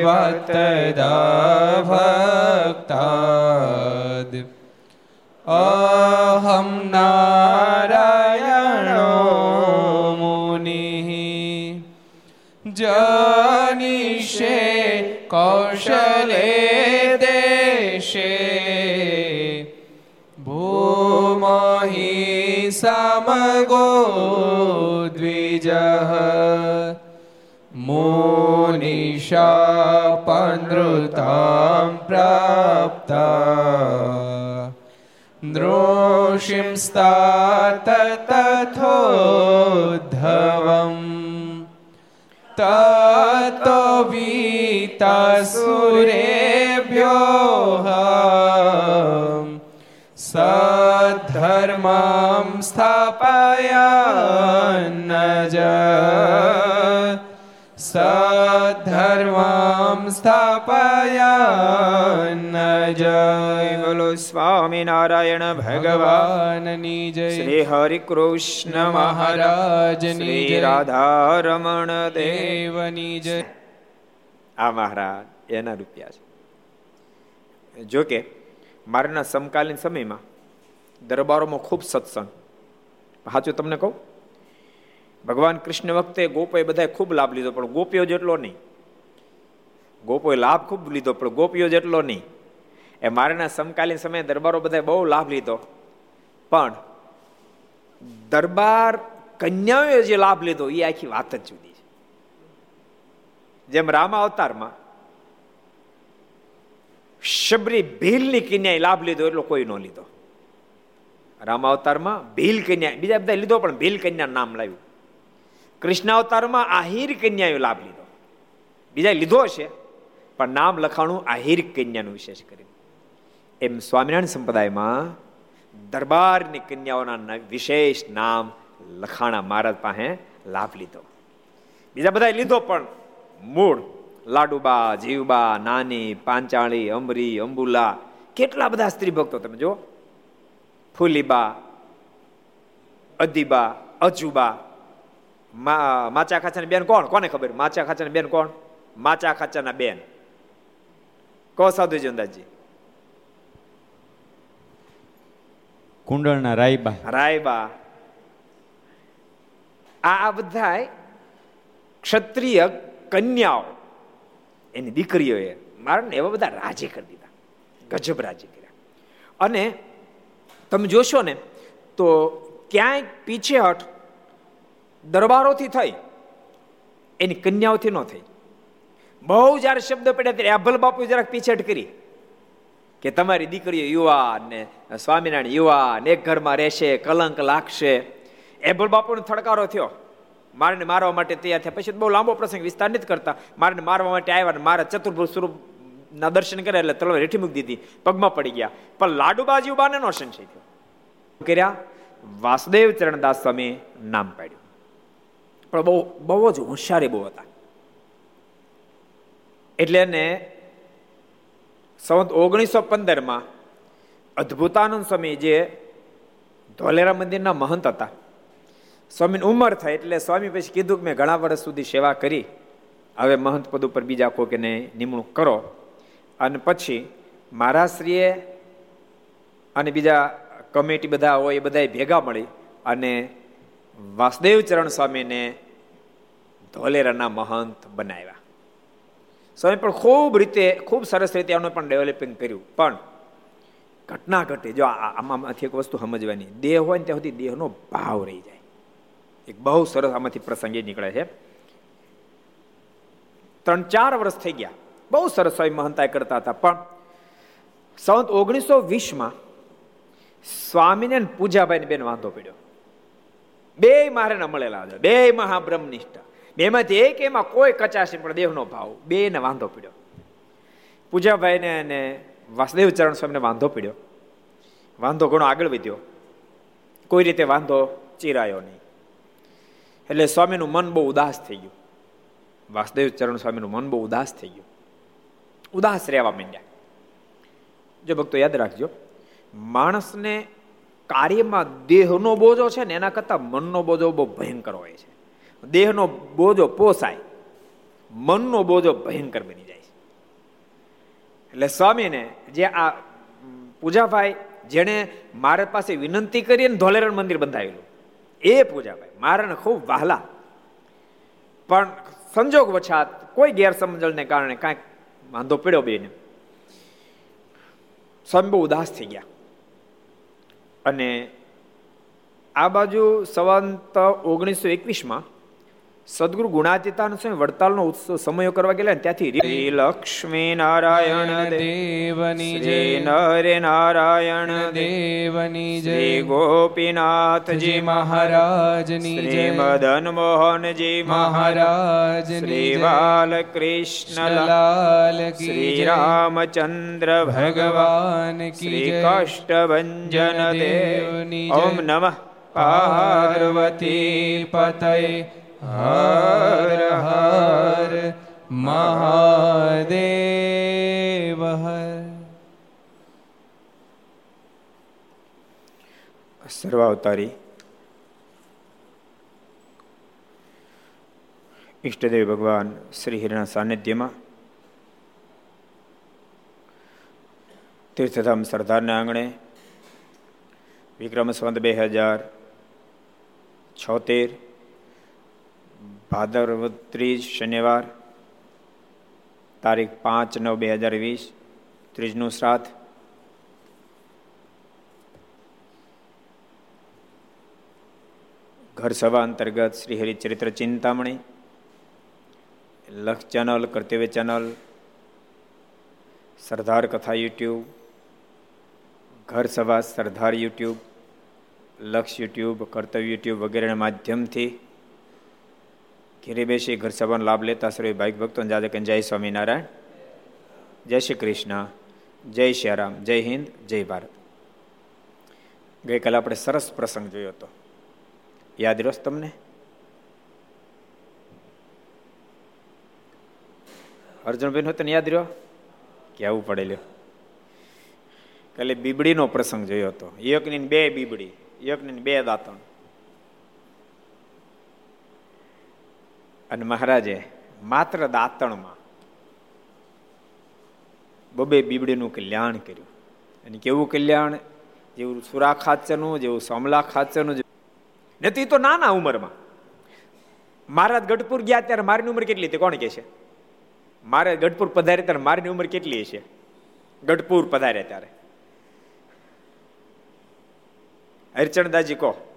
धर्मदेव तदा भक्ताद् अहं नारायणो मुनिः जनिषे कौशले देशे भूमहि समगो द्विजः मोनिशापनृतां प्राप्ता नृषिंस्तात तथोद्धवम् ततो वीतासुरेभ्योः सद्धर्मां स्थापयन्नज સધર્મમ સ્થાપયા જય બોલો સ્વામિનારાયણ ભગવાનની જય શ્રી હરિ કૃષ્ણ મહારાજની જય રાધારમણ દેવની જય આ મહારાજ એના રૂપિયા છે। જોકે મારાના સમકાલીન સમયમાં દરબારોમાં ખૂબ સત્સંગ। સાચું તમને કહું? ભગવાન કૃષ્ણ વખતે ગોપોએ બધાએ ખૂબ લાભ લીધો, પણ ગોપીઓ જેટલો નહીં. ગોપોએ લાભ ખૂબ લીધો, પણ ગોપીઓ જેટલો નહીં. એ મારાના સમકાલીન સમયે દરબારો બધાએ બહુ લાભ લીધો. પણ દરબાર કન્યાઓએ જે લાભ લીધો એ આખી વાત જ જુદી છે. જેમ રામા અવતારમાં શબરી ભીલની કન્યાએ લાભ લીધો એટલો કોઈ ન લીધો. રામા અવતારમાં ભીલ કન્યા, બીજા બધા લીધો પણ ભીલ કન્યા નામ લાવ્યું. કૃષ્ણ અવતારમાં આહિર કન્યાએ લાભ લીધો. બીજા લીધો છે, પણ નામ લખાણું આહિર કન્યાનું વિશેષ કરી એમ સ્વામિનારાયણ સંપ્રદાયમાં દરબારની કન્યાઓના વિશેષ નામ લખાણા મહારાજ પાસે લાભ લીધો. બીજા બધા લીધો પણ મૂળ, લાડુબા, જીવબા, નાની, પાંચાળી અંબરી અંબુલા, કેટલા બધા સ્ત્રી ભક્તો તમે જો ફૂલીબા, અદીબા, અજુબા માચા ખાચાની બેન કોણ? કોને ખબર? માચા ખાચાની બેન કોણ? માચા ખાચાના બેન. કહો સાધુજી અંદાજી. કુંડળના રાયબા. રાયબા. આ બધા ક્ષત્રિય કન્યાઓ. એની દીકરીઓએ મારા એવા બધા રાજી કરી દીધા. ગજબ રાજી કર્યા. અને તમે જોશો ને તો ક્યાંય પીછેહટ દરબારોથી થઈ. એની કન્યાઓથી ન થઈ. બહુ જ્યારે શબ્દ પડ્યા ત્યારે આભલ બાપુ જરાક પીછેટ કરી કે તમારી દીકરીઓ યુવા ને, સ્વામિનારાયણ યુવા ને એક ઘરમાં રહેશે, કલંક લાગશે. એભલ બાપુનો થડકારો થયો. મારને મારવા માટે તૈયાર થયા. પછી બહુ લાંબો પ્રસંગ વિસ્તાર નથી કરતા. મારને મારવા માટે આવ્યા ને મારા ચતુર્ભુજ સ્વરૂપ ના દર્શન કર્યા એટલે તલવાર રેઠી મૂકી દીધી. પગમાં પડી ગયા. પણ લાડુબાજી બાને નો સંશય થયો. કર્યા? વાસુદેવ ચરણદાસ સ્વામી નામ પાડ્યું. પણ બહુ બહુ જ હોશિયારી બહુ હતા. એટલે એને સંવત ઓગણીસો પંદરમાં અદ્ભુતાનંદ સ્વામી જે ધોલેરા મંદિરના મહંત હતા, સ્વામીની ઉંમર થાય એટલે સ્વામી પછી કીધું કે મેં ઘણા વર્ષ સુધી સેવા કરી, હવે મહંત પદ ઉપર બીજા કોઈકને નિમણૂક કરો. અને પછી મહારાશ્રીએ અને બીજા કમિટી બધા હોય એ બધા ભેગા મળી અને વાસુદેવ ચરણ સ્વામીને ધોલેરાના મહંત બનાવ્યા. સ્વામી પણ ખૂબ રીતે, ખૂબ સરસ રીતે એનું પણ ડેવલપિંગ કર્યું. પણ ઘટના ઘટે, જો આમાંથી એક વસ્તુ સમજવાની, દેહ હોય ને ત્યાં સુધી દેહનો ભાવ રહી જાય. એક બહુ સરસ આમાંથી પ્રસંગે નીકળે છે. ત્રણ ચાર વર્ષ થઈ ગયા. બહુ સરસ સ્વામી મહંતા કરતા હતા. પણ સંત ઓગણીસો વીસમાં સ્વામીને પૂજાભાઈ બેન વાંધો પડ્યો. બે મારે ન મળેલા હતા. બે મહાબ્રહ્મનિષ્ઠા. બેમાંથી એક એમાં કોઈ કચાશ પણ દેહનો ભાવ. બે ને વાંધો પડ્યો. પૂજાભાઈને અને વાસુદેવ ચરણ સ્વામીને વાંધો પડ્યો. વાંધો ઘણો આગળ વધ્યો. કોઈ રીતે વાંધો ચીરાયો નહીં. એટલે સ્વામીનું મન બહુ ઉદાસ થઈ ગયું. વાસુદેવ ચરણ સ્વામીનું મન બહુ ઉદાસ થઈ ગયું. ઉદાસ રહેવા માંડ્યા. જો ભક્તો યાદ રાખજો, માણસને કાર્યમાં દેહનો બોજો છે ને એના કરતાં મનનો બોજો બહુ ભયંકર હોય છે. દેહનો બોજો પોસાય, મનનો બોજો ભયંકર બની જાય છે. એટલે સ્વામીને જે આ પૂજાભાઈ, જેણે મારા પાસે વિનંતી કરી અને ધોલેરણ મંદિર બંધાવેલું, એ પૂજાભાઈ, મારાને ખૂબ વહાલા. પણ સંજોગ વછાત કોઈ ગેરસમજણને કારણે કાંઈક વાંધો પડ્યો બેને. સ્વામી બહુ ઉદાસ થઈ ગયા. અને આ બાજુ સવંત ઓગણીસો એકવીસમાં સદગુરુ ગુણાતીતાન સ્વામી વડતાલનો ઉત્સવ સમયો કરવા ગયેલા ત્યાંથી લક્ષ્મી નારાયણ દેવની જય. નરે નારાયણ દેવની જય. ગોપીનાથજી મહારાજની જય. મદન મોહનજી મહારાજ શ્રી બાલકૃષ્ણ લાલ શ્રી રામચંદ્ર ભગવાન શ્રી કષ્ટભંજન દેવની ઓમ નમઃ. પાર્વતી પતય. હર હર મહાદેવ સર્વાવતારી ઈષ્ટદેવ ભગવાન શ્રી હિરના સાનિધ્યમાં તીર્થધામ સરદારના આંગણે વિક્રમ સંવત બે હજાર છોતેર ભાદરવદ ત્રીજ શનિવાર, તારીખ પાંચ નવ બે હજાર વીસ, ત્રીજનું શ્રાદ્ધ. ઘર સભા અંતર્ગત શ્રી હરિચરિત્ર ચિંતામણી લક્ષ ચેનલ, કર્તવ્ય ચેનલ, સરદાર કથા યુટ્યુબ, ઘર સભા સરદાર યુટ્યુબ, લક્ષ યુટ્યુબ, કર્તવ્ય યુટ્યુબ વગેરેના માધ્યમથી ઘેરે બેસી ઘર સભાનો લાભ લેતા સર્વે ભાઈ ભક્તો જાદે કે જય સ્વામિનારાયણ. જય શ્રી કૃષ્ણ. જય શ્રી રામ. જય હિન્દ. જય ભારત. ગઈકાલે આપણે સરસ પ્રસંગ જોયો હતો. યાદ રહ્યો તમને? અર્જુનભાઈ નો તને યાદ રહ્યો? કેવું પડેલું. કાલે બીબડીનો પ્રસંગ જોયો હતો. એકની બે બીબડી એકની બે દાંતણ. અને મહારાજે માત્ર દાંતણમાં બબે બીબડીનું કલ્યાણ કર્યું. અને કેવું કલ્યાણ? જેવું સુરા ખાચરનું, જેવું સોમલા ખાચરનું નથી તો નાના ઉંમરમાં. મહારાજ ગઢપુર ગયા ત્યારે મારી ઉંમર કેટલી હતી? કોણ કે છે? મારે ગઢપુર પધારે ત્યારે મારી ઉંમર કેટલી છે ગઢપુર પધારે ત્યારે. હરિચંદાજી કહો.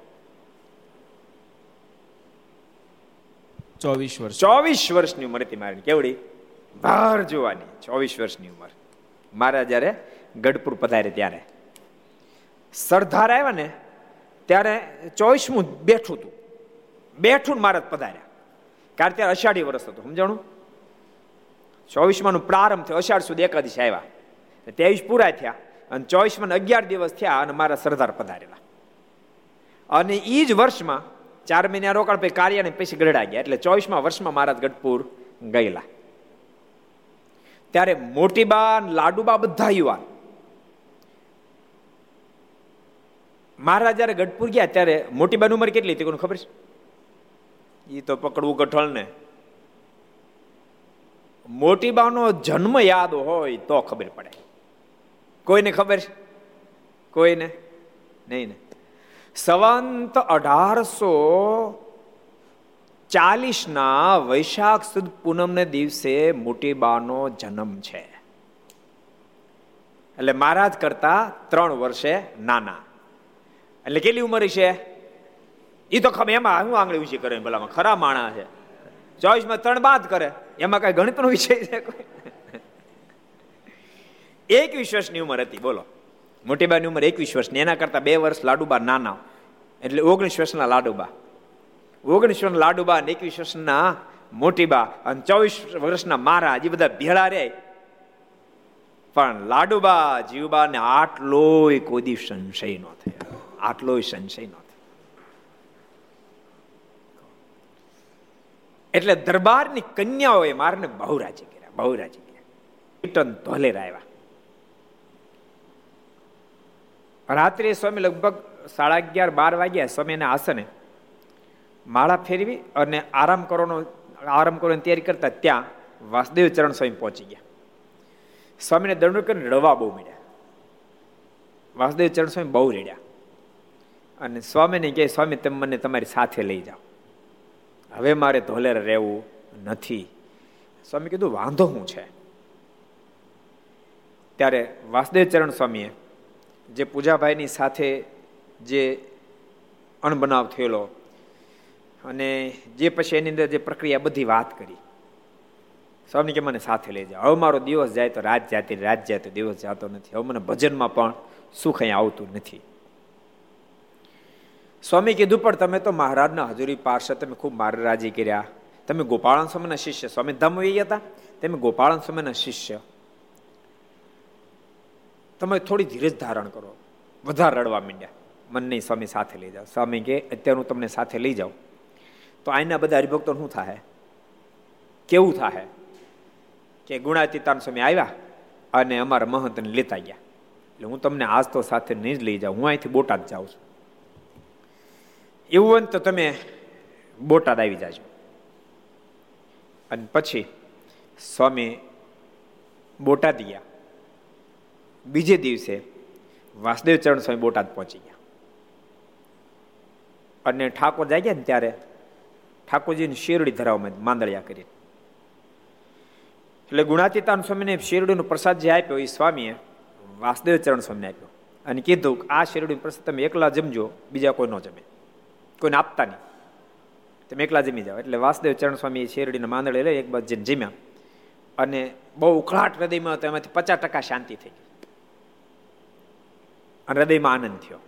ચોવીસ વર્ષ. ચોવીસ વર્ષની ઉંમર હતી મારી. કેવડી? બહાર જોવાની. ચોવીસ વર્ષની ઉંમર. મારા જ્યારે ગઢપુર પધારે ત્યારે. સરદાર આવ્યા ને, ત્યારે ચોવીસમું બેઠું હતું. બેઠું મહારાજ પધાર્યા. કારણ ત્યારે અષાઢી વર્ષ હતું, સમજાણું? ચોવીસમાં પ્રારંભ થયો, અષાઢ સુધી એકાદશી આવ્યા. ત્રેવીસ પૂરા થયા. અને ચોવીસમાં અગિયાર દિવસ થયા અને મારા સરદાર પધારેલા. અને એ જ વર્ષમાં ચાર મહિના રોકાણ પછી કાર્યને પછી ગઢડા ગયા. એટલે ચોવીસમાં વર્ષમાં મહારાજ ગઢપુર ગયેલા. ત્યારે મોટીબા લાડુબા બધા યુવાન. મહારાજ જયારે ગઢપુર ગયા ત્યારે મોટીબાની ઉંમર કેટલી હતી ખબર છે? એ તો પકડવું કઠોળ ને. મોટીબાનો જન્મ યાદ હોય તો ખબર પડે. કોઈને ખબર છે? કોઈને? નહીં ને. સંવંત અઢારસો ચાલીસના વૈશાખ સુદ પૂનમને દિવસે મોટી બાનો જન્મ છે. એટલે મહારાજ કરતા ત્રણ વર્ષે નાના. એટલે કેટલી ઉંમર છે એ તો ખબર, એમાં હું આંગળી ઊંચી કરે ભલામાં ખરા માણા છે. ચોવીસમાં ત્રણ બાદ કરે, એમાં કઈ ગણિતનો વિષય છે કોઈ? એકવીસ વર્ષની ઉંમર હતી, બોલો. મોટીબાની ઉંમર એકવીસ વર્ષની એના કરતાં બે વર્ષ લાડુબા નાના. એટલે ઓગણીસ વર્ષના લાડુબા. ઓગણીસ વર્ષ લાડુબા અને એકવીસ વર્ષના મોટીબા અને ચોવીસ વર્ષના મારા જે બધા ભેળા રે. પણ લાડુબા જીવબા ને આટલોય કોદી સંશય નો થયો. આટલોય સંશય નો એટલે દરબારની કન્યાઓએ મારને બહુ રાજી કર્યા બહુ રાજી કર્યા. રિટર્ન ધોલેરા આવ્યા રાત્રે સ્વામી લગભગ સાડા અગિયાર, બાર વાગ્યા સ્વામીના આસને માળા ફેરવી અને આરામ કરવાનો, આરામ કરવાની તૈયારી કરતા ત્યાં વાસુદેવ ચરણ સ્વામી પહોંચી ગયા. સ્વામીને દંડ કરીને રડવા બહુ મળ્યા. વાસુદેવ ચરણ સ્વામી બહુ રેડ્યા. અને સ્વામીને કહે, સ્વામી, તમે મને તમારી સાથે લઈ જાઓ. હવે મારે ધોલેર રહેવું નથી. સ્વામી કીધું, વાંધો શું છે? ત્યારે વાસુદેવ ચરણ સ્વામીએ જે પૂજાભાઈની સાથે જે અણબનાવ થયેલો અને જે પછી એની અંદર જે પ્રક્રિયા બધી વાત કરી. સ્વામી કે મને સાથે લઈ જાઓ. હવે મારો દિવસ જાય તો રાત જાતી રાત જાય તો દિવસ જતો નથી. હવે મને ભજનમાં પણ સુખ અહીં આવતું નથી. સ્વામી કીધું, પણ તમે તો મહારાજના હજુરી પાર્ષદ, તમે ખૂબ મારે રાજી કર્યા. તમે ગોપાળન સ્વામીના શિષ્ય. સ્વામી ધામ હતા. તમે ગોપાળન સ્વામીના શિષ્ય. તમે થોડી ધીરજ ધારણ કરો. વધારે રડવા માંડ્યા. મન નહીં, સ્વામી સાથે લઈ જાઓ. સ્વામી કે અત્યારે હું તમને સાથે લઈ જાઉં. તો આના બધા હરિભક્તો શું થાય કેવું થાય કે ગુણાતીતાન સ્વામી આવ્યા અને અમારા મહંતને લેતા ગયા. એટલે હું તમને આજ તો સાથે નહીં જ લઈ જાઉં. હું અહીંથી બોટાદ જાઉં છું. એવું હોય તો તમે બોટાદ આવી જાજો. અને પછી સ્વામી બોટાદ ગયા. બીજે દિવસે વાસુદેવ ચરણ સ્વામી બોટાદ પહોંચી ગયા. અને ઠાકોર જાય ગયા ને ત્યારે ઠાકોરજીની શેરડી ધરાવમાં માંદળિયા કરી એટલે ગુણાતીતાન સ્વામીને શેરડીનો પ્રસાદ જે આપ્યો એ સ્વામીએ વાસુદેવ ચરણ સ્વામીને આપ્યો અને કીધું કે આ શેરડીનો પ્રસાદ તમે એકલા જમજો, બીજા કોઈ ન જમે. કોઈને આપતા નહીં. તમે એકલા જમી જાઓ. એટલે વાસુદેવ ચરણ સ્વામી શેરડીના માંદળે લઈ એક બાજુ જમ્યા. અને બહુ ઉખળાટ હૃદયમાં તો એમાંથી પચાસ ટકા શાંતિ થઈ ગઈ. અને હૃદયમાં આનંદ થયો.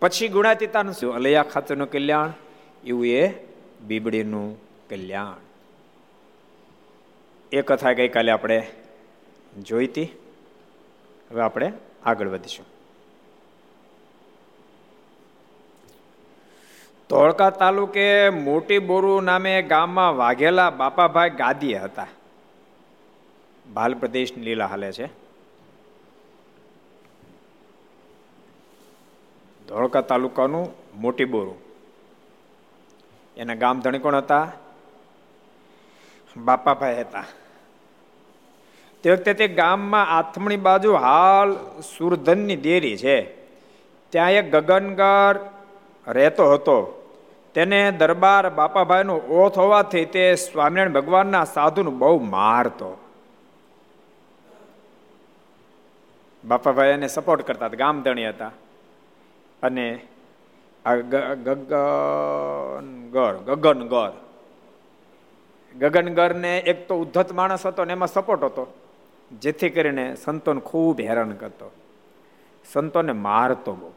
પછી ગુણાતીતાનું શું? અલૈયા ખાતરનું કલ્યાણ, એવું એ બીબડીનું કલ્યાણ. એ કથા ગઈકાલે આપણે જોઈતી હવે આપણે આગળ વધીશું. ધોળકા તાલુકે મોટી બોરુ નામે ગામમાં વાઘેલા બાપાભાઈ ગાદીએ હતા. ભાલ પ્રદેશની લીલા હાલે છે. ધોળકા તાલુકાનું મોટી બોરું. એના ગામ ધણી કોણ હતા? બાપાભાઈ હતા. તે વખતે તે ગામમાં આથમણી બાજુ હાલ સુરધનની દેરી છે. ત્યાં એક ગગનગર રહેતો હતો. તેને દરબાર બાપાભાઈનો ઓથ હોવાથી તે સ્વામિનારાયણ ભગવાનના સાધુનું બહુ મારતો. બાપાભાઈ એને સપોર્ટ કરતા હતા, ગામધણી હતા. અને આ ગગનગર ગગનગર ગગનગરને એક તો ઉદ્ધત માણસ હતો ને એમાં સપોર્ટ હતો. જેથી કરીને સંતોને ખૂબ હેરાન કરતો. સંતોને મારતો બહુ.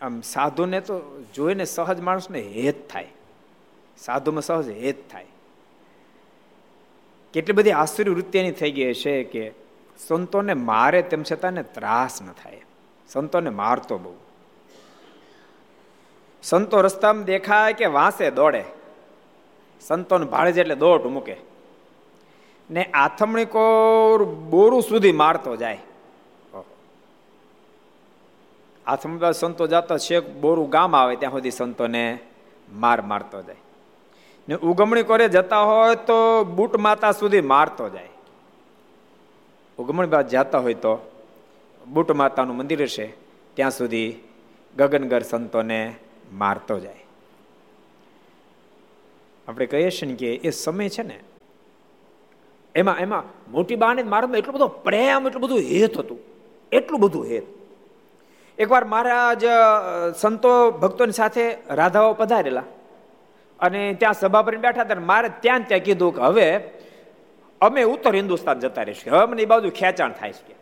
આમ સાધુને તો જોઈને સહજ માણસને હેત થાય. સાધુમાં સહજ હેત થાય. કેટલી બધી આશ્ચર્ય વૃત્તિની થઈ ગઈ છે કે સંતોને મારે તેમ છતાં ને ત્રાસ ન થાય. સંતોને મારતો બહુ. સંતો રસ્તામાં દેખાય કે વાંસે દોડે. સંતોને ભાડે એટલે દોટ મૂકે. ને આથમણી કોર બોરું સુધી મારતો જાય. આથમણી સંતો જતા છેક બોરું ગામ આવે ત્યાં સુધી સંતોને માર મારતો જાય. ને ઉગમણી કોરે જતા હોય તો બૂટ માતા સુધી મારતો જાય. ઉગમણી બાદ જતા હોય તો બુટ માતાનું મંદિર હશે. ત્યાં સુધી ગગનગર સંતોને મારતો જાય. આપણે કહીએ છીએ કે એ સમય છે ને, એમાં એમાં મોટી બાને મારામાં એટલો બધો પ્રેમ, એટલું બધું હેત હતું. એટલું બધું હેત. એકવાર મહારાજ સંતો ભક્તોની સાથે રાધાઓ પધારેલા. અને ત્યાં સભા પર બેઠા હતા મારે ત્યાં ત્યાં કીધું કે હવે અમે ઉત્તર હિન્દુસ્તાન જતા રહીશું. હવે મને એ બાજુ ખેંચાણ થાય છે.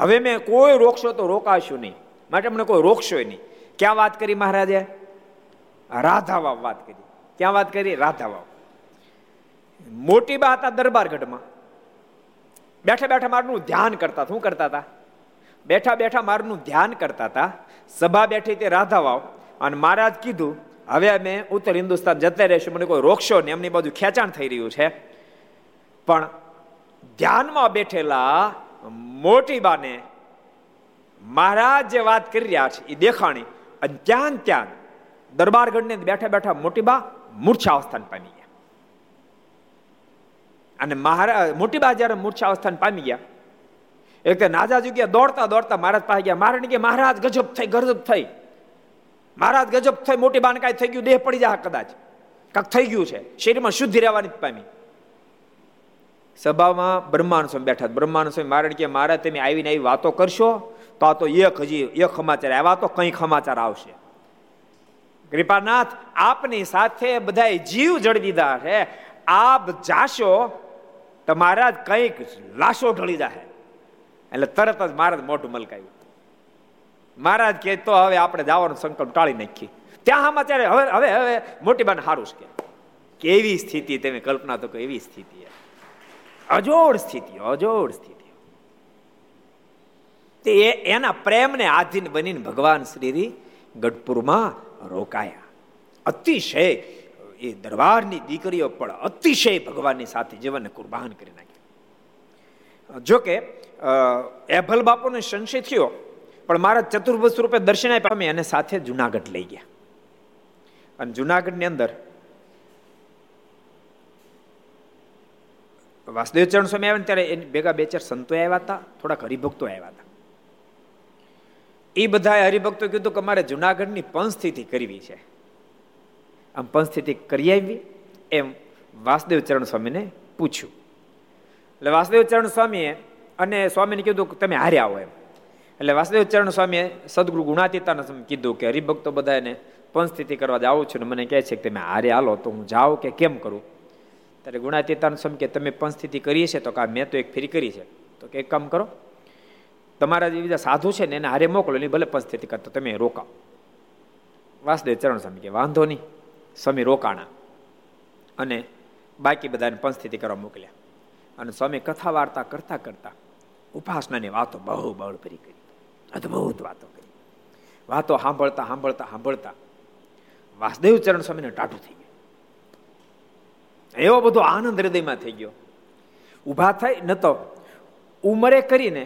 હવે મેં કોઈ રોકશો તો રોકાશું નહીં. માટે અમને કોઈ રોકશો નહીં. ક્યાં વાત કરી મહારાજે? રાધાવાવ વાત કરી. ક્યાં વાત કરી? રાધાવાવ મોટી બા હતા દરબારગઢમાં. બેઠા બેઠા મારનું ધ્યાન કરતા શું કરતા હતા? બેઠા બેઠા મારનું ધ્યાન કરતા હતા. સભા બેઠી તે રાધાવાવ અને મહારાજ કીધું, હવે અમે ઉત્તર હિન્દુસ્તાન જતા રહેશું. મને કોઈ રોકશો ને એમની બાજુ ખેંચાણ થઈ રહ્યું છે. પણ ધ્યાનમાં બેઠેલા મોટી બાને મહારાજ જે વાત કરી રહ્યા છે, એ દેખાણી. અને ત્યાં ત્યાં દરબારગઢને બેઠા બેઠા મોટી બા મૂર્છા અવસ્થાન પામી ગયા. અને મહારાજ મોટી બા જયારે મૂર્છા અવસ્થાન પામી ગયા, એક નાજા જુગ્યા દોડતા દોડતા મહારાજ પાસે ગયા મહારાજ કે મહારાજ ગજબ થઈ ગજબ થઈ. મહારાજ ગજબ થઈ, મોટી બાને કાંઈ થઈ ગયું, દેહ પડી જાય કદાચ. કાંક થઈ ગયું છે. શરીરમાં શુદ્ધિ રહેવાની પામી. સભામાં બ્રહ્માનુ સ્વામી બેઠા બ્રહ્માનુ સ્વામી, મારણ કે મહારાજ તમે આવીને આવી વાતો કરશો? તો આ તો એક હજી, એક સમાચાર આવ્યા તો કંઈ સમાચાર આવશે. કૃપાનાથ, આપની સાથે બધા જીવ જડી દીધા છે. આપ જાશો, તો મહારાજ કંઈક લાશો ઢળી જાય એટલે તરત જ મહારાજ મોઢું મલકાયું. મહારાજ કે તો હવે આપણે જવાનો સંકલ્પ ટાળી નાખીએ. ત્યાં સમાચાર હવે હવે હવે મોટી બાને સારું છે કેવી સ્થિતિ, તમે કલ્પના તો એવી સ્થિતિ અજોડ સ્થિતિ અજોડ સ્થિતિ. તે એના પ્રેમને આધીન બનીને ભગવાન શ્રી ગઢપુરમાં રોકાયા. અતિશય, એ દરબારની દીકરીઓ પણ અતિશય ભગવાનની સાથે જીવનને કુરબાન કરી નાખ્યા. જોકે એભલ બાપુને સંશય થયો, પણ મારા ચતુર્ભુજ સ્વરૂપે દર્શન આપ્યા એને સાથે જુનાગઢ લઈ ગયા. અને જુનાગઢની અંદર વાસુદેવ ચરણ સ્વામી આવ્યા ત્યારે એની ભેગા બે ચાર સંતો આવ્યા હતા, થોડાક હરિભક્તો આવ્યા હતા. એ બધાએ હરિભક્તો કીધું કે મારે જુનાગઢની પંચસ્થિતિ કરવી છે. આમ પંચસ્થિતિ કરી આવી એમ વાસુદેવ ચરણ સ્વામીને પૂછ્યું. એટલે વાસુદેવ ચરણ સ્વામીએ અને સ્વામીને કીધું કે તમે હારે આવો એમ. એટલે વાસુદેવ ચરણ સ્વામીએ સદગુરુ ગુણાતીતાને કીધું કે હરિભક્તો બધાને પંચસ્થિતિ કરવા જાઉં છું ને મને કહે છે કે તમે હારે હાલો તો હું જાઉં કે કેમ કરું? ત્યારે ગુણાતીતાન સમ કે તમે પંચસ્થિતિ કરી છે તો કા મેં તો એક ફેરી કરી છે. તો કે એક કામ કરો, તમારા જે બીજા સાધુ છે ને, એને હારે મોકલો ને ભલે પંચસ્થિતિ કરતો તમે રોકાઓ. વાસદેવ ચરણ સ્વામી કે વાંધો નહીં, સ્વામી રોકાણા. અને બાકી બધાને પંચસ્થિતિ કરવા મોકલ્યા. અને સ્વામી કથા વાર્તા કરતા કરતા ઉપાસનાની વાતો બહુ બળ ભરી કરી. અદભુત વાતો કરી. વાતો સાંભળતા સાંભળતા સાંભળતા વાસદેવ ચરણ સ્વામીને ટાઢું થઈ ગયું. એવો બધો આનંદ હૃદયમાં થઈ ગયો. ઊભા થાય ન તો ઉંમરે કરીને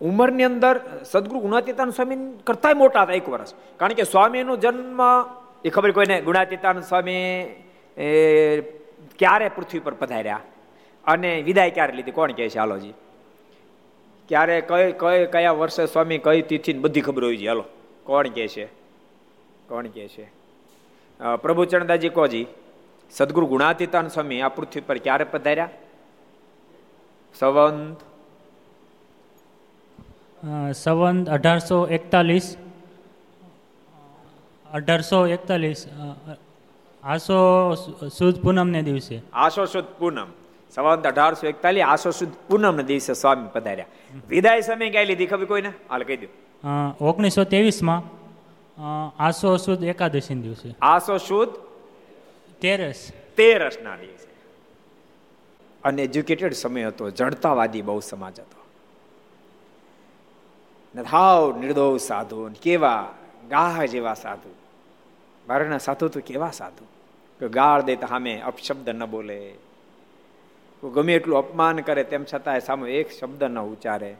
ઉંમરની અંદર સદગુરુ ગુણાતીતાન સ્વામી કરતા મોટા હતા એક વર્ષ. કારણ કે સ્વામીનો જન્મ, એ ખબર કોઈને? ગુણાતીતાન સ્વામી ક્યારે પૃથ્વી પર પધાર્યા? અને વિદાય ક્યારે લીધી? કોણ કહે છે? હાલોજી ક્યારે કઈ કઈ, કયા વર્ષે સ્વામી કઈ તિથિ બધી ખબર હોય છે? હાલો. કોણ કહે છે? કોણ કહે છે? પ્રભુ ચરણદાસજી કોજી સદગુરુ ગુણાતીતાન સ્વામી આ પૃથ્વી પર ક્યારે પધાર્યા સંવંત સંવંત અઢારસો એકતાલીસ અઢારસો એકતાલીસ આસો સુદ પૂનમને દિવસે આસો સુદ પૂનમ સંવંત અઢારસો એકતાલીસ આસો સુદ પૂનમ દિવસે સ્વામી પધાર્યા વિદાય સમય ક્યાં લીધી ખબર કોઈને હાલ કહી દઉં ઓગણીસો ત્રેવીસમાં આસો સુદ એકાદશી દિવસે આસો સુદ તેરસ તેરસ ના દિવસે અનએજ્યુકેટેડ સમય હતો જડતાવાદી બહુ સમાજ હતો. હાવ નિર્દોષ સાધુ કેવા ગાહ જેવા સાધુ. મારાના સાધુ તો કેવા સાધુ? કે ગાળ દે સામે અપશબ્દ ન બોલે. ગમે એટલું અપમાન કરે તેમ છતાં સામે એક શબ્દ ન ઉચ્ચારે.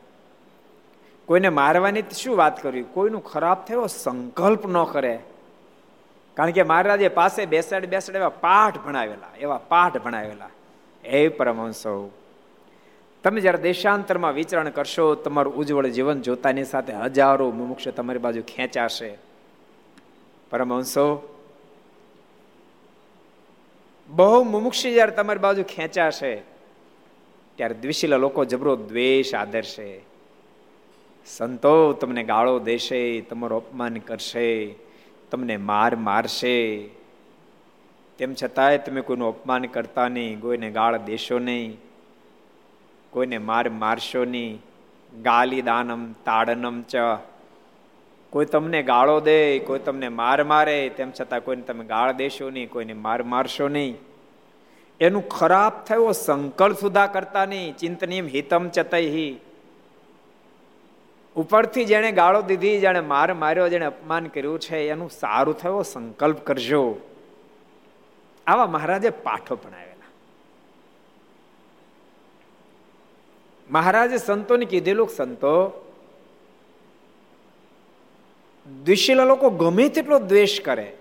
કોઈને મારવાની શું વાત કરવી? કોઈનું ખરાબ થયો સંકલ્પ ન કરે. કારણ કે મહારાજે પાસે બેસાડ બેસાડ એવા પાઠ ભણાવેલા, એવા પાઠ ભણાવેલા. એ પરમહંસો, તમે જ્યારે દેશાંતરમાં વિચરણ કરશો, તમારું ઉજ્જવળ જીવન જોતાની સાથે હજારો મુમુક્ષ તમારી બાજુ ખેંચાશે. પરમહંસો, બહુ મુમુક્ષી જ્યારે તમારી બાજુ ખેંચાશે, ત્યારે દ્વિશીલા લોકો જબરો દ્વેષ આદરશે. સંતો તમને ગાળો દેશે, તમારું અપમાન કરશે. તમને માર મારશે. તેમ છતાંય તમે કોઈનું અપમાન કરતા નહીં, કોઈને ગાળ દેશો નહીં, કોઈને માર મારશો નહીં. ગાલી દાનમ તાડનમ ચ. કોઈ તમને ગાળો દે, કોઈ તમને માર મારે, તેમ છતાં કોઈને તમે ગાળ દેશો નહીં, કોઈને માર મારશો નહીં. એનું ખરાબ થયો સંકલ્પ સુધા કરતા નહીં. ચિંતનીમ હિતમ ચતઈ ઉપરથી જેણે ગાળો દીધી, જેણે માર માર્યો, જેણે અપમાન કર્યું છે, એનું સારું થયો, સંકલ્પ કરજો. આવા મહારાજે પાઠો ભણાવેલા. મહારાજે સંતોને કીધેલું, સંતો દ્વેષીલા લોકો ગમે તેટલો દ્વેષ કરે,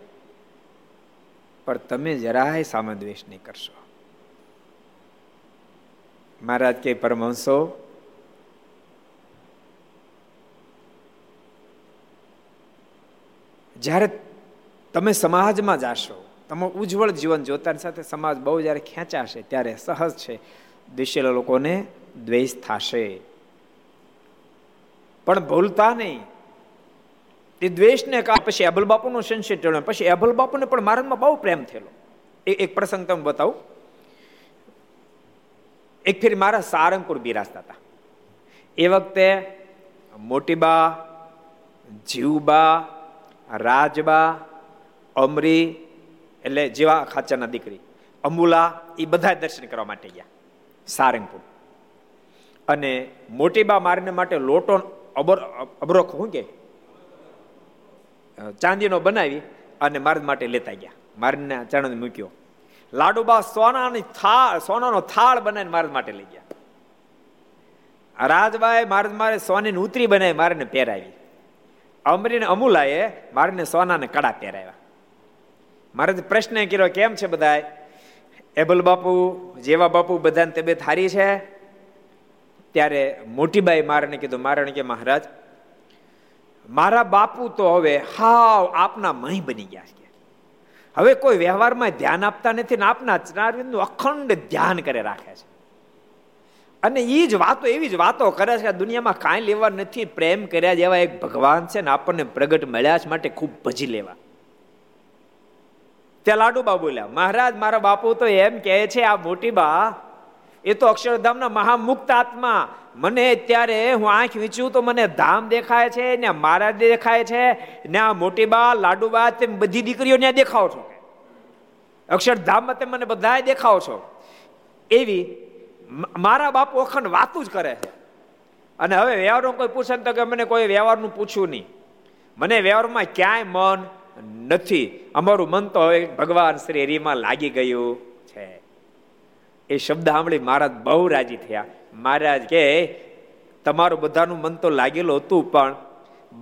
પણ તમે જરાય સામે દ્વેષ નહીં કરશો. મહારાજ કે પરમહંસો જ્યારે તમે સમાજમાં જાશો, તમે ઉજ્જવળ જીવન જોતાની સાથે સમાજ બહુ જ્યારે ખેંચાશે, ત્યારે સહજ છે દ્વેષેલા લોકોને દ્વેષ થશે. પણ ભૂલતા નહીં. તે દ્વેષને કા, પછી અભલ બાપુનો સંશય ટળ્યો પછી અભલ બાપુને પણ મારામાં બહુ પ્રેમ થયેલો. એક પ્રસંગ તમે બતાવું. એક ફેર મારા સારંગપુર બિરાજતા હતા. એ વખતે મોટીબા જીવબા રાજબા, અમરી, એટલે જેવા ખાચાના દીકરી અમુલા એ બધા દર્શન કરવા માટે ગયા, સારંગપુર. અને મોટી બા મારને માટે લોટો અબર, અબરોખ શું કે? ચાંદીનો બનાવી અને માર્ગ માટે લેતા ગયા. મારને ચરણ મૂક્યો. લાડુબા સોનાની થાળ, સોનાનો થાળ બનાવીને માર્ગ માટે લઈ ગયા. રાજબાએ માર્ગ મારે સોનીની ઉતરી બનાવી, મારને પહેરાવી. અમરીને અમુલાએ મારને સોનાને કડા પહેરાવ્યા. મારે પ્રશ્ન કર્યો, કેમ છે બધા એબલ બાપુ, જેવા બાપુ બધાની તબિયત હારી છે? ત્યારે મોટીબાઈ મારને કીધું મારણ કે મહારાજ, મારા બાપુ તો હવે હાવ આપના મહી બની ગયા છે. હવે કોઈ વ્યવહારમાં ધ્યાન આપતા નથી ને આપના ચનારવિંદનું અખંડ ધ્યાન કરે રાખે છે. અને એ જ વાતો, એવી જ વાતો કરે છે દુનિયામાં કાંઈ લેવા નથી. પ્રેમ કર્યા જેવા એક ભગવાન છે ને આપણને પ્રગટ મળ્યા છે માટે ખૂબ ભજી લેવા. ત્યાં લાડુબા બોલ્યા, મહારાજ, મારા બાપુ તો એમ કહે છે, આ મોટી બા એ તો અક્ષરધામના મહામુક્ત આત્મા. મને ત્યારે હું આંખ વીંચું તો મને ધામ દેખાય છે, ને મારા દેખાય છે, ને આ મોટી બા લાડુબા, તેમ બધી દીકરીઓ ત્યાં દેખાવ છો. અક્ષરધામમાં તમે મને બધા દેખાવ છો. એવી મારા બાપ ઓખંડ વાતું જ કરે અને હવે વ્યવહારનું કોઈ પૂછે તો કે મને કોઈ વ્યવહારનું પૂછ્યું નહીં. મને વ્યવહારમાં ક્યાંય મન નથી. અમારું મન તો હવે ભગવાન શ્રી હરિમાં લાગી ગયું છે. એ શબ્દ સાંભળી મહારાજ બહુ રાજી થયા. મહારાજ કે, તમારું બધાનું મન તો લાગેલું હતું, પણ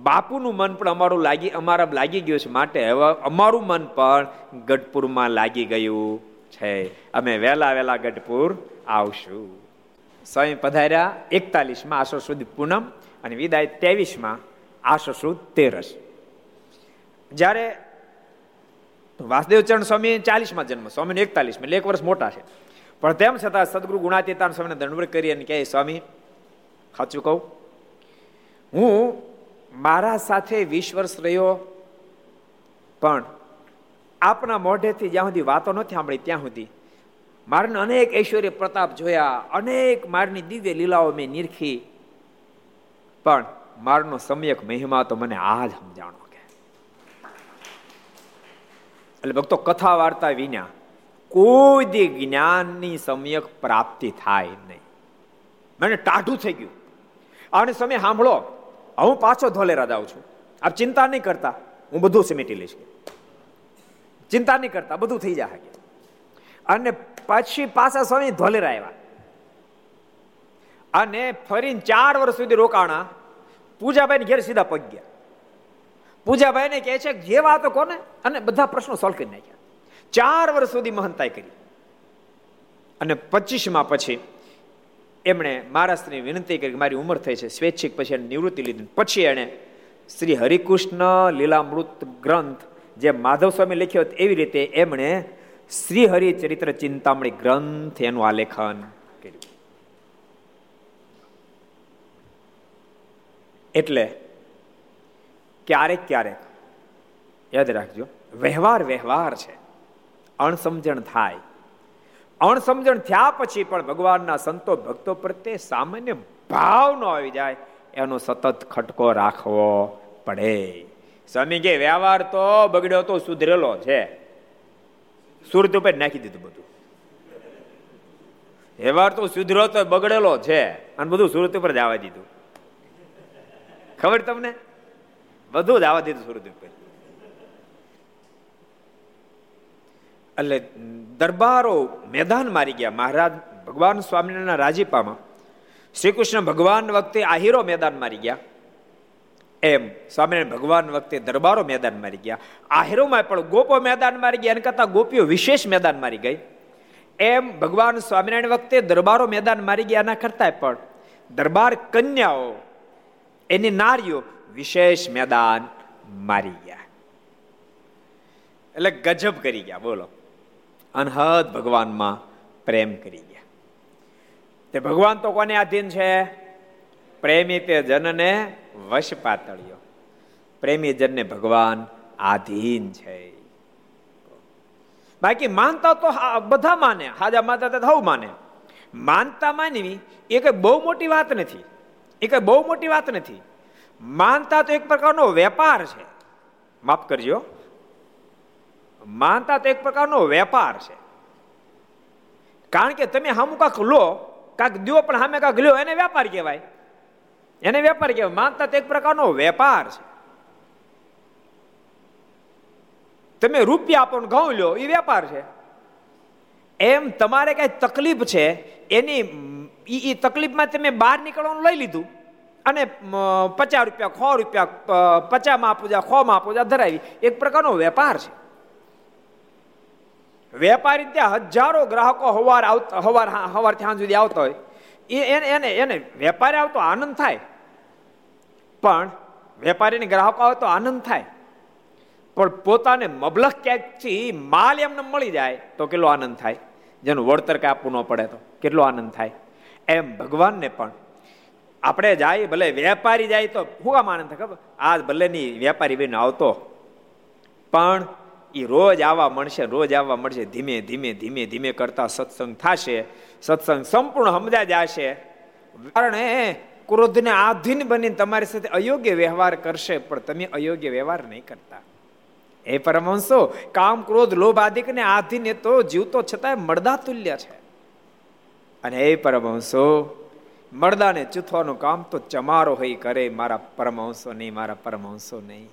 બાપુનું મન પણ અમારું લાગી અમારા લાગી ગયું છે માટે હવે અમારું મન પણ ગઢપુરમાં લાગી ગયું છે. અમે વહેલા વહેલા ગઢપુર આવશું. સ્વયં પધાર્યા, એકતાલીસમાં આસો સુદ પૂનમ અને વિદાય ત્રેવીસમાં આસો સુદ તેરસ. જ્યારે વાસુદેવચરણ સ્વામી ચાલીસમાં જન્મ, સ્વામીને એકતાલીસમાં એટલે એક વર્ષ મોટા છે. પણ તેમ છતાં સદગુરુ ગુણાતીતાન સ્વામીને દંડવડ કરી અને કહે, સ્વામી, સાચું કહું? હું મારા સાથે વીસ વર્ષ રહ્યો, પણ આપના મોઢેથી જ્યાં સુધી વાતો નથી સાંભળી, ત્યાં સુધી મારને અનેક ઐશ્વર્ય પ્રતાપ જોયા, અનેક મારની દિવ્ય લીલાઓ મેં નિરખી. પણ મારનો સમ્યક મહિમા તો મને આ જ સમજાણો કે. એટલે ભક્તો કથા વાર્તા વિના કોઈ દી જ્ઞાનની સમ્યક પ્રાપ્તિ થાય નહીં. મને ટાઢું થઈ ગયું. અને સમય સાંભળો. હું પાછો ધોલેરા જાઉં છું. આપ ચિંતા નહીં કરતા. હું બધું સમેટી લઈશ. ચિંતા નહીં કરતા. બધું થઈ જાય અને પછી પાછા સ્વામી ધોલેરા આવ્યા. અને ફરીને ચાર વર્ષ સુધી રોકાણા. પૂજાભાઈ ઘેર સીધા પગ ગયા. પૂજાભાઈ ને કહે છે જે વાતો કોને? અને બધા પ્રશ્નો સોલ્વ કરી નાખ્યા. ચાર વર્ષ સુધી મહંતાઈ કરી. અને પચીસમાં પછી એમણે મહારાષ્ટ્રની વિનંતી કરી મારી ઉંમર થઈ છે, સ્વૈચ્છિક પછી નિવૃત્તિ લીધી. પછી એણે શ્રી હરિકૃષ્ણ લીલામૃત ગ્રંથ જે માધવ સ્વામી લખ્યો એવી રીતે એમણે શ્રી હરિચરિત્ર ચિંતામણી ગ્રંથ એનું આલેખન કર્યું. એટલે ક્યારેક ક્યારેક, યાદ રાખજો, વ્યવહાર વ્યવહાર છે. અણસમજણ થાય. અણસમજણ થયા પછી પણ ભગવાનના સંતો ભક્તો પ્રત્યે સામાન્ય ભાવ ન આવી જાય, એનો સતત ખટકો રાખવો પડે. સ્વામી કે વ્યવહાર તો બગડ્યો તો સુધરેલો છે. સુરત ઉપર નાખી દીધું બધું. વ્યવહાર તો સુધરો તો બગડેલો છે, અને બધું સુરત ઉપર જ આવવા દીધું. ખબર તમને? બધું જ આવવા દીધું સુરત ઉપર. એટલે દરબારો મેદાન મારી ગયા. મહારાજ ભગવાન સ્વામિનારાયણના રાજીપામાં. શ્રી કૃષ્ણ ભગવાન વખતે આહીરો મેદાન મારી ગયા. એમ. સ્વામિનારાયણ ભગવાન વખતે દરબારો મેદાન મારી ગયા. આહિરોમાં પણ ગોપો મેદાન મારી ગયા, એને કરતા ગોપીઓ વિશેષ મેદાન મારી ગઈ. એમ ભગવાન સ્વામિનારાયણ વખતે દરબારો મેદાન મારી ગયા, એના કરતા પણ દરબાર કન્યાઓ, એની નારીઓ વિશેષ મેદાન મારી ગયા. એટલે ગજબ કરી ગયા, બોલો. અનહદ ભગવાનમાં પ્રેમ કરી ગયા. તે ભગવાન તો કોને આધીન છે? પ્રેમી તે જનને વશ પાતળ્યો પ્રેમી જનને ભગવાન આધીન છે. બાકી માનતા તો બધા માને. હાજા માનતા તો હવ માને. માનતા માનવી એ કઈ બહુ મોટી વાત નથી. એ કઈ બહુ મોટી વાત નથી. માનતા તો એક પ્રકારનો વેપાર છે. માફ કરજો. માનતા તો એક પ્રકારનો વેપાર છે. કારણ કે તમે હામું કાંક લો, કાંક દો પણ સામે કાંક લ્યો, એને વેપાર કહેવાય. એને વેપાર કહેવાય. માનતા એક પ્રકારનો વેપાર છે. તમે રૂપિયા આપો ને ઘઉં લો એ વેપાર છે. એમ તમારે કઈ તકલીફ છે, એની એ તકલીફમાં તમે બહાર નીકળવાનું લઈ લીધું. અને પચાસ રૂપિયા ખો રૂપિયા પચાસમાં આપું જા ખોમાં આપું જા ધરાવી. એક પ્રકારનો વેપાર છે. વેપારી ત્યાં હજારો ગ્રાહકો હવાર આવતા હવાર હવારથી સાંજ સુધી આવતા હોય. એને એને એને વેપારી આવતો આનંદ થાય. પણ વેપારીને ગ્રાહકો આવે તો આનંદ થાય. પણ પોતાને મબલખ ક્યાંકથી માલ એમને મળી જાય તો કેટલો આનંદ થાય? જેનું વળતર કે આપવું ન પડે તો કેટલો આનંદ થાય? એમ ભગવાનને પણ આપણે જાય, ભલે વેપારી જાય તો શું આમ આનંદ થાય ખબર? આજ ભલે ની વેપારી બેન આવતો. પણ એ રોજ આવવા મળશે, રોજ આવવા મળશે, ધીમે ધીમે ધીમે ધીમે કરતા સત્સંગ થશે. સત્સંગ સંપૂર્ણ સમજા જશે. કારણ ક્રોધને આધીન બનીને તમારી સાથે અયોગ્ય વ્યવહાર કરશે, પણ તમે અયોગ્ય વ્યવહાર નહીં કરતા. એ પરમહંસો, કામ, ક્રોધ, લોભ આદિકને આધીન તો જીવતો છતાંય મળદા તુલ્ય છે. અને એ પરમહંસો, મળદાને ચૂથવાનું કામ તો ચમારો હોય કરે, મારા પરમહંસો નહીં, મારા પરમહંસો નહીં.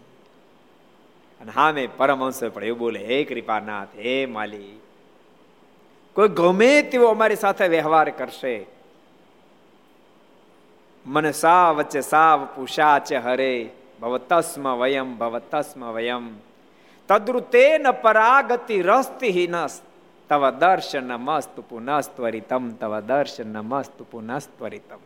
અને હા, મેં પરમહંસો પણ એવું બોલે, હે કૃપાનાથ, હે માલી કોઈ ગમે તેવો અમારી સાથે વ્યવહાર કરશે. મને સા વચ્ચે સાવ પુષા છે હરે ભવતસ્મ વયમ ભવતસ્મ વયમ. તદ્રુતે ન પરાગતિ રસ્તિહીનસ તવ દર્શન મસ્ત પુનસ્ત્વરિતમ, તવ દર્શન મસ્ત પુનસ્ત્વરિતમ.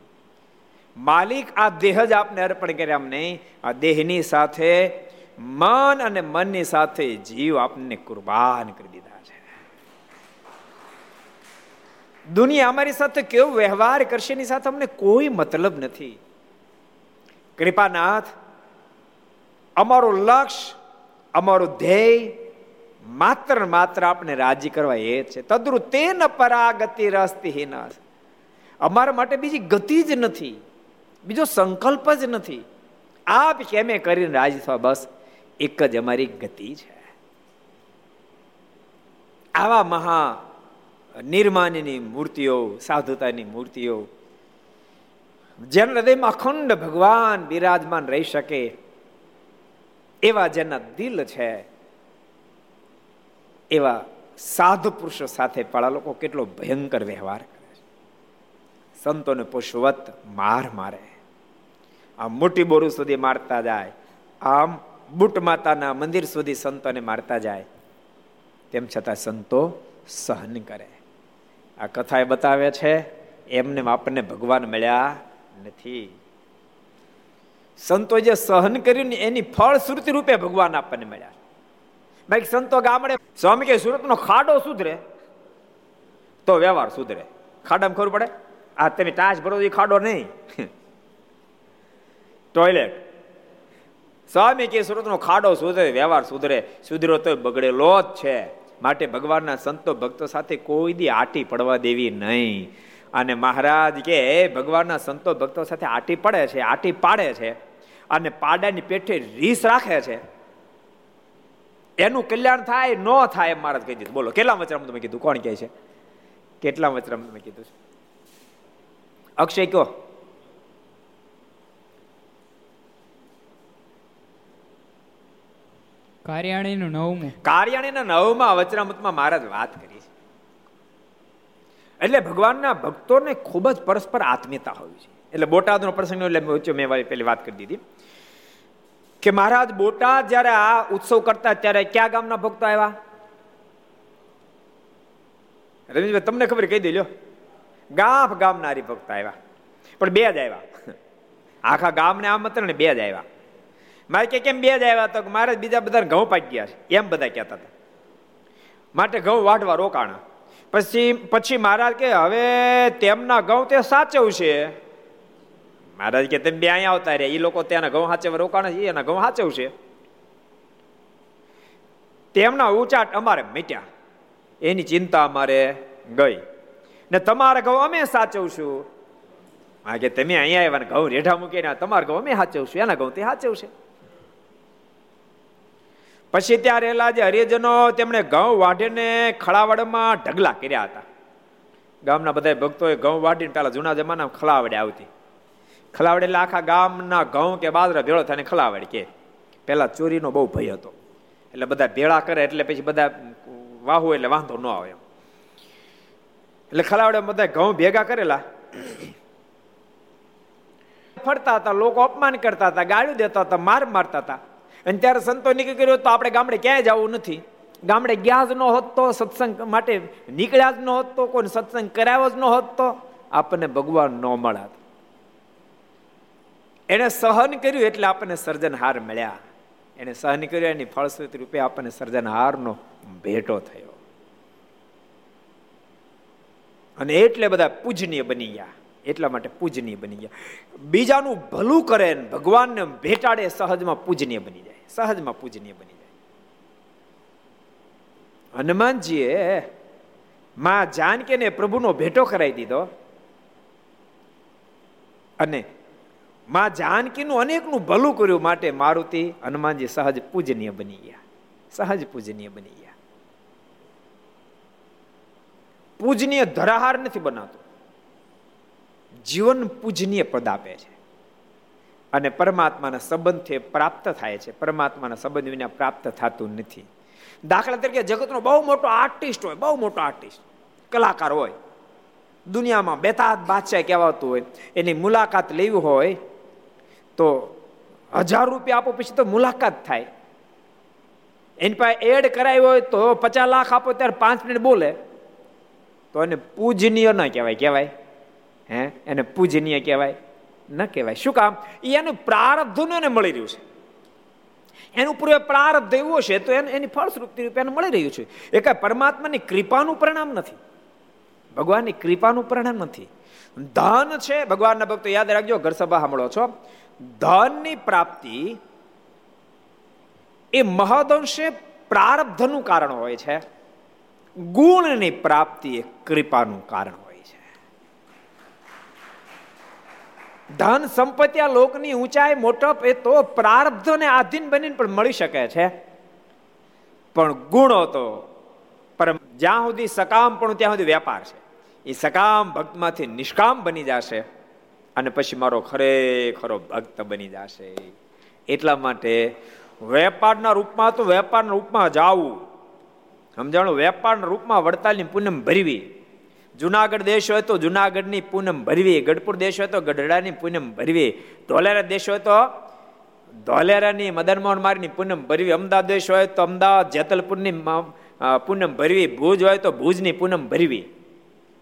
માલિક, આ દેહ જ આપને અર્પણ કર્યા એમ નહીં આ દેહની સાથે મન અને મનની સાથે જીવ આપને કુરબાન કરી દીધા છે દુનિયા અમારી સાથે કેવો વ્યવહાર કરશે એની સાથે અમને કોઈ મતલબ નથી. કૃપાનાથ, અમારું લક્ષ્ય અમારું ધ્યેય માત્ર માત્ર આપણે રાજી કરવા એ છે. તદ્રુ તે પરાગતિ રસ્તી અમારા માટે બીજી ગતિ જ નથી, બીજો સંકલ્પ જ નથી. આપ કેમે કરીને રાજી થવા? બસ એક જ અમારી ગતિ છે. આવા મહા નિર્માણની મૂર્તિઓ, સાધુતાની મૂર્તિઓ. જેના હૃદયમાં અખંડ ભગવાન બિરાજમાન રહી શકે, એવા જેના દિલ છે, એવા સાધુ પુરુષો સાથે પાળા લોકો કેટલો ભયંકર વ્યવહાર કરે છે. સંતોને પુષ્વત માર મારે. આ મોટી બોરું સુધી મારતા જાય, આમ બુટ માતાના મંદિર સુધી સંતોને મારતા જાય, તેમ છતાં સંતો સહન કરે. આ કથા એ બતાવે છે, એમને આપણને ભગવાન મળ્યા નથી. સંતો જે સહન કર્યું ને એની ફળશ્રુતિ રૂપે ભગવાન આપણને મળ્યા. બાકી સંતો ગામડે, સ્વામી કે સુરતનો ખાડો સુધરે. તો વ્યવહાર સુધરે. ખાડામાં ખબર પડે? આ તમે ટાચ ભરો એ ખાડો નહીં. ટોયલેટ સ્વામી કે સુરતનો ખાડો સુધરે, વ્યવહાર સુધરે. સુધરો તો બગડેલો જ છે. માટે ભગવાનના સંતો ભક્તો સાથે કોઈ દી આટી પડવા દેવી નહીં. અને મહારાજ કે ભગવાનના સંતો ભક્તો સાથે આટી પડે છે, આટી પાડે છે અને પાડાની પેઠે રીસ રાખે છે. એનું કલ્યાણ થાય, ન થાય એમ મહારાજ કહી દીધું. બોલો, કેટલા વચરામ તમે કીધું? કોણ કહે છે? કેટલા વચરામ તમે કીધું છે? અક્ષય કયો કાર્યાણીનું નવમું. કાર્યાણીના નવમાં વચરામૃતમાં મહારાજ વાત કરી છે. એટલે ભગવાનના ભક્તોને ખૂબ જ પરસ્પર આત્મીયતા હોવી છે. એટલે બોટાદનો પ્રસંગ એટલે મેં પેલી વાત કરી દીધી. કે મહારાજ બોટાદ જ્યારે આ ઉત્સવ કરતા ત્યારે ક્યાં ગામના ભક્તો આવ્યા? રમેશભાઈ, તમને ખબર કહી દેજો. ગામ ગામના હરિભક્ત આવ્યા. પણ બે જ આવ્યા. આખા ગામને આમંત્રણ બે જ આવ્યા. મારે કે કેમ બે જ આવ્યા તો મારે બીજા બધા ઘઉં પાકી ગયા છે. એમ બધા કહેતા હતા. માટે ઘઉં વાઢવા રોકાણા. પછી પછી મહારાજ કે, હવે તેમના ઘઉં તે સાચવશે મહારાજ કે, તમે બે અહીંયા આવતા રહ્યા. એ લોકો ત્યાંના ઘઉં સાચવવા રોકાણા છે. એના ઘઉં સાચવશે તેમના ઉચાટ અમારે મીટ્યા. એની ચિંતા અમારે ગઈ. ને તમારા ઘઉં અમે સાચવશું. હા કે, તમે અહીંયા આવ્યા ઘઉં રેઢા મૂકીને તમારા ઘઉં અમે સાચવશું. એના ઘઉં તે સાચવશે પછી ત્યાં રહેલા જે હરિજનો તેમણે ઘઉં વાઢીને ખળાવડમાં ઢગલા કર્યા હતા. ગામના બધા ભક્તોએ ઘઉં વાઢીને પેલા જૂના જમાના ખળાવડે આવતી. ખલાવડ એટલે આખા ગામના ઘઉં કે બાજરા ભેળો થાય ખલાવડ કે. પેલા ચોરીનો બહુ ભય હતો. એટલે બધા ભેળા કરે એટલે પછી બધા વાહુ એટલે વાંધો ન આવે એમ. એટલે ખલાવડે બધા ઘઉં ભેગા કરેલા. ફરતા હતા, લોકો અપમાન કરતા હતા, ગાળ્યું દેતા હતા, માર મારતા હતા. અને ત્યારે સંતો નીકળી કર્યો તો આપણે ગામડે ક્યાંય જવું નથી. ગામડે ગયા જ ન હોત તો સત્સંગ માટે નીકળ્યા જ ન હોત તો કોઈ સત્સંગ કરાવ્યો જ ન હોત તો આપણને ભગવાન ન મળ્યા એને સહન કર્યું એટલે આપણને સર્જનહાર મળ્યા. એને સહન કર્યું, એની ફળશ્રુતિ રૂપે આપણને સર્જનહારનો ભેટો થયો. અને એટલે બધા પૂજનીય બની ગયા. એટલા માટે પૂજનીય બની ગયા. બીજાનું ભલું કરે ભગવાનને ભેટાડે સહજમાં પૂજનીય બની જાય. સહજમાં પૂજનીય બની જાય. હનુમાનજીએ માં જાનકીને પ્રભુનો ભેટો કરાવી દીધો અને માં જાનકીનું અનેકનું ભલું કર્યું માટે મારુતિ, હનુમાનજી સહજ પૂજનીય બની ગયા. સહજ પૂજનીય બની ગયા. પૂજનીય ધરાહાર નથી બનાતો. જીવન પૂજનીય પદ આપે છે. અને પરમાત્માના સંબંધથી પ્રાપ્ત થાય છે. પરમાત્માના સંબંધ વિના પ્રાપ્ત થતું નથી. દાખલા તરીકે જગતનો બહુ મોટો આર્ટિસ્ટ હોય, બહુ મોટો આર્ટિસ્ટ કલાકાર હોય. દુનિયામાં બેતાદ બાદશાહ કહેવાતું હોય, એની મુલાકાત લેવી હોય, તો હજાર રૂપિયા આપો પછી તો મુલાકાત થાય. એની પાસે એડ કરાવી હોય તો પચાસ લાખ આપો ત્યારે પાંચ મિનિટ બોલે. તો એને પૂજનીય ના કહેવાય કહેવાય? હે? એને પૂજનીય કહેવાય? ન કહેવાય. શું કામ? એ એનું પ્રારબ્ધનું એને મળી રહ્યું છે. એનું પૂર્વે પ્રારબ્ધ એવું છે, તો એને, એની ફળશ્રુતિ રૂપે એને મળી રહ્યું છે. એ કાંઈ પરમાત્માની કૃપાનું પરિણામ નથી. ભગવાનની કૃપાનું પરિણામ નથી. ધન છે, ભગવાનના ભક્તો યાદ રાખજો ઘર સભા સાંભળો છો. ધનની પ્રાપ્તિ એ મહદઅંશે પ્રારબ્ધનું કારણ હોય છે. ગુણની પ્રાપ્તિ એ કૃપાનું કારણ હોય છે ધન સંપત્તિ આ લોકની ઊંચાઈ મોટપ એ તો પ્રારબ્ધને આધીન બનીને પણ મળી શકે છે. પણ ગુણો તો પરમ જ્યાં સુધી સકામ પણ ત્યાં સુધી વેપાર છે. એ સકામ ભક્તમાંથી નિષ્કામ બની જશે અને પછી મારો ખરેખરો ભક્ત બની જશે. એટલા માટે વેપારના રૂપમાં તો વેપારના રૂપમાં જાવું. સમજાણું? વેપારના રૂપમાં વડતાલની પૂનમ ભરવી. જુનાગઢ દેશ હોય તો જુનાગઢની પૂનમ ભરવી. ગઢપુર દેશ હોય તો ગઢડાની પૂનમ ભરવી. ધોલેરા દેશ હોય તો ધોલેરાની મદનમોહન મારની પૂનમ ભરવી. અમદાવાદ દેશ હોય તો અમદાવાદ, જેતલપુરની પૂનમ ભરવી. ભુજ હોય તો ભુજની પૂનમ ભરવી.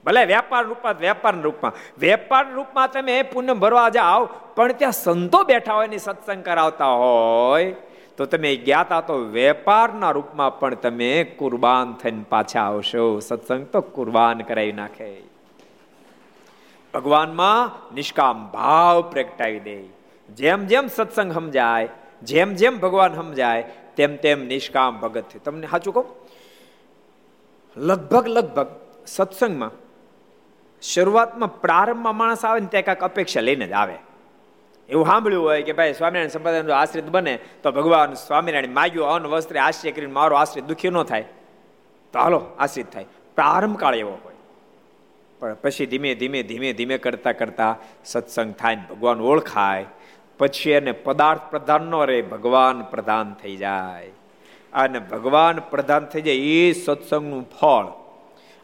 ભલે વેપાર રૂપમાં વેપાર રૂપમાં. વેપાર રૂપમાં તમે પૂનમ ભરવા જાઓ, પણ ત્યાં સંતો બેઠા હોય ને સત્સંગ કરાવતા હોય. તો તમે ગયા તા તો વેપારના રૂપમાં પણ તમે કુરબાન થઈને પાછા આવશો. સત્સંગ તો કુરબાન કરાવી નાખે. ભગવાનમાં નિષ્કામ ભાવ પ્રગટાવી દે. જેમ જેમ સત્સંગ સમજાય, જેમ જેમ ભગવાન સમજાય, તેમ તેમ નિષ્કામ ભગત તમને સાચું કહું? લગભગ લગભગ સત્સંગમાં શરૂઆતમાં પ્રારંભમાં માણસ આવે ને ત્યાં કાંઈક અપેક્ષા લઈને જ આવે. એવું સાંભળ્યું હોય કે ભાઈ સ્વામિનારાયણ સંપ્રદાય આશ્રિત બને, તો ભગવાન સ્વામિનારાયણ માગ્યું અન વસ્ત્રે આશ્રય કરીને મારો આશ્રિત દુઃખી ન થાય. તો હાલો, આશ્રિત થાય. પ્રારંભ કાળ એવો હોય. પણ પછી ધીમે ધીમે ધીમે ધીમે કરતા કરતા સત્સંગ થાય ભગવાન ઓળખાય. પછી એને પદાર્થ પ્રધાન નો રહે, ભગવાન પ્રધાન થઈ જાય. અને ભગવાન પ્રધાન થઈ જાય એ સત્સંગનું ફળ.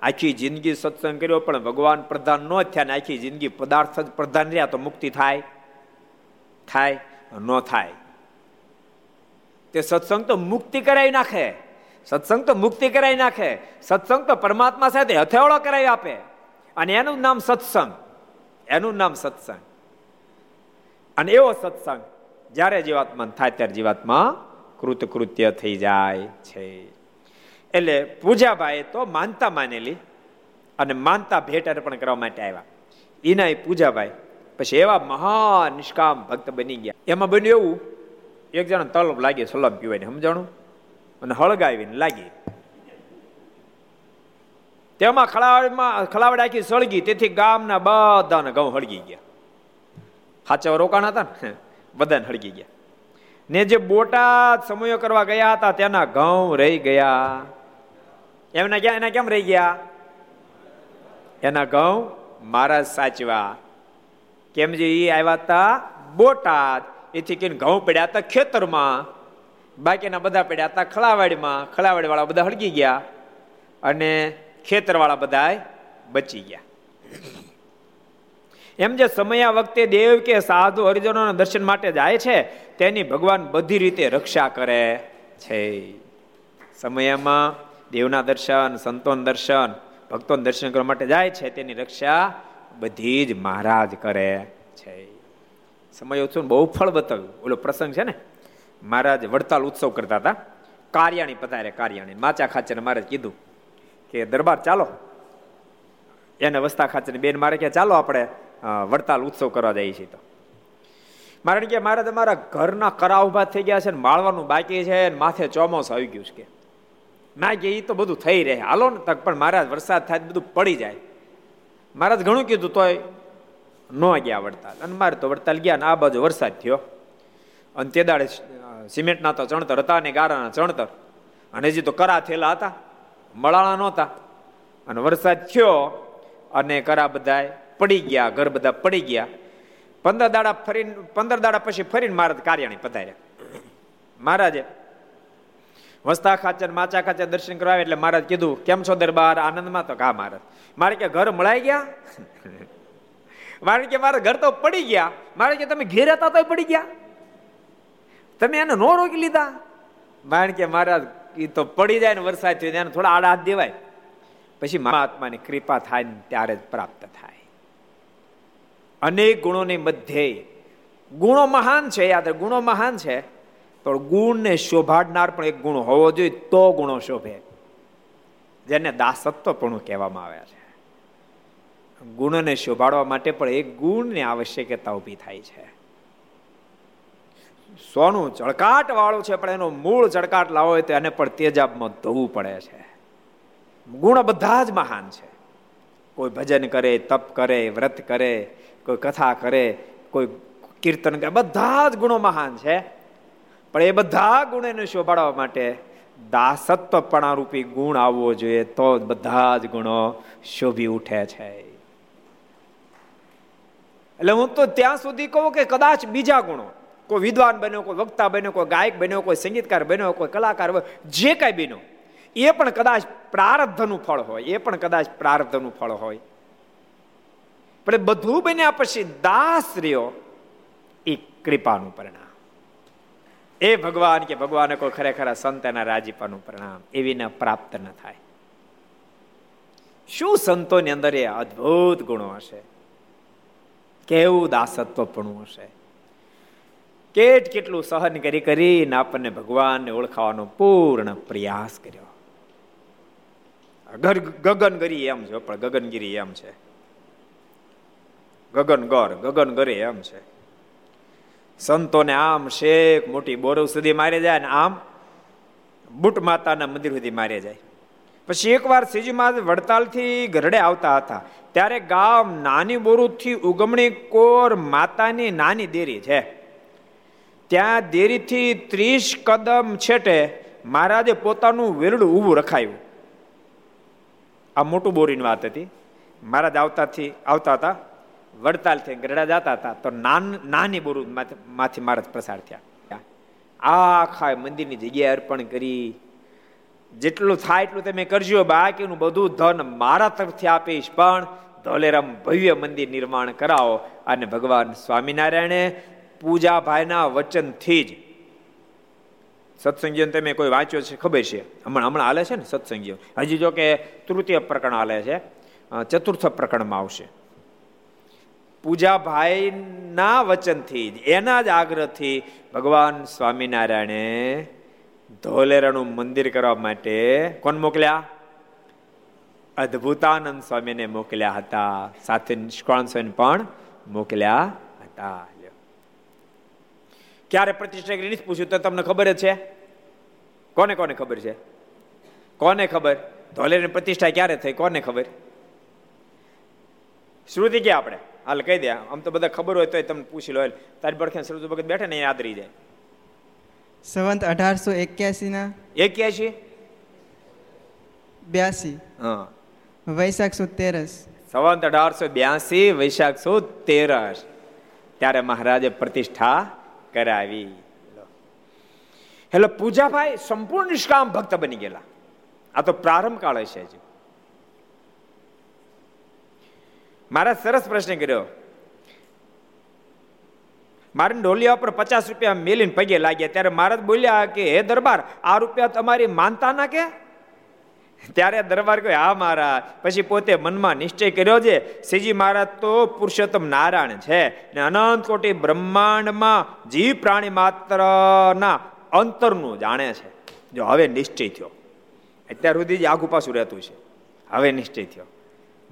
આખી જિંદગી સત્સંગ કર્યો, પણ ભગવાન પ્રધાન ન થયા ને આખી જિંદગી પદાર્થ જ પ્રધાન રહ્યા તો મુક્તિ થાય. થાય ન થાય. તે સત્સંગ તો મુક્તિ કરાવી નાખે. સત્સંગ તો મુક્તિ કરાવી નાખે. સત્સંગ તો પરમાત્મા સાથે હથેળો કરાવી આપે. અને એનું નામ સત્સંગ. એનું નામ સત્સંગ. અને એવો સત્સંગ જ્યારે જીવાત્મા થાય ત્યારે જીવાત્મા કૃતકૃત્ય થઈ જાય છે. એટલે પૂજાભાઈ તો માનતા માનેલી અને માનતા ભેટ અર્પણ કરવા માટે આવ્યા. એના પૂજાભાઈ પછી એવા મહાન નિષ્કામ ભક્ત બની ગયા. એમાં બન્યું એવું, એક જણા તલબ લાગે, સલામ પીવાની સમજાણું? અને હળગાવીને લાગી. તેમાં ખલાવડમાં ખલાવડ આખી સળગી, તેથી ગામના બધાને ઘઉં હળગી ગયા. સાચા રોકાણ હતા ને, બધાને હળગી ગયા. ને જે બોટાદ સમયો કરવા ગયા હતા, તેના ઘઉં રહી ગયા. એમના ક્યાં, એના કેમ રહી ગયા? એના ઘઉં મારા સાચવા. કેમ જે એ આવ્યા હતા બોટાદ. એથી કહીને ઘઉં પડ્યા હતા ખેતરમાં. બાકીના બધા પડ્યા હતા ખળાવાડીમાં. ખળાવાડી વાળા બધા હળગી ગયા. અને ખેતરવાળા બધા બચી ગયા. એમ જે સમયા વખતે દેવ કે સાધુ હરિજનોના દર્શન માટે જાય છે, તેની ભગવાન બધી રીતે રક્ષા કરે છે. સમયમાં દેવના દર્શન, સંતોન દર્શન, ભક્તોના દર્શન કરવા માટે જાય છે, તેની રક્ષા બધી જ મહારાજ કરે છે. સમય ઉત્સવ બહુ ફળ બતાવ્યું. ઓલો પ્રસંગ છે ને? મહારાજ વડતાલ ઉત્સવ કરતા હતા. કાર્યાણી પધારે, કાર્યાણી. માચા ખાચર મહારાજ કીધું કે, દરબાર ચાલો. એને વસ્તા ખાચર બેન મારે કે ચાલો આપણે વડતાલ ઉત્સવ કરવા જઈએ છીએ તો. મારે કે મારે તમારા ઘરના કરા ઊભા થઈ ગયા છે ને, માળવાનું બાકી છે ને, માથે ચોમાસ આવી ગયું છે. કે, ના, કે એ તો બધું થઈ રહે. હાલો ને, તક પણ મારા વરસાદ થાય બધું પડી જાય. મહારાજ ઘણું કીધું તોય ન ગયા વડતાલ. અને મારે તો વડતાલ ગયા ને આ બાજુ વરસાદ થયો. અને તે દાડે સિમેન્ટના તો ચણતર હતા ને ગારાના ચણતર. અને હજી તો કરા થયેલા હતા. મળાણા નહોતા. અને વરસાદ થયો અને કરા બધા પડી ગયા, ઘર બધા પડી ગયા. પંદર દાડા ફરીને, પંદર દાડા પછી ફરીને મહારાજ કાર્યાણી પધાર્યા. મહારાજે વસ્તા ખાચર, માચા ખાચર દર્શન કરવા એટલે મહારાજ કીધું, કેમ છો દરબાર? આનંદમાં તો. કા મહારાજ. મારે કે ઘર મળાઈ ગયા? મારે કે મારા ઘર તો પડી ગયા. મારે કે તમે ઘેર હતા તો પડી ગયા? તમે એને નો રોકી લીધા? મારે કે મહારાજ એ તો પડી જાય ને વરસાદ થયો, એને થોડા આડા હાથ દેવાય. પછી મહાત્માની કૃપા થાય ને ત્યારે જ પ્રાપ્ત થાય. અનેક ગુણોની મધ્યે, ગુણો મહાન છે, યાદ ગુણો મહાન છે પણ ગુણને શોભાડનાર પણ એક ગુણ હોવો જોઈએ, તો ગુણો શોભે. જેને દાસત્વપણું કહેવામાં આવ્યા છે. ગુણને શોભાડવા માટે પણ એક ગુણની આવશ્યકતા ઊભી થાય છે. સોનું ચળકાટ વાળું છે, પણ એનો મૂળ ચળકાટ લાવો હોય તો એને પણ તેજાબમાં ધોવું પડે છે. ગુણ બધા જ મહાન છે. કોઈ ભજન કરે, તપ કરે, વ્રત કરે, કોઈ કથા કરે, કોઈ કીર્તન કરે, બધા જ ગુણો મહાન છે. પણ એ બધા ગુણોને શોભાડવા માટે દાસત્વપણા રૂપી ગુણ આવવો જોઈએ, તો બધા જ ગુણો શોભી ઉઠે છે. એટલે હું તો ત્યાં સુધી કહું કે કદાચ બીજા ગુણો, કોઈ વિદ્વાન બન્યો, કોઈ વક્તા બન્યો, કોઈ ગાયક બન્યો, કોઈ સંગીતકાર બન્યો, કોઈ કલાકાર જે કાંઈ બન્યો, એ પણ કદાચ પ્રારબ્ધનું ફળ હોય, એ પણ કદાચ પ્રારબ્ધનું ફળ હોય. પણ બધું બન્યા પછી દાસ રહ્યો એ કૃપાનું પરિણામ. એ ભગવાન કે ભગવાન કોઈ ખરેખર સંત એના રાજીપાનું પરિણામ એવીને પ્રાપ્ત ન થાય. શું સંતોની અંદર એ અદ્ભુત ગુણો હશે? કેવું દાસત્વપણું હશે? કેટ કેટલું સહન કરી કરીને આપણને ભગવાનને ઓળખાવાનો પૂર્ણ પ્રયાસ કર્યો. ગગનગરી એમ છે, પણ ગગનગીરી એમ છે. ગગન ગર ગગન ગરે એમ છે. સંતોને આમ શેખ મોટી બોરવ સુધી મારે જાય ને આમ બુટ માતાના મંદિર સુધી મારે જાય. પછી એકવાર શ્રીજી મહારાજ વડતાલથી ગરડે આવતા હતા. ત્યારે ગામ નાની બોરુથી ઉગમણી કોર માતાની નાની દેરી છે. ત્યાં દેરીથી ત્રીસ કદમ છેટે મહારાજે પોતાનું વેરડું ઊભું રખાયું. આ મોટું બોરીની વાત હતી. મહારાજ આવતાથી આવતા હતા. વડતાલથી ગરડા જતા હતા, તો નાન બોરુ માંથી મહારાજ પ્રસાર થયા. આખા મંદિરની જગ્યાએ અર્પણ કરી. જેટલું થાય એટલું તમે કરજો, બાકીનું બધું ધન મારા તરફથી આપીશ, પણ ધોલેરામ ભવ્ય મંદિર નિર્માણ કરાવો અને ભગવાન સ્વામિનારાયણે પૂજાભાઈના વચનથી જ સત્સંગીઓ તમે કોઈ વાંચ્યો છે? ખબર છે. હમણાં હમણાં હાલે છે ને સત્સંગીઓ? હજી જો કે તૃતીય પ્રકરણ હાલે છે. ચતુર્થ પ્રકરણમાં આવશે. પૂજાભાઈના વચનથી જ, એના જ આગ્રહથી ભગવાન સ્વામિનારાયણે ધોલેરાનું મંદિર કરવા માટે કોણ મોકલ્યા? અદ્ભુતાનંદ સ્વામીને મોકલ્યા હતા. સાથે નિષ્કાળ સ્વામી પણ મોકલ્યા હતા. ક્યારે પ્રતિષ્ઠા કરી નથી પૂછ્યું તો તમને ખબર જ છે? કોને કોને ખબર છે? કોને ખબર? ધોલેરની પ્રતિષ્ઠા ક્યારે થઈ? કોને ખબર? શ્રુતિ કે આપણે? હાલ કહી દે આમ તો બધા ખબર હોય તો તમને પૂછી લો તારી પડખે શ્રુતિ ભગત બેઠે ને યાદ રહી જાય. સંવંત અઢારસો એક્યાસી ના એક્યાસી? બ્યાસી. હા. વૈશાખ સુદ તેરસ. સંવંત અઢારસો બ્યાસી વૈશાખ સુદ તેરસ. ત્યારે મહારાજે પ્રતિષ્ઠા કરાવી. એટલે પૂજાભાઈ સંપૂર્ણ નિષ્કામ ભક્ત બની ગયેલા. આ તો પ્રારંભ કાળ છે હજી. મારા સરસ પ્રશ્ન કર્યો. મારે ઢોલિયા ઉપર પચાસ રૂપિયા મેલીને પગે લાગ્યા. ત્યારે મહારાજ બોલ્યા કે, હે દરબાર, આ રૂપિયા તમારી માનતા ના કે? ત્યારે દરબાર કહે હા, મહારાજ. પછી પોતે મનમાં નિશ્ચય કર્યો છે શ્રીજી મહારાજ તો પુરુષોત્તમ નારાયણ છે ને અનંત કોટી બ્રહ્માંડમાં જીવ પ્રાણી માત્રના અંતરનું જાણે છે. જો હવે નિશ્ચય થયો. અત્યાર સુધી જ આગુ પાછું રહેતું છે. હવે નિશ્ચય થયો.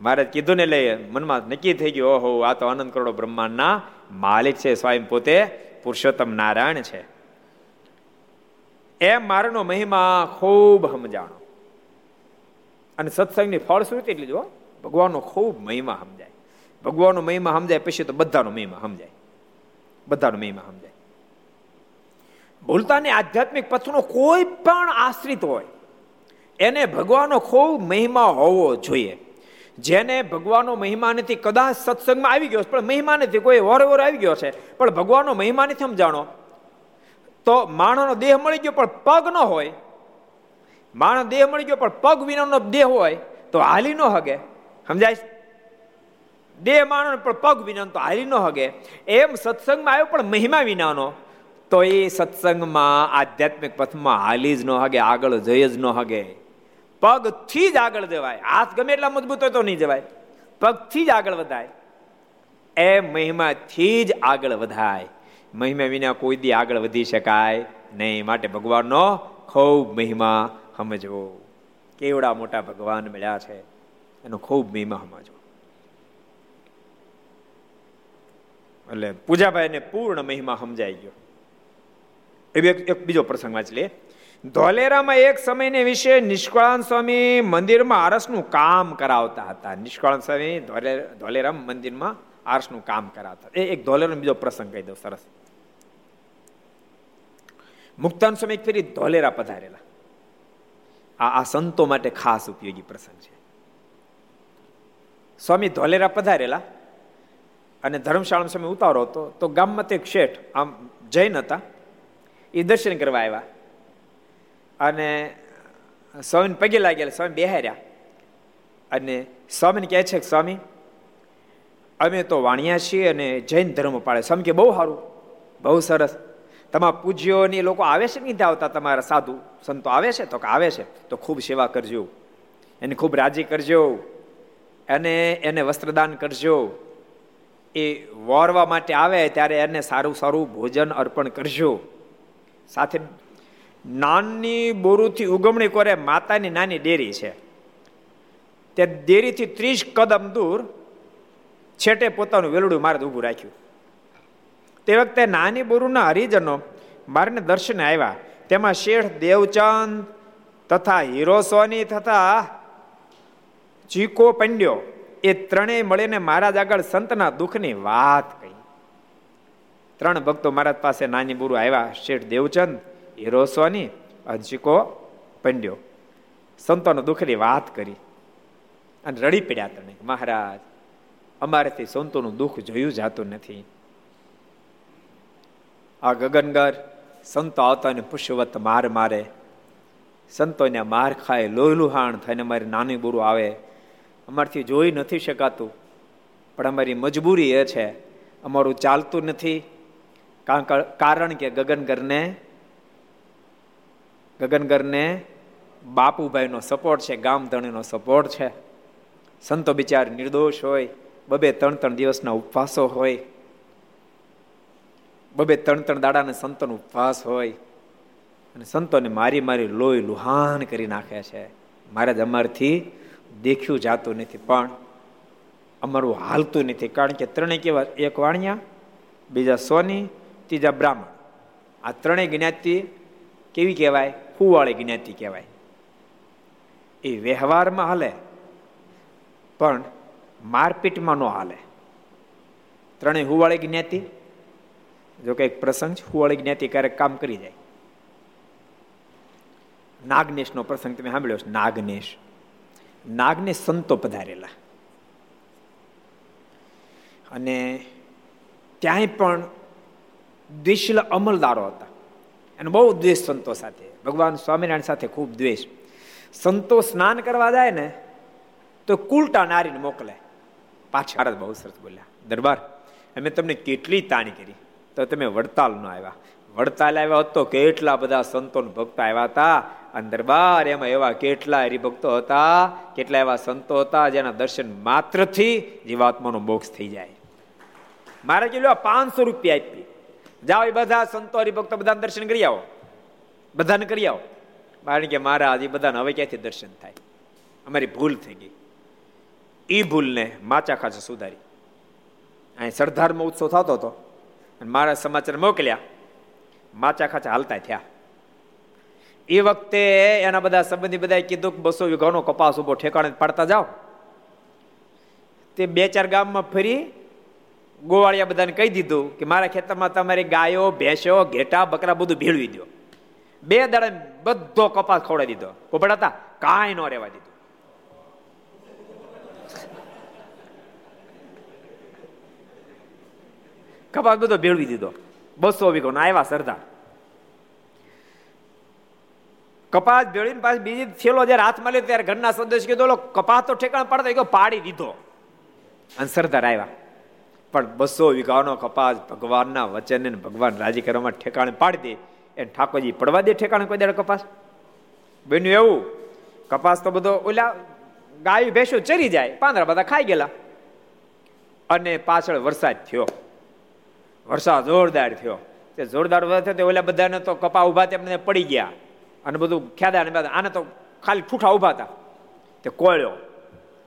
મારે કીધું ને લઈએ મનમાં નક્કી થઈ ગયું, ઓહો, આ તો અનંત કરોડો બ્રહ્માંડના માલિક છે, સ્વયં પોતે પુરુષોત્તમ નારાયણ છે. એમ મારનો મહિમા ખૂબ સમજાણો. અને સત્સંગની ફળશ્રુતિ એટલી જો ભગવાનનો ખૂબ મહિમા સમજાય. ભગવાનનો મહિમા સમજાય પછી તો બધાનો મહિમા સમજાય. બધાનો મહિમા સમજાય. ભૂલતાની આધ્યાત્મિક પથનો કોઈ પણ આશ્રિત હોય, એને ભગવાનનો ખૂબ મહિમા હોવો જોઈએ. જેને ભગવાનનો મહિમા નથી, કદાચ સત્સંગમાં આવી ગયો પણ મહિમા નથી, કોઈ વર વર આવી ગયો છે, પણ ભગવાનનો મહિમા નથી સમજાણો. તો માણસનો દેહ મળી ગયો, પણ પગ ન હોય. માણસ દેહ મળી ગયો, પણ પગ વિનાનો દેહ હોય, તો હાલી ન હગે. સમજાય દેહ માણસ પણ પગ વિનાનો, તો હાલી ન હગે. એમ સત્સંગમાં આવ્યો, પણ મહિમા વિનાનો. તો એ સત્સંગમાં આધ્યાત્મિક પથમાં હાલી જ ન હગે, આગળ જઈ જ ન હગે. પગથી જ આગળ જવાય. હાથ ગમે એટલા મજબૂત હોય તો નહીં જવાય. પગથી જ આગળ વધાય. એ મહિમાથી જ આગળ વધાય. મહિમા વિના કોઈ દી આગળ વધી શકાય નહીં. માટે ભગવાનનો ખૂબ મહિમા સમજવો કેવડા મોટા ભગવાન મળ્યા છે. એનો ખૂબ મહિમા સમજવો એટલે પૂજાભાઈને પૂર્ણ મહિમા સમજાઈ ગયો. એ એક બીજો પ્રસંગ વાંચ લે ધોલેરામાં એક સમયને વિશે નિષ્કળાન સ્વામી મંદિરમાં આરસનું કામ કરાવતા હતા. નિષ્કળાન સ્વામી ધોલેરામ મંદિરમાં આરસનું કામ કરાવતા એ એક ધોલેરામ બીજો પ્રસંગ કહી દઉં, સરસ. મુક્તાન સ્વામી ફેરી ધોલેરા પધારેલા. આ આ સંતો માટે ખાસ ઉપયોગી પ્રસંગ છે. સ્વામી ધોલેરા પધારેલા અને ધર્મશાળા સમય ઉતારો હતો, તો ગામમાં તે શેઠ, આમ જૈન હતા, એ દર્શન કરવા આવ્યા. અને સ્વામીને પગે લાગેલા, સ્વામી બેહાર્યા. અને સ્વામીને કહે છે કે, સ્વામી, અમે તો વાણિયા છીએ અને જૈન ધર્મ પાળે સ્વામી કે, બહુ સારું, બહુ સરસ. તમારા પૂજ્યોની લોકો આવે છે નહીં આવતા? તમારા સાધુ સંતો આવે છે? તો કે આવે છે. તો ખૂબ સેવા કરજો. એને ખૂબ રાજી કરજો અને એને વસ્ત્રદાન કરજો. એ વોરવા માટે આવે ત્યારે એને સારું સારું ભોજન અર્પણ કરજો. સાથે નાની બોરુથી ઉગમણી કરે માતાની નાની ડેરી છે. તે ડેરીથી ત્રીસ કદમ દૂર છેટે પોતાનું વેલડું મારે ઊભું રાખ્યું. તે વખતે નાની બોરુના હરિજનો મારને દર્શને આવ્યા. તેમાં શેઠ દેવચંદ તથા હીરો સોની તથા ચીકો પંડ્યો. એ ત્રણેય મળીને મહારાજ આગળ સંતના દુઃખની વાત કહી. ત્રણ ભક્તો મહારાજ પાસે નાની બુરુ આવ્યા. શેઠ દેવચંદ હીરો સોની અને ચીકો પંડ્યો. સંતોના દુઃખની વાત કરી અને રડી પડ્યા તને મહારાજ, અમારેથી સંતોનું દુઃખ જોયું જાતું નથી. આ ગગનગર સંતો આવતાને પુષ્યવત માર મારે. સંતોને માર ખાય, લોહલુહાણ થઈને અમારી નાની બુરું આવે. અમારથી જોઈ નથી શકાતું, પણ અમારી મજબૂરી એ છે, અમારું ચાલતું નથી. કારણ કે ગગનગરને ગગનગરને બાપુભાઈનો સપોર્ટ છે, ગામધણીનો સપોર્ટ છે. સંતો બિચાર નિર્દોષ હોય, બબે ત્રણ ત્રણ દિવસના ઉપવાસો હોય. બબે ત્રણ ત્રણ દાડાને સંતોનો ઉપવાસ હોય. અને સંતોને મારી મારી લોહી લુહાન કરી નાખે છે. મારે જ અમારથી દેખ્યું જાતું નથી, પણ અમારું હાલતું નથી. કારણ કે ત્રણેય કેવા, એક વાણિયા, બીજા સોની, ત્રીજા બ્રાહ્મણ. આ ત્રણેય જ્ઞાતિ કેવી કહેવાય? ફુવાળી જ્ઞાતિ કહેવાય. એ વ્યવહારમાં હાલે, પણ મારપીટમાં ન હાલે. ત્રણેય હુવાળી જ્ઞાતિ, જો કે એક પ્રસંગ છે, હુવાળી જ્ઞાતિ ક્યારેક કામ કરી જાય. નાગનેશનો પ્રસંગ તમે સાંભળ્યો નાગનેશ. નાગને સંતો પધારેલા. અને ત્યાંય પણ દ્વેષીલ અમલદારો હતા. અને બહુ દ્વેષ સંતો સાથે. ભગવાન સ્વામિનારાયણ સાથે ખૂબ દ્વેષ. સંતો સ્નાન કરવા જાય ને, તો કુલટા નારીને મોકલે. પાછા બહુ સરસ બોલ્યા. દરબાર, અમે તમને કેટલી તાણી કરી. તો તમે વડતાલ ન આવ્યા. વડતાલ આવ્યા તો કેટલા બધા સંતો ભક્તો આવ્યા હતા. અને દરબાર એમાં એવા કેટલા હરિભક્તો હતા, કેટલા એવા સંતો હતા જેના દર્શન માત્રથી જીવાત્માનો મોક્ષ થઈ જાય. મારે કેટલું પાંચસો રૂપિયા આપી. જાઓ એ બધા સંતો હરિભક્તો બધાને દર્શન કરી આવો. બધાને કરી આવો. કારણ કે મારા એ બધાને હવે ક્યાંથી દર્શન થાય? અમારી ભૂલ થઈ ગઈ. એ ભૂલને માચા ખાચા સુધારી. અહીં સરદારમાં ઉત્સવ થતો હતો. અને મારા સમાચાર મોકલ્યા. માચા ખાચા હાલતા થયા. એ વખતે એના બધા સંબંધી બધાએ કીધું કે બસો વીઘાનો કપાસ ઊભો ઠેકાણે પાડતા જાઓ. તે બે ચાર ગામમાં ફરી ગોવાળિયા બધાને કહી દીધું કે મારા ખેતરમાં તમારી ગાયો, ભેંસો, ઘેટા, બકરા બધું ભેળવી દો. બે દાડે બધો કપાસ ખવડાવી દીધો. પોપડાતા કાંઈ ન રહેવા દીધું. કપાસ બધો ભેળવી દીધો. બસો વીઘો આવ્યા સરદાર. કપાસ ભેળવીને પાછી બીજી થેલો જયારે હાથમાં લે ત્યારે ઘરના સદસ્ય કીધો કપાસ તો ઠેકાણ પડતો પાડી દીધો. અને સરદાર આવ્યા. પણ બસો વીઘાનો કપાસ ભગવાનના વચનને ભગવાન રાજી કરવામાં ઠેકાણે પાડી દે, એને ઠાકોરજી પડવા દે ઠેકાણે કોઈ દે કપાસ? બન્યું એવું, કપાસ તો બધો ઓલા ગાય ભેંસો ચરી જાય, પાંદડા બધા ખાઈ ગયેલા. અને પાછળ વરસાદ થયો, વરસાદ જોરદાર થયો. તે જોરદાર વરસાદ થયો ઓલા બધાને તો કપા ઊભા તેમને પડી ગયા. અને બધું ખ્યાદા ને આને તો ખાલી ઠૂઠા ઊભા હતા. તે કોળ્યો,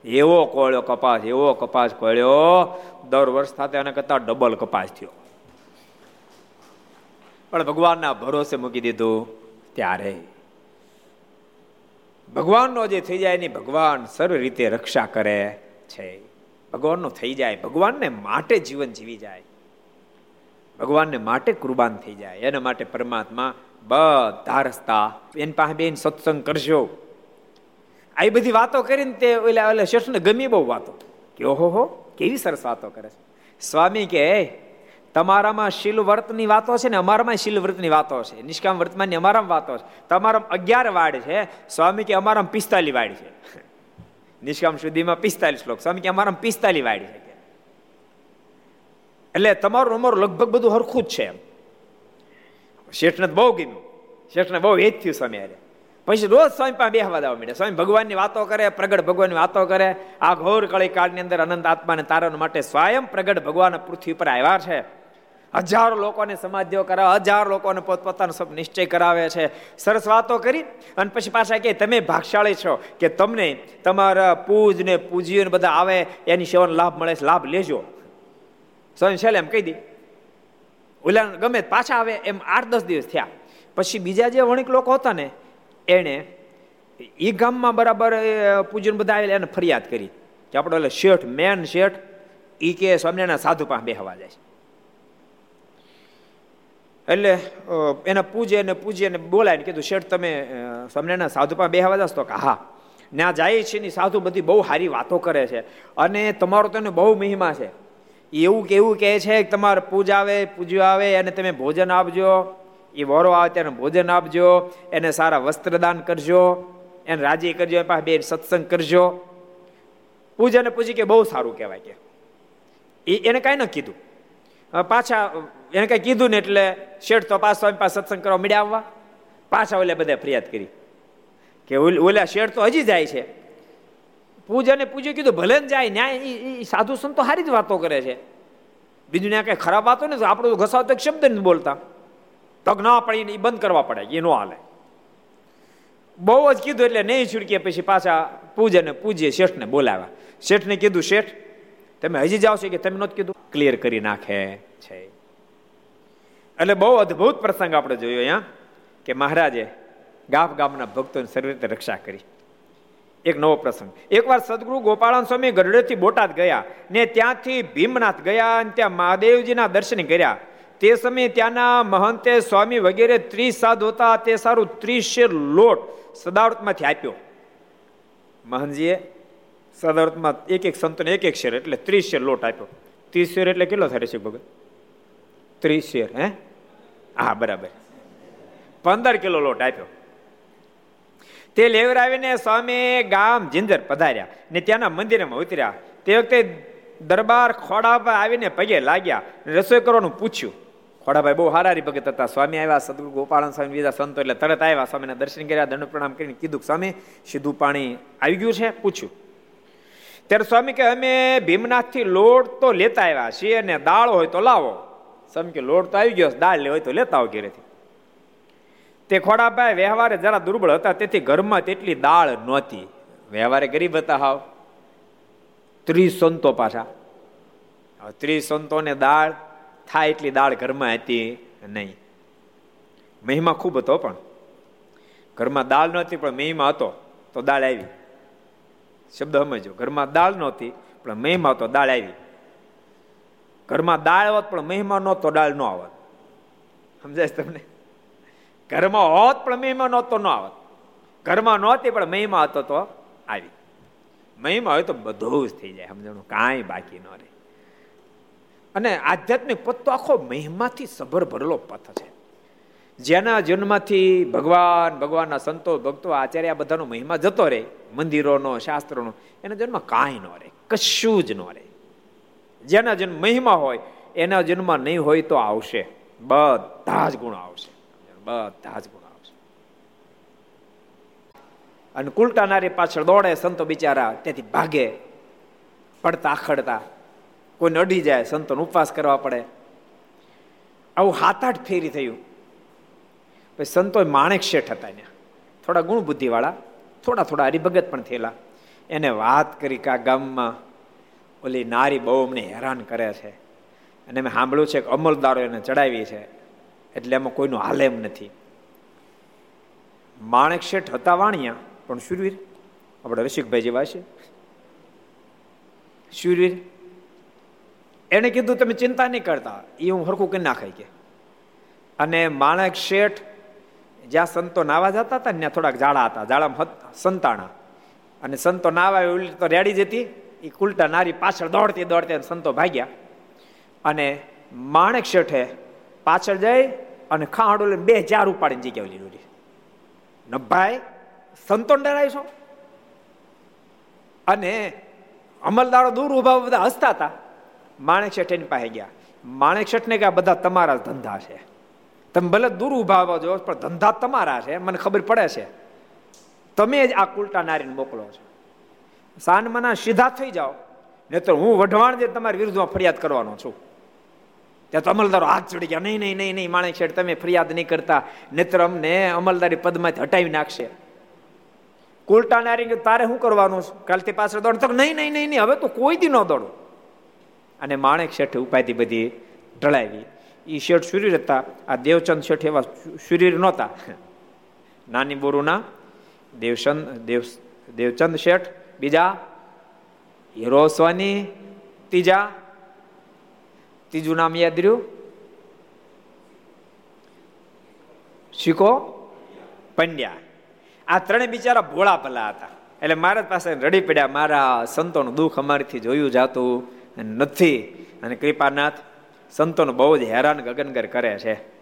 એવો કોળ્યો કપાસ, એવો કપાસ કોળ્યો દર વર્ષ સાથે આને કરતા ડબલ કપાસ થયો. પણ ભગવાનના ભરોસે મૂકી દીધું ત્યારે. ભગવાનનો જે થઈ જાય એની ભગવાન સર્વ રીતે રક્ષા કરે છે. ભગવાનનો થઈ જાય, ભગવાનને માટે જીવન જીવી જાય. ભગવાનને માટે કુરબાન થઈ જાય, એના માટે પરમાત્મા બધા રસ્તા એની પાસે બેન સત્સંગ કરશો આ બધી વાતો કરીને તે ઓલા ઓલા શેઠને ગમી બહુ વાતો. કે ઓહો કેવી સરસ વાતો કરે છે. સ્વામી કે તમારામાં શીલ વર્તની વાતો છે ને અમારામાં શીલ વ્રતની વાતો છે. નિષ્કામ વર્તમાનની અમારામાં વાતો છે. તમારામાં અગિયાર વાડ છે. સ્વામી કે, અમારામાં પિસ્તાલી વાડ છે. નિષ્કામ સુધીમાં પિસ્તાલીસ શ્લોક. સ્વામી કે, અમારામાં પિસ્તાલી વાડ છે. એટલે તમારું અમારું લગભગ બધું હરખું જ છે એમ. શેઠને બહુ ગમ્યું શેઠને બહુ હેત થયું સ્વામી અરે પછી રોજ સ્વામી પાસે બેહવા દેવા માંડે સ્વામી ભગવાનની વાતો કરે, પ્રગટ ભગવાનની વાતો કરે. આ ઘોર કળી કાળની અંદર અનંત આત્માને તારણ માટે સ્વયં પ્રગટ ભગવાન પૃથ્વી પર આવ્યા છે. હજારો લોકોને સમાધિઓ કરાવે હજારો લોકોને પોતપોતાનો સબ નિશ્ચય કરાવે છે. સરસ વાતો કરી અને પછી પાછા કે તમે ભાગશાળી છો કે તમને તમારા પૂજ ને પૂજીઓ બધા આવે, એની સેવાનો લાભ મળે છે, લાભ લેજો. સ્વયં છેલ્લે એમ કહી દી ઓલા ગમે પાછા આવે, એમ આઠ દસ દિવસ થયા. પછી બીજા જે વણિક લોકો હતા ને એણે એ ગામમાં બરાબર પૂજન બધા આવેલા, એને ફરિયાદ કરી. કે આપણે એટલે શેઠ, મેન શેઠ એ કે સ્વામિનારાયણ સાધુ પાસે બેહવા જાય એટલે એના પૂજે અને પૂજે અને બોલાય ને કીધું, શેઠ, તમે સ્વામિનારાયણ સાધુ પાસે બેહવા જશો? તો કે, હા. ત્યાં જાય છે ની સાધુ બધી બહુ સારી વાતો કરે છે. અને તમારો તો બહુ મહિમા છે. એવું કેવું કહે છે કે તમારે પૂજા આવે, પૂજ્યું આવે, અને તમે ભોજન આપજો. એ વરો આવે ત્યારે ભોજન આપજો, એને સારા વસ્ત્રદાન કરજો, એને રાજી કરજો એ પાસે બે સત્સંગ કરજો. પૂજાને પૂછી કે બહુ સારું કહેવાય કે. એ એને કાંઈ ન કીધું. પાછા એને કાંઈ કીધું ને એટલે શેઠ તો પાછો એમ પાસે સત્સંગ કરવા મળ્યા આવવા. પાછા ઓલે બધા ફરિયાદ કરી. કે ઓલા શેઠ તો હજી જાય છે. પૂજાને પૂજ્યું કીધું, ભલે ને જાય, ન્યાય એ સાધુ સંતો સારી જ વાતો કરે છે. બીજું ત્યાં કઈ ખરાબ વાતો ને આપણું ઘસાવ તો શબ્દ નથી બોલતા. તક ના પડે એ બંધ કરવા પડે એ નો હાલે. બહુ જ કીધું એટલે નહીં છૂટકે પછી પાછા પૂજે પૂજ્ય શેઠને બોલાવ્યા. શેઠને કીધું, શેઠ, તમે હજી જાઓ છો કે તમે નહોતું કીધું? ક્લિયર કરી નાખે છે. એટલે બહુ અદભુત પ્રસંગ આપણે જોયો અહીંયા, કે મહારાજે ગામ ગામના ભક્તોની સર્વ રીતે રક્ષા કરી. એક નવો પ્રસંગ. એકવાર સદગુરુ ગોપાળન સ્વામી ગઢડેથી બોટાદ ગયા ને ત્યાંથી ભીમનાથ ગયા અને ત્યાં મહાદેવજીના દર્શન કર્યા. તે સમયે ત્યાંના મહંતે સ્વામી વગેરે ત્રીસ સાધુ હતા, તે સારું ત્રીસ શેર લોટ સદાવતમાંથી આપ્યો. મહંતજીએ સદાવતમાં એક એક સંતોને એક એક શેર, એટલે ત્રીસ શેર લોટ આપ્યો. ત્રીસ શેર એટલે કેટલો થાય છે ભગત? ત્રીસ શેર, હે? હા, બરાબર. પંદર કિલો લોટ આપ્યો. તે લેવરાવીને સ્વામી ગામ જિંદર પધાર્યા ને ત્યાંના મંદિરમાં ઉતર્યા. તે વખતે દરબાર ખોડા પર આવીને પગે લાગ્યા રસોઈ કરવાનું પૂછ્યું. ખોડાભાઈ બહુ હારારી ભગત હતા. સ્વામી આવ્યા, સદગુરુ ગોપાળન સ્વામી, બીજા સંતો એટલે તરત આવ્યા. સ્વામીના દર્શન કર્યા, દંડ પ્રણામ કરીને કીધું સ્વામી, સીધું પાણી આવી ગયું છે? પૂછ્યું. ત્યારે સ્વામી કે, અમે ભીમનાથથી લોટ તો લેતા આવ્યા છીએ અને દાળ હોય તો લાવો. સ્વામી કે, લોટ તો આવી ગયો દાળ લે, હોય તો લેતા આવો ઘેરેથી. તે ખોડાભાઈ વ્યવહારે જરા દુર્બળ હતા, તેથી ઘરમાં તેટલી દાળ નહોતી. વ્યવહારે ગરીબ હતા હાવ. ત્રીસ સંતો પાછા. ત્રીસ સંતોને દાળ થાય એટલી દાળ ઘરમાં હતી નહીં. મહિમા ખૂબ હતો પણ. ઘરમાં દાળ નહોતી, પણ મહિમા હતો તો દાળ આવી. શબ્દ સમજો ઘરમાં દાળ નહોતી, પણ મહિમા હતો, દાળ આવી. ઘરમાં દાળ હોત, પણ મહિમા નહોતો, દાળ ન આવત સમજાય તમને? ઘરમાં હોત, પણ મહિમા નહોતો, ન આવત ઘરમાં નહોતી, પણ મહિમા હતો તો આવી. મહિમા હોય તો બધું જ થઈ જાય. સમજણું? કાંઈ બાકી ન રહે. અને આધ્યાત્મિક પથ તો આખો મહિમાથી સભર ભરેલો પથ છે. જેના જન્મથી ભગવાન, ભગવાનના સંતો, ભક્તો આચાર્ય બધાનો મહિમા જતો રહે. મંદિરોનો, શાસ્ત્રોનો, એના જન્મ કાંઈ ન રહે, કશું જ ન રહે. જેના જન્મ મહિમા હોય, એના જન્મ નહીં હોય તો આવશે. બધા જ ગુણો આવશે. બધા જ ગુણ આવશે. અને કુલટાનારી પાછળ દોડે, સંતો બિચારા તેથી ભાગે, પડતા આખડતા કોઈને અડી જાય, સંતોનો ઉપવાસ કરવા પડે. આવું હાથ આઠ ફેરી થયું. પછી સંતો માણેક શેઠ હતા ત્યાં. થોડા ગુણ બુદ્ધિવાળા, થોડા થોડા હરિભગત પણ થયેલા. એને વાત કરી કે આ ગામમાં ઓલી નારી બહુ અમને હેરાન કરે છે. અને મેં સાંભળ્યું છે કે અમલદારો એને ચડાવી છે. એટલે એમાં કોઈનું હાલે એમ નથી. માણેક શેઠ હતા વાણિયા, પણ શુરવીર, આપણે રસિકભાઈ જેવા છે. શુરવીર એને કીધું, તમે ચિંતા નહીં કરતા એ હું હરખું કરી નાખાય કે. અને માણેક શેઠ જ્યાં સંતો નાવા જતા હતા ત્યાં થોડાક જાડા હતા જાડામાં સંતાણા. અને સંતો નાવા ઉલટી તો રેડી જતી એ કુલટા નારી પાછળ દોડતી દોડતી સંતો ભાગ્યા. અને માણેક શેઠે પાછળ જઈ અને ખાડો લઈને બે ચાર ઉપાડીને જગ્યા લીધી નભાઈ સંતો ડરાય અને અમલદારો દૂર ઊભા બધા હસતા હતા. માણેક શેઠ એની પાસે ગયા. માણેક શેઠને કે બધા તમારા ધંધા છે. તમે ભલે દૂર ઊભા આવો છો પણ ધંધા તમારા છે, મને ખબર પડે છે. તમે જ આ કુલટા નારીને મોકલો છો. સાનમાના સીધા થઈ જાઓ. ને તો હું વઢવાણ જે તમારી વિરુદ્ધમાં ફરિયાદ કરવાનો છું. ત્યાં તો અમલદારો હાથ ચડી ગયા, નહીં નહીં નહીં નહીં, માણેક શેઠ, તમે ફરિયાદ નહીં કરતા. નેત્ર અમને અમલદારી પદમાંથી હટાવી નાખશે. કુલટા નારી તારે શું કરવાનું? કાલથી પાછળ દોડ. તો નહીં નહીં નહીં નહીં, હવે તો કોઈ દી ન દોડો. અને માણેક શેઠે ઉપાયથી બધી ટળાવી. એ શેઠ શરીર હતા. આ દેવચંદ શેઠ એવા શરીર નહોતા. નાની બોરુના દેવચંદ દેવ, દેવચંદ શેઠ, બીજા હીરો સ્વાની ત્રીજા, ત્રીજું નામ યાદ રહ્યું? શીખો? પંડ્યા. આ ત્રણે બિચારા ભોળા ભલા હતા. એટલે મહારાજ પાસે રડી પડ્યા, મારા સંતોનું દુઃખ અમારીથી જોયું જાતું. નથી. અને કૃપાનાથ સંતોનું બહુ જ હેરાન ગગનગર કરે છે.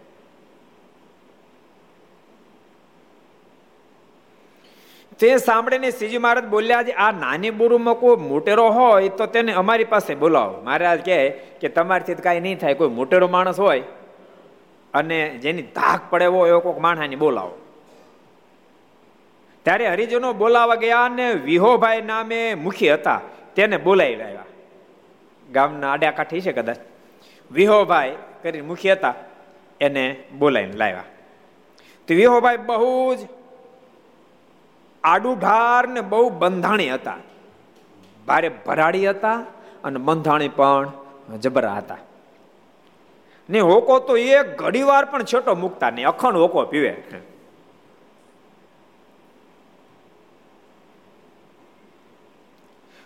તે સાંભળીને શ્રીજી મહારાજ બોલ્યા છે, આ નાની બુરુમાં કોઈ મોટેરો હોય તો તેને અમારી પાસે બોલાવો. મહારાજ કહે કે, તમારીથી કાંઈ નહીં થાય, કોઈ મોટેરો માણસ હોય અને જેની ધાક પડે હોય એવો કોઈક માણસાની બોલાવો. ત્યારે હરિજનો બોલાવા ગયા અને વિહોભાઈ નામે મુખી હતા, તેને બોલાવી લાવ્યા. ગામના આડ્યા કાઠી છે કદાચ. વિહોભાઈ કરીને મુખ્ય હતા, એને બોલાવીને લાવ્યા. તો વિહોભાઈ બહુ જ આડુઢાર ને બહુ બંધાણી હતા. ભારે ભરાડી હતા અને બંધાણી પણ જબરા હતા. ને હોકો તો એક ઘડી વાર પણ છેટો મૂકતા નહીં, અખંડ હોકો પીવે.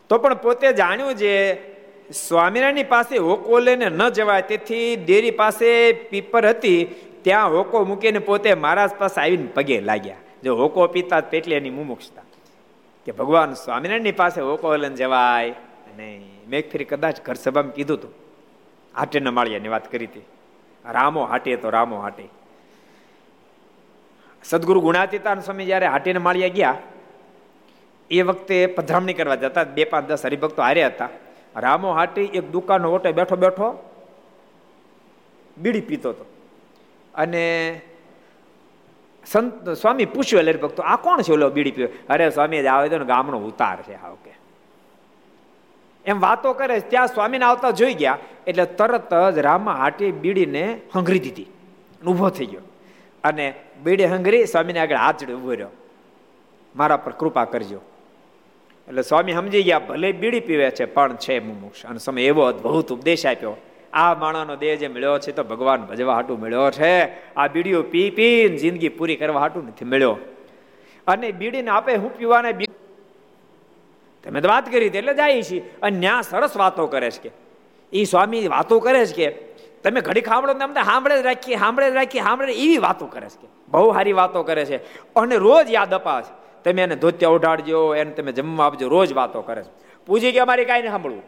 તો પણ પોતે જાણ્યું છે સ્વામિનારાયણની પાસે હોકો લઈને ન જવાય, તેથી દેરી પાસે પીપર હતી, ત્યાં હોકો મૂકીને પોતે મહારાજ પાસે આવીને પગે લાગ્યા. જો હોકો પીતા પેટલી એની મુમુક્ષતા કે ભગવાન, સ્વામિનારાયણની પાસે હોકો લઈને જવાય? નહીં મેં ફરી કદાચ ઘર સભામાં કીધું હતું હાટે ન માળિયાની વાત કરી હતી. રામો હાટે તો રામો હાટે. સદગુરુ ગુણાતીતાન સ્વામી જયારે હાટીને માળિયા ગયા, એ વખતે પધરામણી કરવા જતા, બે પાંચ દસ હરિભક્તો હાર્યા હતા. રામો હાટી એક દુકાન ઓટે બેઠો બેઠો બીડી પીતો હતો. અને સંત સ્વામી પૂછ્યું એટલે ભક્તો, આ કોણ છે ઓલો બીડી પીવો? અરે સ્વામી આવે તો ગામનો ઉતાર છે હાવ કે એમ વાતો કરે, ત્યાં સ્વામીને આવતા જોઈ ગયા, એટલે તરત જ રામા હાટી બીડીને હંગરી દીધી ઊભો થઈ ગયો. અને બીડી હંગરી, સ્વામીને આગળ હાથ ઊભો રહ્યો. મારા પર કૃપા કરજો. એટલે સ્વામી સમજી ગયા, ભલે બીડી પીવે છે, પણ છે મુમુક્ષ. અને સમય એવો અદભુત ઉપદેશ આપ્યો. આ માણાનો દેહ જે મળ્યો છે તો ભગવાન ભજવા હાટું મળ્યો છે. આ બીડીઓ પી પીને જિંદગી પૂરી કરવા હાટું નથી મળ્યો. અને બીડીને આપે હું પીવાને તમે તો વાત કરી એટલે જાય છે. અને ન્યા સરસ વાતો કરે છે કે. એ સ્વામી વાતો કરે છે કે, તમે ઘડી સાંભળો ને અમને સાંભળે જ રાખીએ સાંભળે જ રાખીએ સાંભળે એવી વાતો કરે છે કે. બહુ સારી વાતો કરે છે. અને રોજ યાદ અપાશે તમે એને ધોતિયા ઉઢાડજો, એને તમે જમવા આપજો, રોજ વાતો કરે છે. પૂછી કે અમારે કાંઈ નહીં સાંભળવું.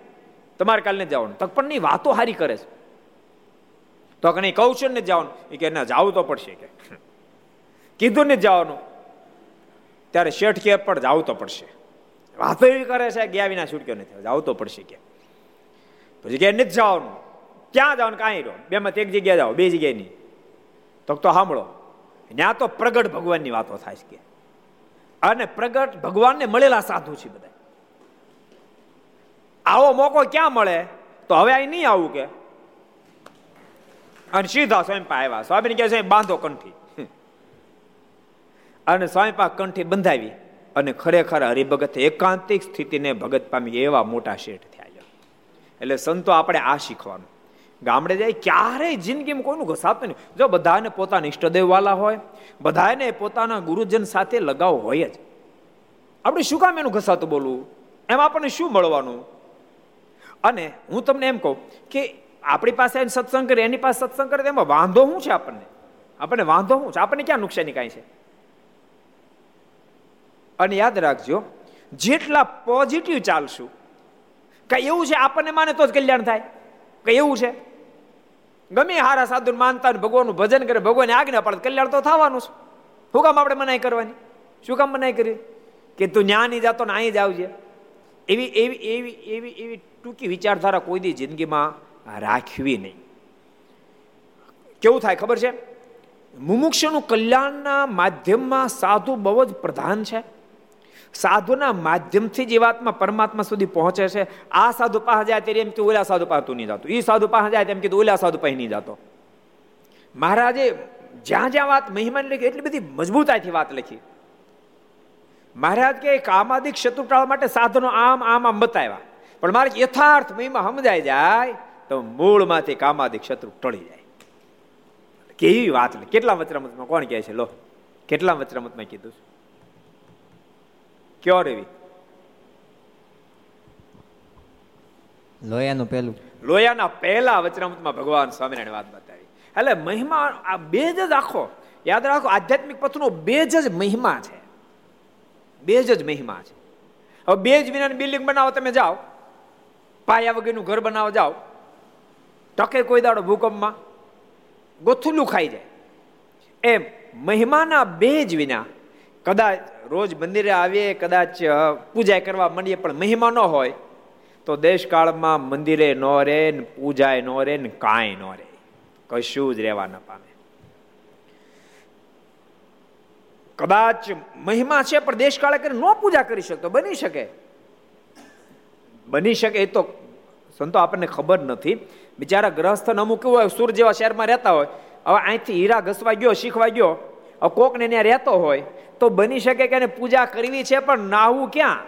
તમારે કાલે નથી જવાનું. તક પણ નહીં, વાતો સારી કરે છે. તો કે નહીં, કહું છું ને જવાનું. એ કે ના, જવું તો પડશે કે. કીધું ને જવાનું. ત્યારે શેઠ કે, પણ જવું તો પડશે. વાતો એવી કરે છે ગયા વિના છૂટક્યો નથી. જવું તો પડશે કે. પછી કે નથી જવાનું. ક્યાં જવાનું? કાંઈ રહો બે માં એક જગ્યાએ જાઓ, બે જગ્યાએ નહીં. તો સાંભળો. ત્યાં તો પ્રગટ ભગવાનની વાતો થાય છે કે. અને પ્રગટ ભગવાનને મળેલા સાધુ છે બધા આવો મોકો ક્યાં મળે? તો હવે અહીં નહીં આવું કે. અને સીધા સ્વયંપા આવ્યા. સ્વામી કહે છે, બાંધો કંઠી. અને સ્વયંપા કંઠી બંધાવી અને ખરેખર હરિભગત એકાંતિક સ્થિતિને ભગત પામી એવા મોટા શેઠ થયા એટલે સંતો આપણે આ શીખવાનું. ગામડે જાય, ક્યારેય જિંદગીમાં કોઈનું ઘસાતું નહીં. જો બધાને પોતાના ઈષ્ટદેવ વાલા હોય, બધાને પોતાના ગુરુજન સાથે લગાવ હોય જ. આપણે શું કામ એનું ઘસાતું બોલવું? એમ આપણને શું મળવાનું? અને હું તમને એમ કહું કે આપણી પાસે સત્સંગ કરે, એની પાસે સત્સંગ કરે એમાં વાંધો શું છે આપણને? આપણને વાંધો શું છે? આપણને ક્યાં નુકસાની કાંઈ છે? અને યાદ રાખજો, જેટલા પોઝિટિવ ચાલશું, કઈ એવું છે આપણને માને તો જ કલ્યાણ થાય. કઈ એવું છે? ગમે હારા સાધુ માનતા ભગવાનનું ભજન કરે ભગવાન આજ્ઞા પડે કલ્યાણ તો થવાનું છે. શું કામ આપણે મનાઈ કરવાની? શું કામ મનાઈ કરી કે તું ન્યા નહીં જાતો ને અહીં જ આવજે. એવી એવી એવી એવી એવી ટૂંકી વિચારધારા કોઈ દી જિંદગીમાં રાખવી નહીં. કેવું થાય ખબર છે? મુમુક્ષનું કલ્યાણના માધ્યમમાં સાધુ બહુ જ પ્રધાન છે. સાધુના માધ્યમથી જીવાત્મા પરમાત્મા સુધી પહોંચે છે. આ સાધુ પાસે જાય ત્યારે એમ કે ઓલા સાધુ પાસે તું નહીં જતો. એ સાધુ પાસે જાય તેમ કીધું, ઓલા સાધુ પાસે નહીં જતો. મહારાજે જ્યાં જ્યાં વાત મહિમાની લખી, એટલી બધી મજબૂતાઈથી વાત લખી. મહારાજ કે કામાદિક શત્રુ ટાળવા માટે સાધનો આમ આમ આમ બતાવ્યા. પણ મારે યથાર્થ મહિમા સમજાઈ જાય, તો મૂળમાંથી કામાદિક શત્રુ ટળી જાય. કેવી વાત કેટલા વચરામતમાં કોણ કહે છે? લો, કેટલા વચરામતમાં કીધું છે? કયો રેવી લોયાનું પહેલું. લોયાના પહેલા વચનામૃતમાં ભગવાન સ્વામિનારાયણ વાત બતાવી. એટલે મહિમા આ બેજ જ આખો. યાદ રાખો આધ્યાત્મિક પથનો બેજ જ મહિમા છે. બેજ જ મહિમા છે. હવે બેજ વિનાની બિલ્ડિંગ બનાવો તમે જાઓ. પાયા વગરનું ઘર બનાવો જાઓ. ટકે કોઈ દાડો ભૂકંપમાં. ગોથુલું ખાઈ જાય. એમ મહિમાના બેજ વિના કદાચ રોજ મંદિરે આવીએ, કદાચ પૂજા કરવા માંડીએ, પણ મહિમા ન હોય, તો દેશકાળમાં મંદિરે ન રહે ને પૂજાએ ન રહે ને કાંઈ ન રહે કશું જ રહેવા ન પામે. કદાચ મહિમા છે, પણ દેશકાળે કરી ન પૂજા કરી શકતો, બની શકે. બની શકે એ તો, સંતો આપણને ખબર નથી. બિચારા ગ્રહસ્થ અમુક કેવું હોય, સુર જેવા શહેરમાં રહેતા હોય. હવે અહીંથી હીરા ઘસવા ગયો, શીખવા ગયો. કોકને ત્યાં રહેતો હોય. તો બની શકે કે એને પૂજા કરવી છે, પણ નાહવું ક્યાં?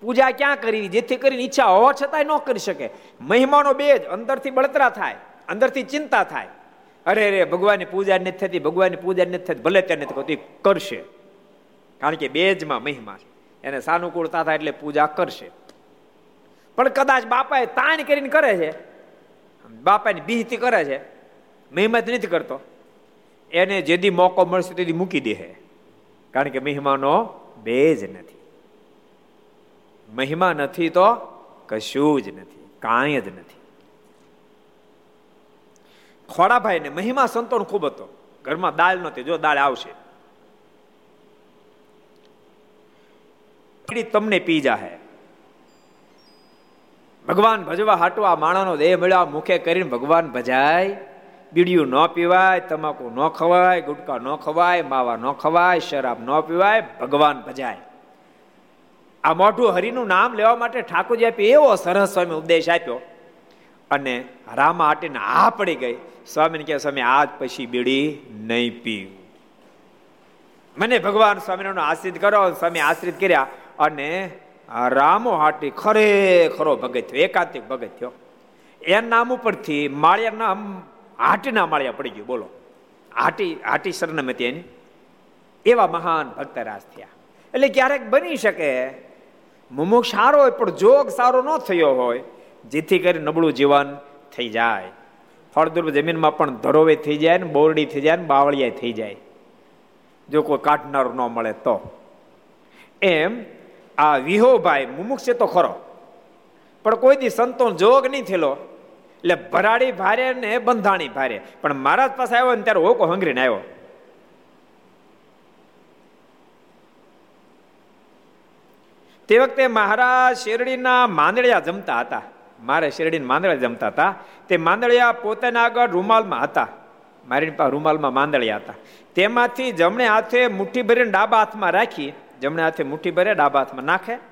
પૂજા ક્યાં કરવી? જેથી કરીને ઈચ્છા હોવા છતાંય ન કરી શકે. મહેમાનો બે જ અંદરથી બળતરા થાય, અંદરથી ચિંતા થાય. અરે અરે, ભગવાનની પૂજા નથી થતી, ભગવાનની પૂજા નથી થતી, ભલે ત્યાં નથી થતી, કરશે. કારણ કે બેજમાં મહિમા છે. એને સાનુકૂળતા થાય એટલે પૂજા કરશે. પણ કદાચ બાપાએ તાણ કરીને કરે છે. બાપાની બીહતી કરે છે. મહેમત નથી કરતો. એને જેદી મોકો મળશે તેથી મૂકી દે કારણ કે મહિમાનો બેજ નથી. મહિમા નથી તો કશું જ નથી, કાંઈ જ નથી. ખોડાભાઈ ને મહિમા સંતોન ખૂબ હતો. ઘરમાં દાળ નહોતી, જો દાળ આવશે. તમને પી જાહે ભગવાન ભજવા હાટવા માણાનો દેહ મળ્યો મુખે કરીને ભગવાન ભજાય બીડીયું ન પીવાય, તમાકુ ન ખવાય, ગુટકા ન ખવાય, માવા ન ખવાય, શરાબ ન પીવાય, ભગવાન ભજાય. આ મોઢું હરિનું નામ લેવા માટે ઠાકોરજી આપી એવો સરસ સ્વામી ઉપદેશ આપ્યો. અને રામા આટીને આ પડી ગઈ. સ્વામીને કહે, સ્વામી, આજ પછી બીડી નહીં પીવું. મને ભગવાન સ્વામિનારાયણ આશ્રિત કરો, સ્વામી આશ્રિત કર્યા. અને રામો હાટી ખરેખરો ભગત થયો, એકાંતિક ભગત થયો. એ નામ ઉપરથી માળિયા હાટીના માળિયા પડી ગયું. બોલો. હાટી હાટી સરનામ એની એવા મહાન ભક્ત રાજ થયા. એટલે ક્યારેક બની શકે મુમુખ સારો હોય, પણ જોગ સારો ન થયો હોય, જેથી કરી નબળું જીવન થઈ જાય. ફળદ્રુપ જમીનમાં પણ ધરોવે થઈ જાય ને, બોરડી થઈ જાય ને બાવળિયા થઈ જાય. જો કોઈ કાઢનાર ન મળે તો. એમ આ વિહોભાઈ મુમુક્ષ છે તો ખરો. પણ કોઈ દી સંતો જોગ નહીં થયેલો. એટલે ભરાડી ભારે ને બંધાણી ભારે. પણ મહારાજ પાસે આવ્યો ને ત્યારે હોકો હંગરીને આવ્યો. તે વખતે મહારાજ શેરડીના માંદળિયા જમતા હતા. મારે શેરડીના માંદળિયા જમતા હતા. તે માંદળિયા પોતાના આગળ રૂમાલમાં હતા. મારી પાસે રૂમાલમાં માંદળિયા હતા. તેમાંથી જમણે હાથે મુઠ્ઠી ભરીને ડાબા હાથમાં રાખી, જમણે હાથે મુઠ્ઠી ભરે ડાબા હાથમાં નાખે.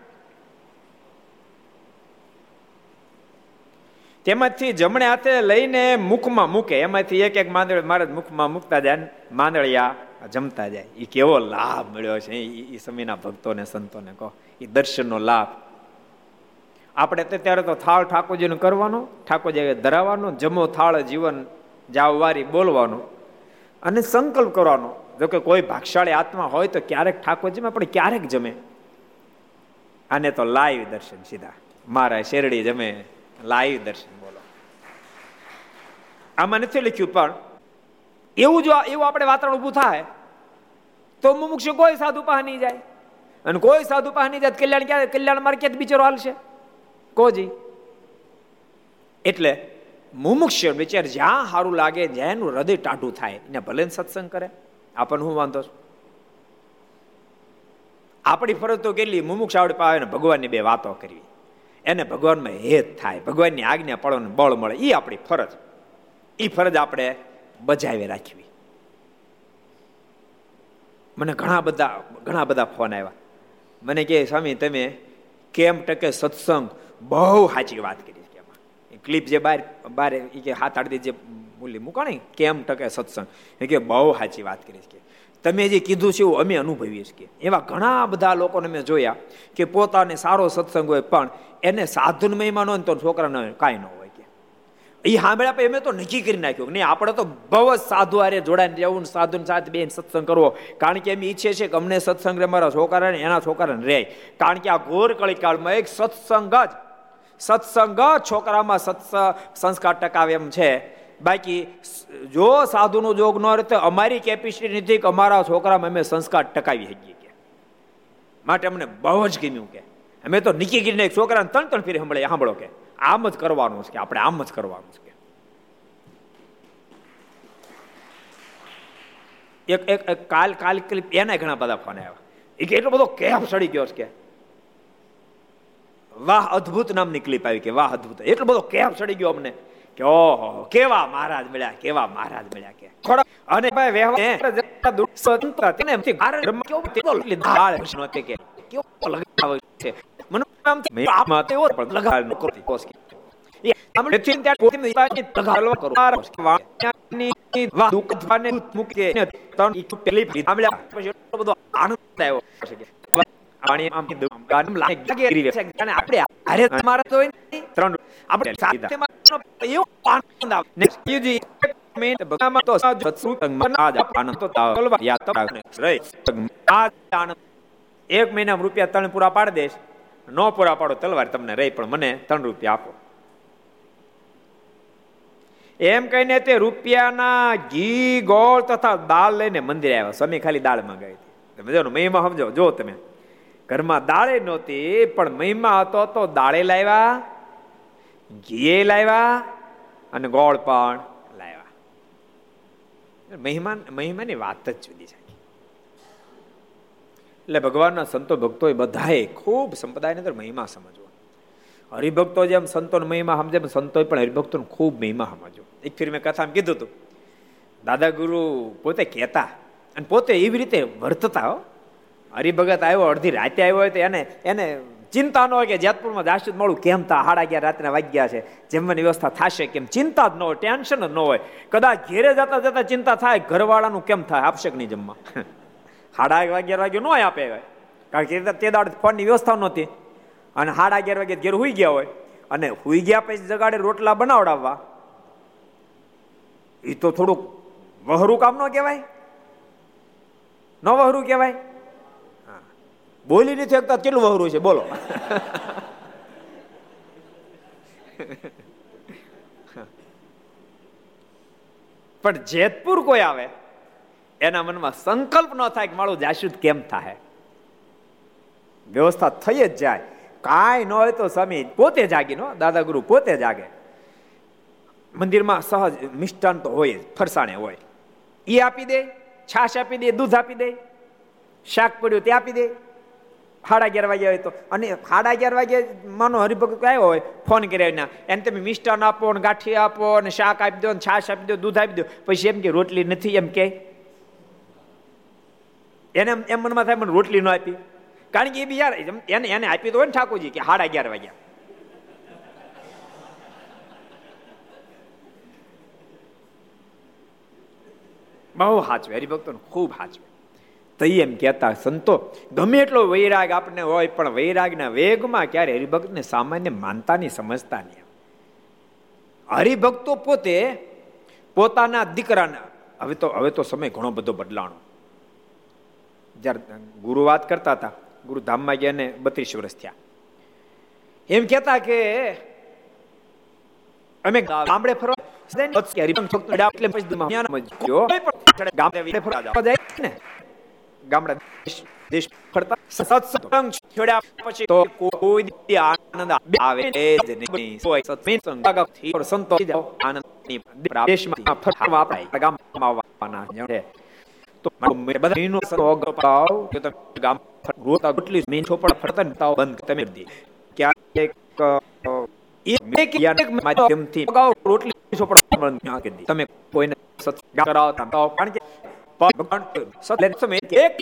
તેમાંથી જમણે હાથે લઈને મુખમાં મૂકે. એમાંથી એક એક માંદળ મારા મુખમાં મૂકતા જાય માંદળિયા જમતા જાય. એ કેવો લાભ મળ્યો છે. એ સમયના ભક્તોને, સંતોને કહો. એ દર્શનનો લાભ. આપણે ત્યારે તો થાળ ઠાકોરજીનું કરવાનો ઠાકોરજી ધરાવવાનો, જમો થાળ જીવન જાવવારી બોલવાનો અને સંકલ્પ કરવાનો. જો કે કોઈ ભાગશાળી આત્મા હોય તો ક્યારેક ઠાકોરજીમાં પણ ક્યારેક જમે. આને તો લાઈવ દર્શન સીધા. મારા શેરડી જમે. લાઈવ દર્શન. આમાં નથી લખ્યું, પણ એવું જો એવું આપણે વાતાવરણ ઊભું થાય, તો મુમુક્ષ કોઈ સાધુ પાસે નહીં જાય. અને કોઈ સાધુ પાસે નહીં જાય કલ્યાણ ક્યાં કલ્યાણ માર્ગ ક્યાં બિચારો હાલશે. કોજી? એટલે મુમુક્ષ બિચાર જ્યાં સારું લાગે જ્યાં એનું હૃદય ટાઢું થાય, એને ભલે સત્સંગ કરે. આપણને હું વાંધો છું? આપણી ફરજ તો કેટલી? મુમુક્ષ આવડે પાવે ને ભગવાનની બે વાતો કરવી. એને ભગવાનમાં હેત થાય, ભગવાનની આજ્ઞા પડવાનું બળ મળે. એ આપણી ફરજ. એ ફરજ આપણે બજાવી રાખવી. મને ઘણા બધા ઘણા બધા ફોન આવ્યા. મને કહે સ્વામી, તમે કેમ ટકે સત્સંગ બહુ સાચી વાત કરી કે એમાં. ક્લિપ જે બહાર બહાર એ કે હાથ આડતી જે બોલી મૂકો કેમ ટકે સત્સંગ? એ કે, બહુ સાચી વાત કરી કે તમે જે કીધું છે એવું અમે અનુભવીએ છીએ. એવા ઘણા બધા લોકોને મેં જોયા કે પોતાને સારો સત્સંગ હોય, પણ એને સાધુન મહિમા ન હોય તો છોકરાને કાંઈ ન હોય. એ સાંભળ્યા પછી અમે તો નક્કી કરી નાખ્યું નહીં, આપણે તો બહુ જ સાધુ આરે જોડાઈને રહેવું સાધુ સાથે બેન સત્સંગ કરવો. કારણ કે એમ ઈચ્છે છે કે અમને સત્સંગ રે મારા છોકરાને એના છોકરાને રહે. કારણ કે આ ઘોર કળીકાળમાં એક સત્સંગ જ સત્સંગ જ છોકરામાં સત્સ, સંસ્કાર ટકાવે એમ છે. બાકી જો સાધુનો જોગ ન રહે તો અમારી કેપેસિટી નથી કે અમારા છોકરામાં અમે સંસ્કાર ટકાવી શકીએ કે. માટે અમને બહુ જ ગમ્યું કે. અમે તો નીકી ગીરીને એક છોકરાને ત્રણ ત્રણ ફેરી સાંભળે, સાંભળો કે. આમ જ કરવાનું છે કે આપણે આમ જ કરવાનું છે. એક એક કાલ કાલ એના ઘણા બધા ફોન આવ્યા. એ કે એટલો બધો કેફ સડી ગયો છે કે? વાહ અદ્ભુત નામની ક્લિપ આવી કે વાહ અદ્ભુત. એટલો બધો કેફ સડી ગયો અમને? કે ઓહો, કેવા મહારાજ મળ્યા, કેવા મહારાજ મળ્યા કે. અને ભાઈ વ્યવહાર કે એક મહિના રૂપિયા ત્રણ પૂરા પાડી દેશ નો પૂરા પાડો તલવાર તમને રહી, પણ મને ત્રણ રૂપિયા આપો. એમ કહીને તે રૂપિયાના ઘી, ગોળ તથા દાળ લઈને મંદિરે આવ્યા. સ્વામી ખાલી દાળ મંગાવી હતી. તમે જો મહિમા સમજો. જો તમે, ઘરમાં દાળે નહોતી, પણ મહિમા હતો તો દાળે લાવ્યા, ઘીએ લાવ્યા અને ગોળ પણ લાવ્યા. મહિમા, મહિમાની વાત જ જુદી છે. એટલે ભગવાનના સંતો ભક્તો એ બધાએ ખૂબ સંપ્રદાયની અંદર મહિમા સમજવો. હરિભક્તો જેમ સંતોનો મહિમા સમજે સંતો પણ હરિભક્તોનો ખૂબ મહિમા સમજો એક ફીર મેં કથામાં કીધું હતું દાદા ગુરુ પોતે કહેતા અને પોતે એવી રીતે વર્તતા હો. હરિભગત આવ્યો, અડધી રાતે આવ્યો હોય તો એને એને ચિંતા ન હોય કે જેતપુરમાં જાશું મળું. કેમ તા હાડા અગિયાર રાતના વાગ્યા છે? જમવાની વ્યવસ્થા થશે કેમ? ચિંતા જ ન હોય, ટેન્શન જ ન હોય. કદાચ ઘેરે જતા જતા ચિંતા થાય, ઘરવાળાનું કેમ થાય? આપશે કે નહીં જમવા? સાડા અગિયાર વાગે ન આપે કારણ કે તે દાડ ફોનની વ્યવસ્થા નહોતી. અને સાડા અગિયાર વાગે ઘેર હુઈ ગયા હોય. અને હુઈ ગયા પછી જગાડે રોટલા બનાવડાવવા. એ તો થોડુંક વહરું કામ ન કહેવાય. ન વહરું કહેવાય. બોલી નથી શકતા કેટલું વહરું છે, બોલો. પણ જેતપુર કોઈ આવે? એના મનમાં સંકલ્પ ન થાય કે મારું જાશુદ કેમ થાય વ્યવસ્થા થઈ જ જાય. કાંઈ ન હોય તો સ્વામી પોતે જાગી નો દાદા પોતે જાગે. મંદિરમાં સહજ મિષ્ટાન તો હોય ફરસાણે હોય. એ આપી દે, છાશ આપી દે, દૂધ આપી દે, શાક પડ્યું તે આપી દે. સાડા અગિયાર વાગ્યા હોય તો, અને સાડા અગિયાર વાગે માનો હરિભક્ત આવ્યો હોય, ફોન કર્યા એને તમે મિષ્ટાન આપો ને ગાંઠી આપો ને શાક આપી દો ને છાશ આપી દો, દૂધ આપી દો. પછી એમ કે, રોટલી નથી. એમ કે એને એમ મનમાં થાય, મને રોટલી ન આપી. કારણ કે એ બી યાર એને એને આપી તો હોય ને ઠાકોરજી કે સાડા અગિયાર વાગ્યા. બહુ હાચવે હરિભક્તો ખૂબ હાચવે તો એમ કહેતા સંતો, ગમે એટલો વૈરાગ આપણે હોય, પણ વૈરાગના વેગમાં ક્યારે હરિભક્તને સામાન્ય માનતા નહીં સમજતા નહીં. હરિભક્તો પોતે પોતાના દીકરાના હવે તો હવે તો સમય ઘણો બધો બદલાણો. જ્યારે ગુરુ વાત કરતા હતા ગુરુધામમાં ગયા ને બત્રીસ વર્ષ થયા. એમ કહેતા કે અમે ગામડે ફરવા સંતો આનંદ દેશમાં ફરવા આપણે ગામમાં આવવાના છે. તો બધા નો સરોગ પાવ કે તમે ગામ રોતા ગોટલી મેન છોપડ ફરતા તાવ બંધ તમે દી. ક્યાંક એક એક માધ્યમથી રોટલી છોપડ બંધ ના કરી તમે કોઈને સત્સંગ કરાવતા તાવ કારણ કે ભગવાન સત્લે તમે એક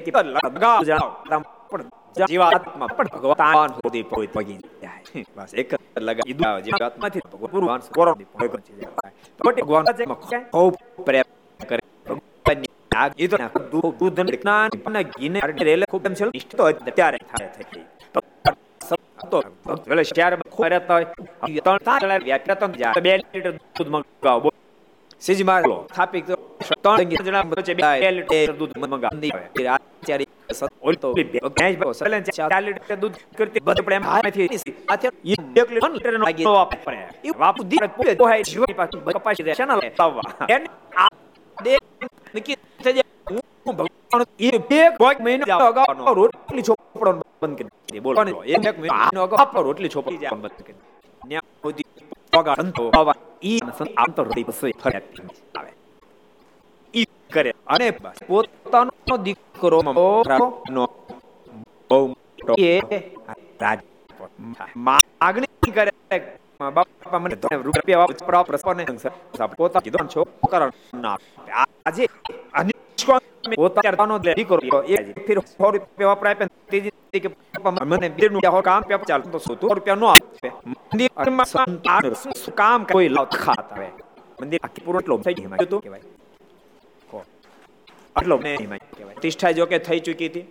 લગાવ જાઓ. પણ જીવાત્મા પણ ભગવાન સુધી પહોંચી પગી જાય. બસ એક લગા ઈદુ જીવાત્માથી ભગવાન કોરો ભગવાન ખૂબ પ્રેમ કરે. ભગવાન એ તો દૂધ જ્ઞાન પણ રેલે ખૂબ છે તો ત્યારે થાય થઈ તો વેલે શહેર રહેતા હોય ત્રણ તાળા વ્યાખ્યા ત્રણ જા બે લીટર દૂધ મંગાવો સીજ મારો થાપી ત્રણ જણા વચ્ચે બે લીટર દૂધ મંગાવી આવે આચાર્ય તો ભેંસ ભાવ સલેન ચાર લીટર દૂધ કરતી બધ આપણે હાથેથી હાથે એક લીટર નો વાપરે એ વાપુ દી પોતે તો હે જીવ પાછું કપાસી દે છે લાવવા એને આ નકી થઈ જાય હું ભગવાન એ બે કોઈ મહિનો અગાઉ રોટલી છોપડો બંધ કરી દે બોલો એક મહિનો અગાઉ રોટલી છોપડી જાય બંધ કરી ન્યા સુધી પગાર સંતો આવા ઈ આંતર રોટી પછી ફરે આવે. ઈ કરે. અને પોતાનો દીકરો નો. બહુ મોટો એ રાજ માગણી કરે. બાપા મને રૂપિયા વાપરા પ્રસપને પોતા કીધું છોકરા ના આજે પોતાનો દીકરો એ ફિર 100 રૂપિયા વપરાય આપે ત્રીજી કે પપ્પા મને બે નું કામ પે ચાલ. તો 100 રૂપિયા નો આપે. મંદિરમાં સંતાન કામ કોઈ લાવ ખાતા આવે. મંદિર આખી પૂરો એટલો થઈ ગયું તો કહેવાય આટલો ને કહેવાય તિષ્ઠા જો કે થઈ ચૂકી હતી.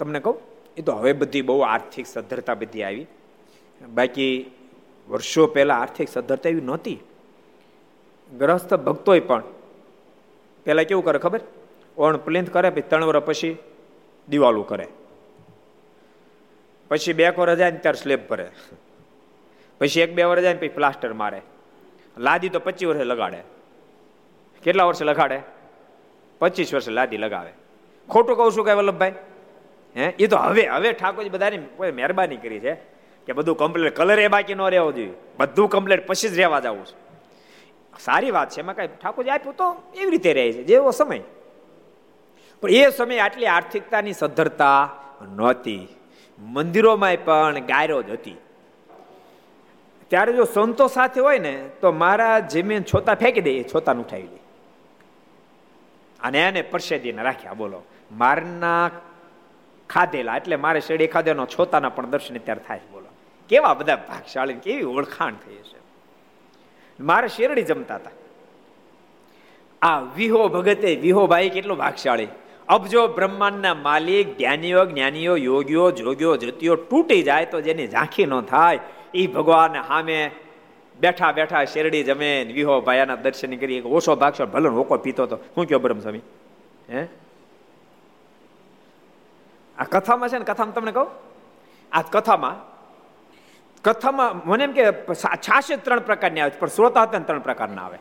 તમને કહું? એ તો હવે બધી બહુ આર્થિક સદ્ધરતા બધી આવી. બાકી વર્ષો પહેલા આર્થિક સદ્ધરતા એવી નહોતી. ગ્રસ્ત ભક્તોય પણ પહેલા કેવું કરે ખબર? ઓણ પ્લિન્થ કરે, પછી ત્રણ વર્ષ પછી દિવાલું કરે. પછી બે વર્ષ જાય ને ત્યારે સ્લેબ ભરે. પછી એક બે વર્ષ જાય ને પછી પ્લાસ્ટર મારે. લાદી તો પચીસ વર્ષે લગાડે. કેટલા વર્ષે લગાડે? પચીસ વર્ષે લાદી લગાવે. ખોટું કહું છું કે વલ્લભભાઈ? હે? એ તો હવે હવે ઠાકોરજી બધાની મહેરબાની કરી છે કે બધું કમ્પ્લીટ કલર એ બાકી ન રહેવો જોઈએ. બધું કમ્પ્લીટ પછી જ રહેવા જવું છે. સારી વાત છે. એમાં કાંઈ ઠાકોરજી આપ્યું તો એવી રીતે રહે છે, જેવો સમય. પણ એ સમયે આટલી આર્થિકતાની સદ્ધરતા નહોતી. મંદિરોમાં પણ ગાયરો જ હતી. ત્યારે જો સંતો સાથે હોય ને, તો મારા જમીન છોતા ફેંકી દે, એ છોતાને ઉઠાવી દે અને એને પરસેદીને રાખ્યા, બોલો, મારના ખાધેલા, એટલે મારે શેડી ખાધેનો છોતાના પણ દર્શન ત્યારે થાય બોલો. કેવા બધા ભાગશાળી કેવી ઓળખાણ થઈ છે મારે શેરડી જમતા હતા. આ વિહો ભગતે વિહો ભાઈ કેટલો ભાગશાળી. અબજો બ્રહ્માંડના માલિક, જ્ઞાનીઓ જ્ઞાનીઓ, યોગીઓ, જોગીઓ જતીઓ તૂટી જાય તો જેની ઝાંખી ન થાય, એ ભગવાન સામે બેઠા બેઠા શેરડી જમે વિહો ભાયાના દર્શન કરી ઓછો ભાગશો ભલે હોકો પીતો હતો શું કયો બ્રહ્મ સ્વામી? હે? આ કથામાં છે ને, કથામાં તમને કહું? આ કથામાં કથામાં મને એમ કે છાશ ત્રણ પ્રકારની આવે છે, પણ શ્રોતા હતા ત્રણ પ્રકારના આવે.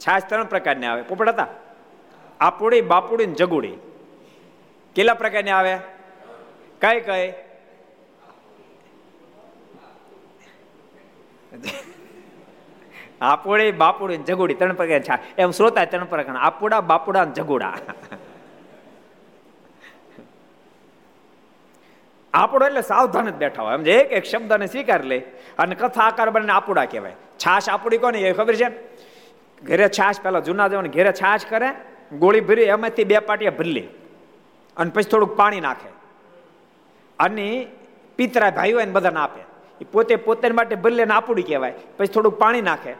છાશ ત્રણ પ્રકારની આવે. પોપડ હતા? આપુડી, બાપુડી ને જગુડી. કેટલા પ્રકારની આવે? કઈ કઈ? આપુડી, બાપુડી જગુડી, ત્રણ પ્રકાર એમ શ્રોતા ત્રણ પ્રકાર આપુડા, બાપુડા ને જગુડા. આપડો એટલે સાવધાન જ બેઠા હોય. એમ એક એક શબ્દને સ્વીકાર લે અને કથા આકાર બને આપુડા કહેવાય. છાશ આપુડી કોને? એ ખબર છે? ઘરે છાશ, પેલા જૂના જવાને ઘરે છાશ કરે, ગોળી ભરી, એમાંથી બે પાટિયા ભરલી અને પછી થોડુંક પાણી નાખે. અને પિતરા ભાઈઓ એને બધાને આપે. એ પોતે પોતે માટે ભરલે લઈને આપુડી કહેવાય. પછી થોડુંક પાણી નાખે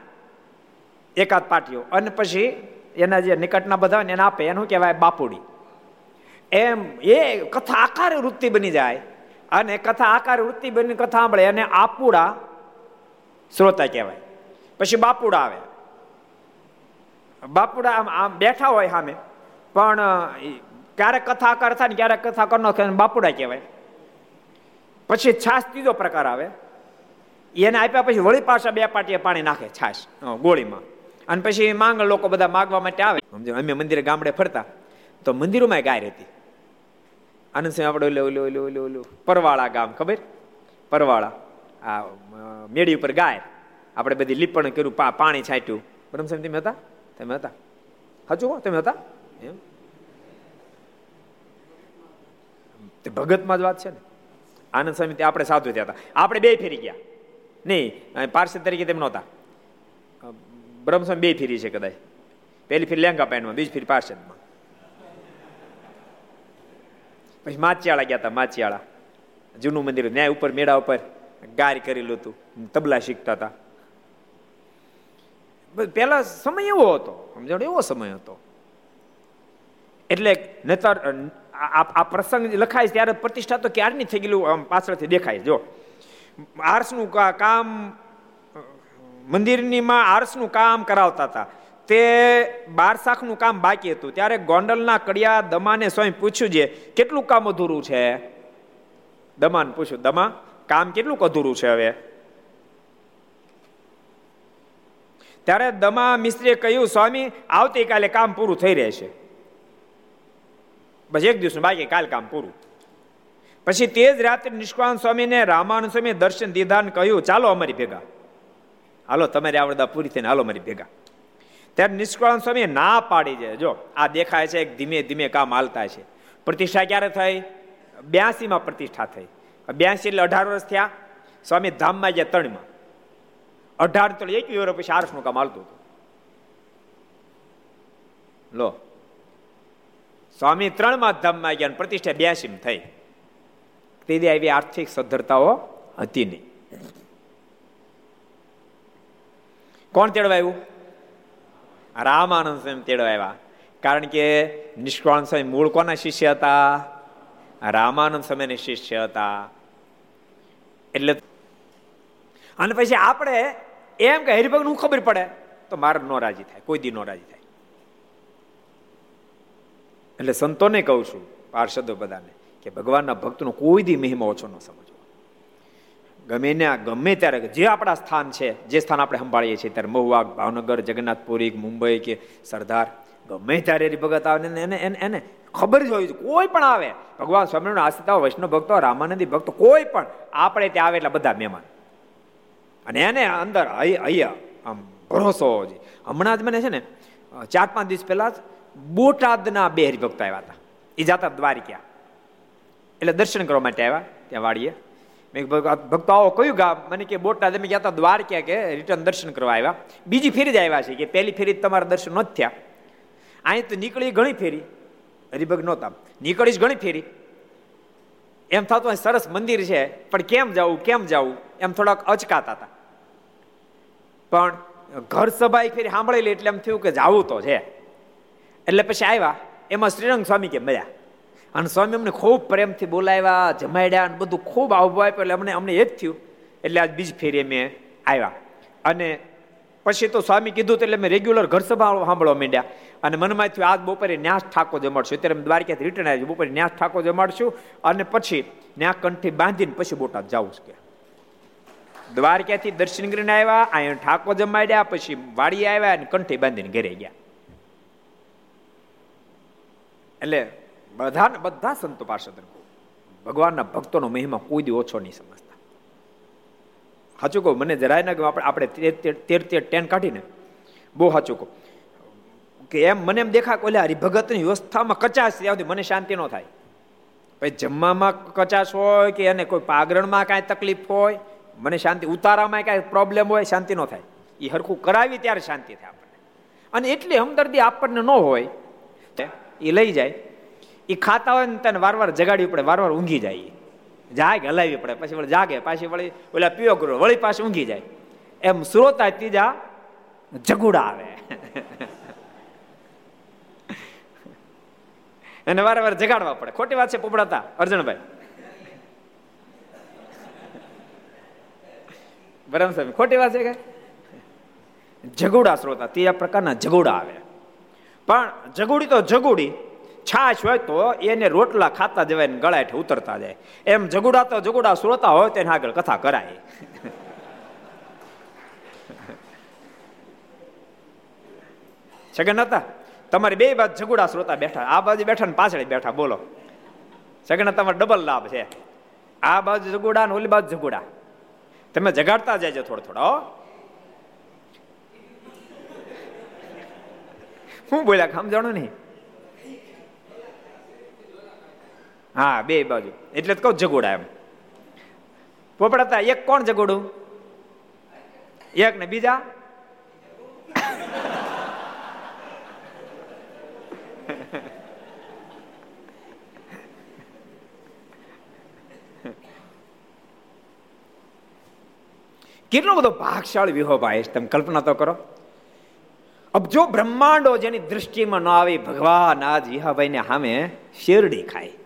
એકાદ પાટીઓ અને પછી એના જે નિકટના બધા હોય ને એને આપે. એનું કહેવાય? બાપુડી. એમ એ કથા આકાર વૃત્તિ બની જાય. અને કથા આકાર વૃત્તિ બની કથા સાંભળે અને આપુડા શ્રોતા કહેવાય. પછી બાપુડા આવે. બાપુડા આમ આમ બેઠા હોય સામે. પણ ક્યારેક કથા આકાર થાય ને ક્યારેક કથા કરનો બાપુડા કહેવાય. પછી છાશ ત્રીજો પ્રકાર આવે. એને આપ્યા પછી વળી પાછા બે પાટીએ પાણી નાખે છાશ ગોળીમાં. અને પછી માંગણ લોકો બધા માગવા માટે આવે. સમજો, અમે મંદિરે ગામડે ફરતા. તો મંદિરોમાં ગાય હતી આનંદ આપણે ઓલું ઓલું ઓલું ઓલું ઓલું. પરવાળા ગામ, ખબર? પરવાળા. આ મેળી ઉપર ગાય. આપણે બધી લીપણ કર્યું પાણી છાંટ્યું. બ્રહ્મ સાહેબ, તમે હતા? તમે હતા? સાચું તમે હતા? એમ? તે ભગતમાં જ વાત છે ને. આનંદ સ્વામી આપણે સાધુ થયા હતા. આપણે બે ફેરી ગયા. નહીં પાર્ષદ તરીકે તેમ નહોતા. બ્રહ્મસ્વામી બે ફેરી છે કદાચ. પહેલી ફેરી લેંગા પેન્ટમાં બીજી ફેરી પાર્ષદમાં પછી માચિયાળા ગયા હતા માચિયાળા જૂનું મંદિર, ન્યાય ઉપર, મેળા ઉપર. ગાર કરેલું હતું, તબલા શીખતા હતા પેલા સમય એવો હતો, સમજણ? એવો સમય હતો. એટલે નતર આ પ્રસંગ લખાય ત્યારે પ્રતિષ્ઠા તો ક્યારની થઈ ગયેલું, આમ પાછળથી દેખાય જો. આર્સનું કામ મંદિરની માં આર્સનું કામ કરાવતા હતા તે બાર શાખનું કામ બાકી હતું. ત્યારે ગોંડલના કડિયા દમાને સ્વયં પૂછ્યું છે, કેટલું કામ અધૂરું છે? દમાને પૂછ્યું, દમા, કામ કેટલું અધૂરું છે હવે? ત્યારે દમા મિસ્ત્રીએ કહ્યું, સ્વામી, આવતીકાલે કામ પૂરું થઈ રહેશે. બસ એક દિવસ બાકી, કાલ કામ પૂરું. પછી તે જ રાત્રે નિષ્કાન સ્વામીને રામાનુ સ્વામી દર્શન દીધા કહ્યું, ચાલો અમારી ભેગા. હાલો, તમારી આવડતા પૂરી થઈને હાલો મારી ભેગા. ત્યારે નિષ્કળ સ્વામી ના પાડી જાય જો, આ દેખાય છે ધીમે ધીમે કામ હાલતા છે. પ્રતિષ્ઠા ક્યારે થઈ? બ્યાસીમાં પ્રતિષ્ઠા થઈ. બ્યાસી એટલે અઢાર વર્ષ થયા. સ્વામી ધામમાં ગયા ત્રણમાં. અઢાર તો એક વર્ષ પછી આરસનું કામ હાલતું હતું. લો. સ્વામી ત્રણમાં ધામમાં ગયા પ્રતિષ્ઠા બ્યાસી થઈ. તેથી આવી આર્થિક સદ્ધરતાઓ હતી નહીં. કોણ તેડવા રામાનંદ સ્વામી તેડવા આવ્યા. કારણ કે નિષ્કાળ સ્વામી મૂળ કોના શિષ્ય હતા? રામાનંદ સ્વામીના શિષ્ય હતા. એટલે અને પછી આપણે એમ કે હરિભગત ખબર પડે, તો મારે નો રાજી થાય, કોઈ દી નો રાજી થાય. એટલે સંતોને કહું છું પાર્ષદો બધાને કે ભગવાનના ભક્તનો કોઈ દી મહિમા ઓછો ન સમજવો. ગમે ને ગમે ત્યારે જે આપણા સ્થાન છે, જે સ્થાન આપણે સંભાળીએ છીએ, ત્યારે મહુવા ભાવનગર, જગન્નાથપુરી મુંબઈ કે સરદાર, ગમે ત્યારે ભગત આવે એને એને એને ખબર જ હોય કોઈ પણ આવે. ભગવાન સ્વામિનારાયણ આસ્થિતા વૈષ્ણવ ભક્તો, રામાનંદી ભક્તો, કોઈ પણ આપણે ત્યાં આવે એટલે બધા મહેમાન. અને એને અંદર અહીંયા આમ ભરોસો હમણાં જ મને છે ને, ચાર પાંચ દિવસ પહેલા જ બોટાદના બે હરિભક્તો આવ્યા હતા. એ જાતા દ્વારિકા. એટલે દર્શન કરવા માટે આવ્યા, ત્યાં વાડીએ મેં ભક્તો આવો, કયું ગામ? મને કે, બોટાદ. અમે ગયા હતા દ્વારકા કે રિટર્ન દર્શન કરવા આવ્યા. બીજી ફેરી જ આવ્યા છે કે પહેલી ફેરી તમારા દર્શન નથી થયા. અહીં તો નીકળી ઘણી ફેરી. હરિભગ નહોતા. નીકળી જ ઘણી ફેરી. એમ થતું અહીં સરસ મંદિર છે, પણ કેમ જવું કેમ જવું? એમ થોડાક અચકાતા હતા પણ ઘર સભાઈ ફેરી સાંભળેલી એટલે એમ થયું કે જાવું તો છે. એટલે પછી આવ્યા. એમાં શ્રીરંગ સ્વામી કે મળ્યા. અને સ્વામી અમને ખૂબ પ્રેમથી બોલાવ્યા, જમાડ્યા અને બધું ખૂબ આવવા આપ્યું. એટલે અમને અમને એ જ થયું. એટલે આજ બીજી ફેરી અમે આવ્યા. અને પછી તો સ્વામી કીધું એટલે મેં રેગ્યુલર ઘર સભા સાંભળવા માંડ્યા. અને મનમાં થયું, આજ બપોરે ન્યાસ ઠાકો જમાડશું. અત્યારે અમે દ્વારકાથી રિટર્ન આવી બપોરે ન્યાસ ઠાકો જમાડશું. અને પછી ન્યા કંઠી બાંધીને પછી બોટાદ જવું કે. દ્વારકાથી દર્શન કરીને આવ્યા અહીંયા ઠાકો જમાડ્યા, પછી વાડી આવ્યા અને કંઠી બાંધીને ઘરે ગયા. એટલે બધા બધા સંતો પાર્ષદ ભગવાનના ભક્તોનો મહિમા કોઈ દી ઓછો નહીં સમજતા. સાચું કહું? મને જરાય ના આપણે આપણે તેર તેર ટેન કાઢીને બહુ સાચું કહું. કે એમ મને એમ દેખા કોઈ હરિભગતની વ્યવસ્થામાં કચાશ ત્યાંથી મને શાંતિ ન થાય. પછી જમવામાં કચાશ હોય કે એને કોઈ પાગરણમાં કાંઈ તકલીફ હોય, મને શાંતિ ઉતારામાં કાંઈ પ્રોબ્લેમ હોય, શાંતિ ન થાય. એ હરખું કરાવી ત્યારે શાંતિ થાય આપણને. અને એટલી હમદર્દી આપણને ન હોય એ લઈ જાય. એ ખાતા હોય ને તેને વાર વાર જગાડવી પડે વાર વાર ઊંઘી જાય જાગે હલાવી પડે, પછી વળી જાગે, પાછી વળી ઓલા પીઓ કરો, વળી પાછી ઊંઘી જાય. એમ શ્રોતા ત્રીજા જગુડા આવે. એને વારે વારે જગાડવા પડે. ખોટી વાત છે પોપડાતા અર્જણભાઈ બરાબર સાહેબ ખોટી વાત છે કે? જગુડા શ્રોતા તે પ્રકારના જગુડા આવે. પણ જગુડી તો જગુડી છાશ હોય તો એને રોટલા ખાતા જવાય ને ગળાઠે ઉતરતા જાય. એમ જગુડા તો જગુડા શ્રોતા હોય તેને આગળ કથા કરાય. સગન હતા? તમારી બે બાજુ જગુડા શ્રોતા બેઠા. આ બાજુ બેઠા ને પાછળ બેઠા, બોલો. સગન તમારે ડબલ લાભ છે. આ બાજુ જગુડા ને ઓલી બાજુ જગુડા તમે જગાડતા જાય થોડો થોડો, હું. બોલ્યા સમજાણું નહીં? હા, બે બાજુ. એટલે કહું જગોડા એમ. પોપડાતા, એક કોણ જગોડું? એક ને બીજા? કેટલો બધો ભાગશાળી વિહો ભાઈ તમે કલ્પના તો કરો. અબજો બ્રહ્માંડો જેની દ્રષ્ટિમાં ન આવી, ભગવાન આજ ઈહાભાઈને સામે શેરડી ખાય.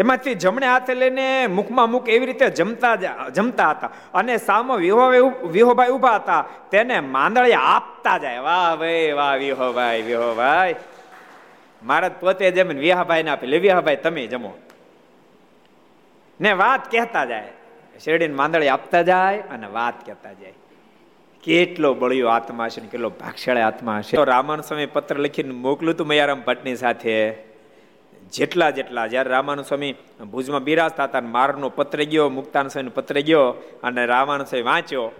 તેમાંથી જમણે હાથે લઈને મુખમાં મુખ એવી રીતે જમતા જમતા હતા અને સામો વિહો વિહોભાઈ ઊભા હતા, તેને માંદળે આપતા જાય. વાહ ભાઈ, વાહ વિહોભાઈ વિહોભાઈ. મહારાજ પોતે જેમ વિહાભાઈ ને આપી લે. વિહાભાઈ, તમે જમો. ને વાત કહેતા જાય. શેરડીને માંદળી આપતા જાય અને વાત કહેતા જાય. કેટલો બળિયો આત્મા છે કેટલો ભાગશાળી આત્મા છે. રામાન સમય પત્ર લખીને મોકલું તું મયારામ ભટ્ટની સાથે. જેટલા જેટલા. જ્યારે રામાનુ સ્વામી ભુજમાં બિરાજતા હતા મારનો પત્ર ગયો મુક્તાન સ્વામીનો પત્ર ગયો અને રામાનુ સ્વામી વાંચ્યો,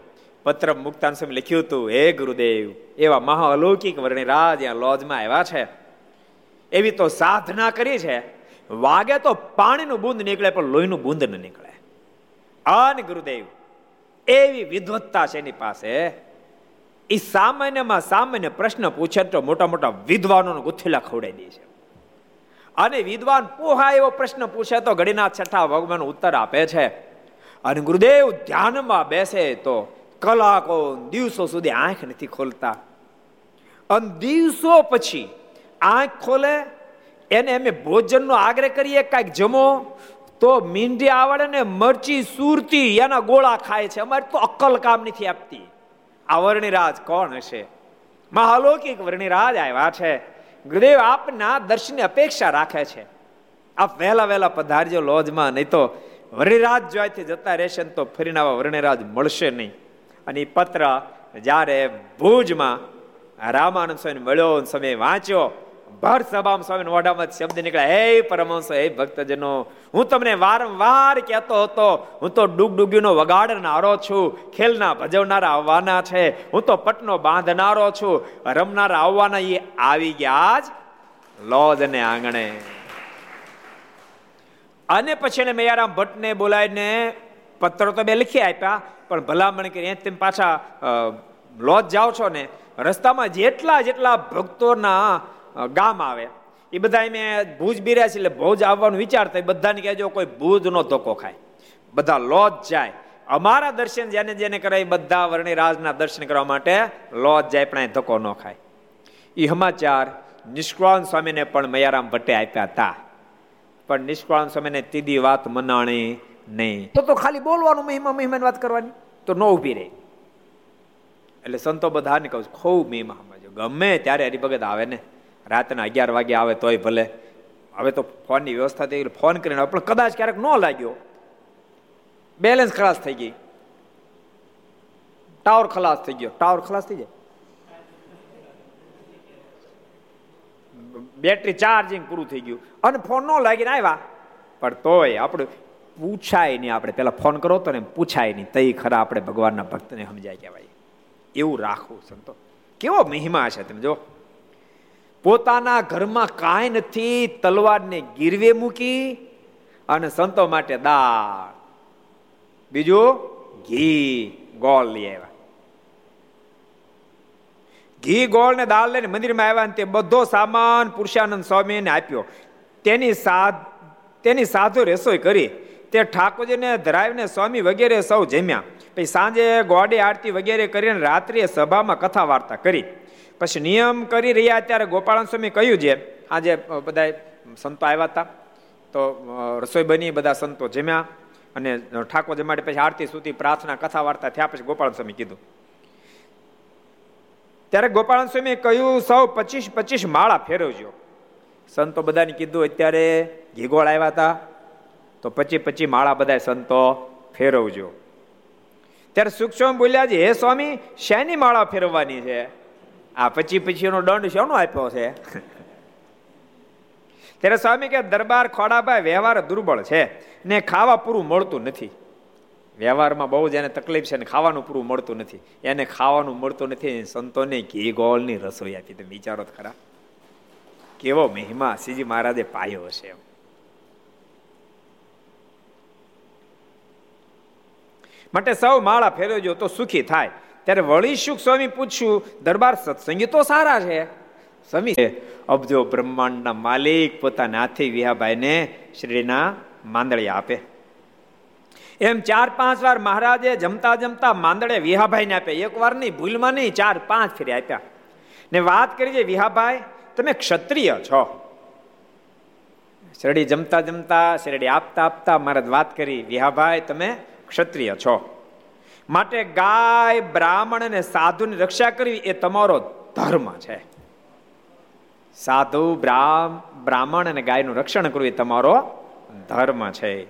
પત્ર મુક્તાન સ્વામી લખ્યું હતું, હે ગુરુદેવ, એવા મહા અલૌકિક વર્ણિ રાજ લોજમાં આવ્યા છે. એવી તો સાધના કરી છે. વાગે તો પાણીનું બુંદ નીકળે, પણ લોહીનું બુંદ ન નીકળે. અન ગુરુદેવ, એવી વિદવત્તા છે એની પાસે. એ સામાન્યમાં સામાન્ય પ્રશ્ન પૂછે તો મોટા મોટા વિદ્વાનોને ગુથેલા ખવડાવી દે છે. અને વિદ્વાન પોહા એવો પ્રશ્ન પૂછે તો ઘડીના છઠ્ઠા ભગવાન ઉત્તર આપે છે. અને ગુરુદેવ ધ્યાનમાં બેસે તો કલાકો દિવસો સુધી આંખ નથી ખોલતા. અને દિવસો પછી આંખ ખોલે, એને અમે ભોજનનો આગ્રહ કરીએ, કાંઈક જમો, તો મીંઢી આવડે ને મરચી, સુરતી, એના ગોળા ખાય છે. અમારે તો અક્કલ કામ નથી આપતી. આ વર્ણિરાજ કોણ હશે? મહાલૌકિક વર્ણિરાજ આવ્યા છે. ગુરુદેવ, આપના દર્શનની અપેક્ષા રાખે છે. આપ વહેલા વહેલા પધારજો લોજમાં, નહીં તો વર્ણિરાજ જોઈથી જતા રહેશે તો ફરીને આવા વર્ણિરાજ મળશે નહીં. અને પત્ર જ્યારે ભુજમાં રામાનંદ સ્વામી મળ્યો સમય વાંચ્યો ભર સભામાં સ્વામી મોઢામાં શબ્દ નીકળ્યા હે પરમહંસ, હે ભક્તજનો, હું તમને વારંવાર કહેતો હતો, હું તો ડૂબ ડુગીનો વગાડનારો છું, ખેલના ભજવનારા આવવાના છે, હું તો પટનો બાંધનારો છું, રમનારા આવવાના એ આવી ગયા જ લોજ અને આંગણે. અને પછી એને મૈયારામ ભટ્ટને બોલાવીને પત્રો તો બે લખી આપ્યા, પણ ભલામણ કરી તેમ પાછા લોજ જાઓ છો ને, રસ્તામાં જેટલા જેટલા ભક્તોના ગામ આવે. એ બધા મેં ભુજ બિર્યા છે એટલે ભુજ આવવાનું થાય. બધાને કહેજો કોઈ ભુજનો ધોકો ખાય. બધા લોજ જાય. અમારા દર્શન જેને જેને કરાય બધા વર્ણિ રાજના દર્શન કરવા માટે લોજ જાય પણ ધક્કો ન ખાય. એ સમાચાર નિષ્કળાન સ્વામીને પણ મયારામ ભટ્ટે આપ્યા હતા પણ નિષ્કળાન સ્વામીને તીધી વાત મનાણી નહીં. તો તો ખાલી બોલવાનું મહિમા મહિમાની વાત કરવાની. તો ન ઊભી રહે. એટલે સંતો બધાને કહું ખૂબ મહિમા સમજો. ગમે ત્યારે હરિભગત આવે ને. રાતના અગિયાર વાગે આવે તોય ભલે. હવે તો ફોનની વ્યવસ્થા થઈ ગઈ. ફોન કરીને પણ કદાચ ક્યારેક ન લાગ્યો. બેલેન્સ ખલાસ થઈ ગઈ. ટાવર ખલાસ થઈ ગયો. ટાવર ખલાસ થઈ જાય? બેટરી ચાર્જિંગ પૂરું થઈ ગયું. અને ફોન ન લાગીને આવ્યા. પણ તોય આપણે પૂછાય નહીં. આપણે પેલા ફોન કરો તો ને પૂછાય નહીં. તઈ ખરા આપણે ભગવાનના ભક્તને સમજાય કહેવાય. એવું રાખવું સંતો. કેવો મહિમા છે તમે જો પોતાના ઘરમાં કાંઈ નથી, તલવારને ગીરવે મૂકી અને સંતો માટે દાળ. બીજું, ઘી, ગોળ લઈ આવ્યા. ઘી, ગોળ ને દાળ લઈને મંદિરમાં આવ્યા તે બધો સામાન પુરુષાનંદ સ્વામીને આપ્યો. તેની સાધ, તેની સાધુ રસોઈ કરી. તે ઠાકોરજીને ધરાવીને સ્વામી વગેરે સૌ જમ્યા. પછી સાંજે ગોડી આરતી વગેરે કરીને રાત્રિએ સભામાં કથા વાર્તા કરી. પછી નિયમ કરી રહ્યા ત્યારે ગોપાળન સ્વામી કહ્યું છે આજે બધા સંતો આવ્યા હતા. તો રસોઈ બની, બધા સંતો જમ્યા અને ઠાકોર જમાડે પછી આરતી સુધી પ્રાર્થના, કથા વાર્તા થયા પછી ગોપાળન સ્વામી કીધું. ત્યારે ગોપાળન સ્વામી કહ્યું, સૌ પચીસ પચીસ માળા ફેરવજો. સંતો બધાને કીધું, અત્યારે ઘીગોળ આવ્યા હતા, તો પચી પચી માળા બધા સંતો ફેરવજો. ત્યારે સૂક્ષ્મ બોલ્યા છે, હે સ્વામી, શેની માળા ફેરવવાની છે? આ પછી પછીનો દંડ શેનો આપ્યો છે? ત્યારે સ્વામી કે દરબાર ખોડાભાઈ વ્યવહાર દુર્બળ છે ને ખાવા પૂરું મળતું નથી. વ્યવહારમાં બહુ જ એને તકલીફ છે ને ખાવાનું પૂરું મળતું નથી. એને ખાવાનું મળતું નથી સંતોને ઘી ગોળની રસોઈ આપી. તમે વિચારો ખરા. કેવો મહિમા શ્રીજી મહારાજે પાયો હશે એમ. માટે સૌ માળા ફેરવજો તો સુખી થાય. ત્યારે વળી સુખ સ્વામી પૂછ્યું, દરબાર સત્સંગી તો સારા છે. સ્વામી અબજો બ્રહ્માંડના માલિક પોતાના હાથે વિહાભાઈને શ્રીના માંદળિયા આપે. એમ ચાર પાંચ વાર મહારાજે જમતા જમતા માંદડે વિહાભાઈને આપે. એક વાર નહીં ભૂલમાં નહીં, ચાર પાંચ ફેરી આપ્યા. ને વાત કરી છે વિહાભાઈ, તમે ક્ષત્રિય છો. શેરડી જમતા જમતા, શેરડી આપતા આપતા મહારાજ વાત કરી, વિહાભાઈ, તમે ક્ષત્રિય છો. માટે ગાય, બ્રાહ્મણ અને સાધુની રક્ષા કરવી એ તમારો ધર્મ છે. સાધુ બ્રાહ્મણ અને ગાયનું રક્ષણ કરવું એ તમારો ધર્મ છે.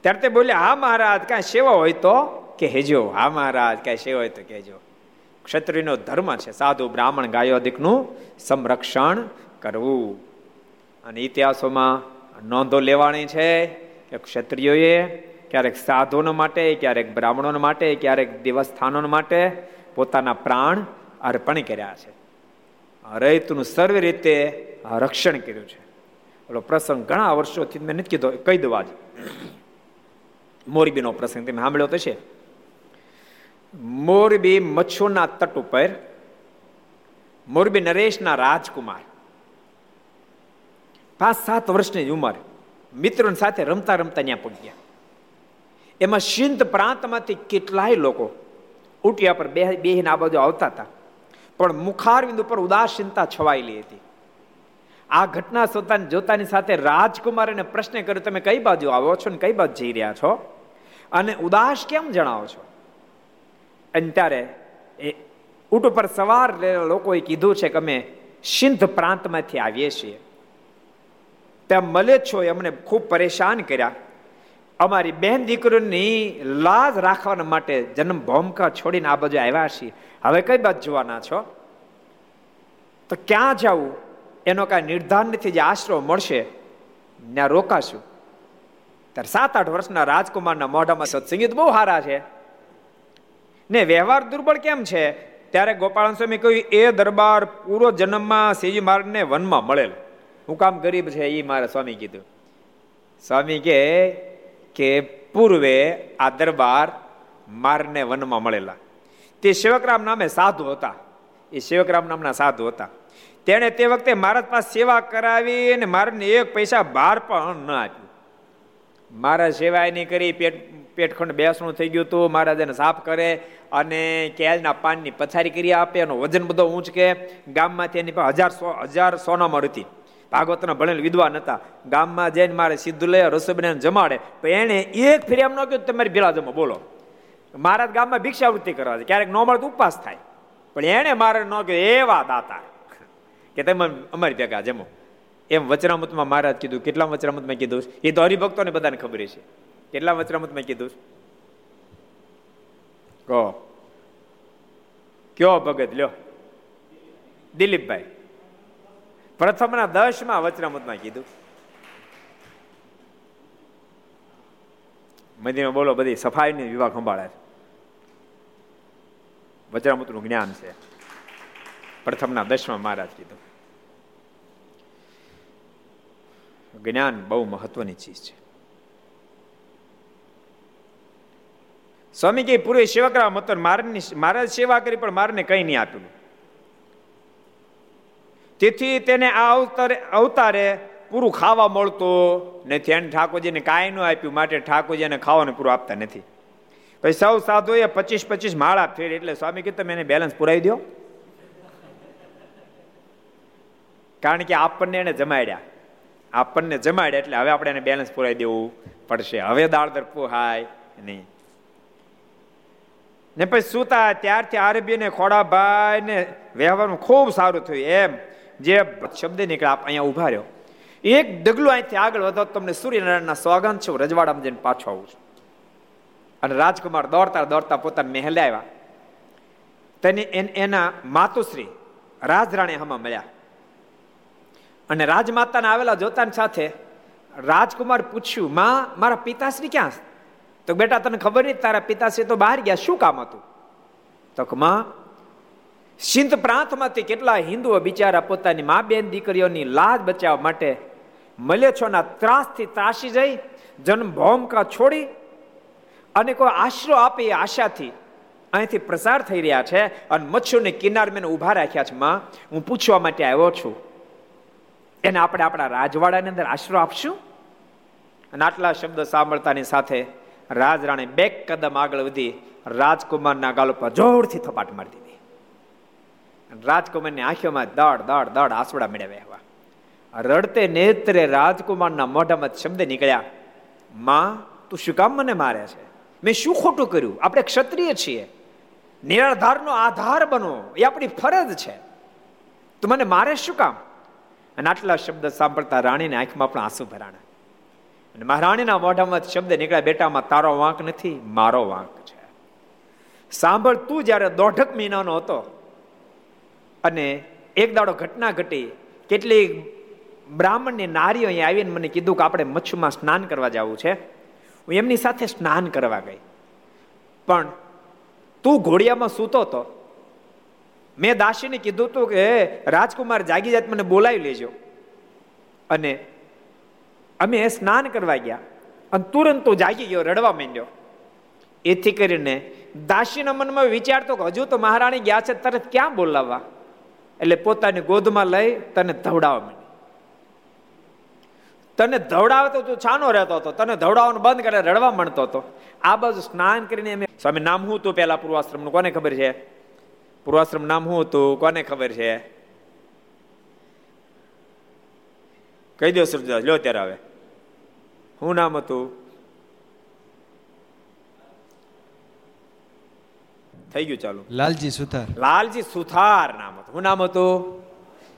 ત્યારે તે બોલ્યા હા મહારાજ, કાંઈ સેવા હોય તો કહેજો. હા મહારાજ, કાંઈ સેવા હોય તો કહેજો. ક્ષત્રિયનો ધર્મ છે સાધુ, બ્રાહ્મણ ગાયોદિકનું સંરક્ષણ કરવું. અને ઇતિહાસોમાં નોંધો લેવાની છે કે ક્ષત્રિયોએ ક્યારેક સાધુનો માટે, ક્યારેક બ્રાહ્મણો માટે, ક્યારેક દેવસ્થાનો માટે પોતાના પ્રાણ અર્પણ કર્યા છે. રૈતનું સર્વ રીતે રક્ષણ કર્યું છે. ઓલો પ્રસંગ ઘણા વર્ષોથી મેં નથી કીધો, કહી દઉં આજે. મોરબીનો પ્રસંગ તમે સાંભળ્યો તો છે. મોરબી મચ્છુના તટ ઉપર, મોરબી નરેશના રાજકુમાર, પાંચ સાત વર્ષની ઉંમર મિત્રો સાથે રમતા રમતા ત્યાં પગ્યા એમાં સિંધ પ્રાંતમાંથી કેટલાય લોકો ઉટિયા પર બે બેહીને આ બાજુ આવતા હતા. પણ મુખારવિંદ ઉપર ઉદાસીનતા છવાયેલી હતી. આ ઘટના સોતાને જોતાની સાથે રાજકુમારને પ્રશ્ન કર્યો, તમે કઈ બાજુ આવો છો ને કઈ બાજુ જઈ રહ્યા છો? અને ઉદાસ કેમ જણાવો છો? અને ત્યારે એ ઊંટ ઉપર સવાર લોકોએ કીધું છે કે અમે સિંધ પ્રાંતમાંથી આવીએ છીએ. ત્યાં મળે છો અમને ખૂબ પરેશાન કર્યા. અમારી બેન દીકરીની લાજ રાખવાના માટે જન્મ ભૂમકા છોડીને આ બાજુ આવ્યા છીએ. હવે કઈ બાજુ જોવાના છો? તો ક્યાં જવું એનો કાંઈ નિર્ધાર નથી જે આશરો મળશે, ત્યાં રોકાશું. ત્યારે સાત આઠ વર્ષના રાજકુમારના મોઢામાં સત્સંગીત બહુ સારા છે. ને વ્યવહાર દુર્બળ કેમ છે? ત્યારે ગોપાલ સ્વામી કહ્યું, એ દરબાર પૂરો જન્મમાં શ્રીજી મહારાજને વનમાં મળેલ. હું કામ ગરીબ છે એ મારે સ્વામી કીધું. સ્વામી કે કે પૂર્વે આ દરબાર મારને વનમાં મળેલા. તે સેવકરામ નામે સાધુ હતા. એ સેવકરામ નામના સાધુ હતા. તેણે તે વખતે મહારાજ પાસે સેવા કરાવી અને મારને એક પૈસા બહાર પણ ન આપ્યું. મારા સેવાય નહીં કરી, પેટ, પેટખંડ બેસણું થઈ ગયું હતું મહારાજ એને સાફ કરે અને કેળના પાનની પથારી કરી આપે એનો વજન બધો ઊંચકે. ગામમાંથી એની પાસે હજાર સો, હજાર સોનામાં હતી ભાગવતના ભણેલ વિદ્વાન હતા. ગામમાં જઈને મારે સીધું લઈ રસોઈ બનાવીને જમાડે. તો એણે એક ફેરી એમ ન કહ્યું તમારી ભેળા જમો બોલો. મહારાજ ગામમાં ભિક્ષાવૃત્તિ કરવા છે. ક્યારેક નો મળે તો ઉપવાસ થાય. પણ એણે મારે ન કહ્યું એવા દાતા કે તમે અમારી ભેગા જમો. એમ વચરામતમાં મહારાજ કીધું, કેટલા વચરામતમાં કીધું? એ તો હરિભક્તોને બધાને ખબર છે કેટલા વચરામતમાં કીધું? કહો. કયો ભગત લ્યો? દિલીપભાઈ. પ્રથમના દસમાં વચનામૃતમાં કીધું. મંદિરમાં બોલો, બધી સફાઈની વિભાગ સંભાળે છે. વચરામૃતનું જ્ઞાન છે. પ્રથમના દસમાં મહારાજ કીધું. જ્ઞાન બહુ મહત્વની ચીજ છે. સ્વામી કે પૂરે સેવા મત મારની મારે સેવા કરી પણ મારને કઈ નહીં આપ્યું તેથી તેને આ અવતારે અવતારે પૂરું ખાવા મળતું નથી એને ઠાકોરજીને કાંઈ ન આપ્યું, માટે ઠાકોરજીને ખાવાનું પૂરું આપતા નથી. પછી સૌ સાધુએ પચીસ પચીસ માળા ફેરી એટલે સ્વામી કીધું, તમે એને બેલેન્સ પુરાવી દો. કારણ કે આપણને એને જમાડ્યા. આપણને જમાડ્યા એટલે હવે આપણે એને બેલેન્સ પુરાવી દેવું પડશે. હવે દાળદર પોહાય નહીં. ને પછી સુતા ત્યારથી આરબી ને ખોડાભાઈ ને વ્યવહારનું ખૂબ સારું થયું. એમ જે શબ્દ નીકળે, આપ અહીંયા ઊભા રહ્યો એક ડગલું અહીંથી આગળ વધો, તમને સૂર્યનારાયણના સ્વાગત છે રજવાડામાં જઈને પાછો આવું છું. અને રાજકુમાર દોડતા દોડતા પોતાના મહેલે આવ્યા. તેની એના માતુશ્રી રાજરાણી હમા મળ્યા. અને રાજમાતાને આવેલા જોતાની સાથે રાજકુમાર પૂછ્યું, માં, મારા પિતાશ્રી ક્યાં તો બેટા, તને ખબર નહીં તારા પિતાશ્રી તો બહાર ગયા, શું કામ હતું? તો માં સિંધ પ્રાંતમાંથી કેટલા હિન્દુઓ બિચારા પોતાની મા બેન દીકરીઓની લાજ બચાવવા માટે મલેચ્છોના ત્રાસથી ત્રાસી જઈ જન્મભૌમકા છોડી અને કોઈ આશરો આપે એ આશાથી અહીંથી પ્રસાર થઈ રહ્યા છે અને મચ્છુને કિનાર મેં ઊભા રાખ્યા છે, માં, હું પૂછવા માટે આવ્યો છું. એને આપણે આપણા રાજવાડાની અંદર આશરો આપશું? અને આટલા શબ્દ સાંભળતાની સાથે રાજરાણી બે કદમ આગળ વધી રાજકુમારના ગાલ પર જોરથી થપાટ મારી દીધી. રાજકુમારની આંખોમાં દડ દડ દડ આસવડા મેળવ્યા રડતે નેત્રે રાજકુમારના મોઢામાં શબ્દ નીકળ્યા, માં, તું શું કામ મને મારે છે? મેં શું ખોટું કર્યું? આપણે ક્ષત્રિય છીએ. નિરાધારનો આધાર બનો. એ આપણી ફરજ છે. તું મને મારે શું કામ? અને આટલા શબ્દ સાંભળતા રાણીને આંખમાં પણ આંસુ ભરાણા. અને મહારાણીના મોઢામાં શબ્દ નીકળ્યા, બેટામાં તારો વાંક નથી, મારો વાંક છે. સાંભળ, તું જ્યારે દોઢક મહિનાનો હતો અને એક દાડો ઘટના ઘટી. કેટલીક બ્રાહ્મણની નારીઓ અહીં આવીને મને કીધું કે આપણે મચ્છુમાં સ્નાન કરવા જવું છે. હું એમની સાથે સ્નાન કરવા ગઈ. પણ તું ઘોડિયામાં સૂતો હતો મેં દાસીને કીધું હતું કે રાજકુમાર, જાગી જાત, મને બોલાવી લેજો. અને અમે સ્નાન કરવા ગયા. અને તુરંત તો જાગી ગયો, રડવા માંડ્યો. એથી કરીને દાસીના મનમાં વિચારતો કે, હજુ તો મહારાણી ગયા છે, તરત ક્યાં બોલાવવા? એટલે પોતાની ગોદમાં લઈ તને ધવડાવવા માંડી. તને ધવડાવતો તું છાનો રહેતો હતો, તને ધવડાવવાનું બંધ કરે રડવા મળતો હતો. આ બાજુ સ્નાન કરીને એમ સ્વામી, નામ હું હતું પેલા પૂર્વાશ્રમનું? કોને ખબર છે? પૂર્વાશ્રમ નામ હું હતું? કોને ખબર છે? કહી દો સુરદાસ લો ત્યારે હવે. શું નામ હતું? થઈ ગયું ચાલુ. લાલજી સુથાર. લાલજી સુથાર નામ હતું. શું નામ હતું?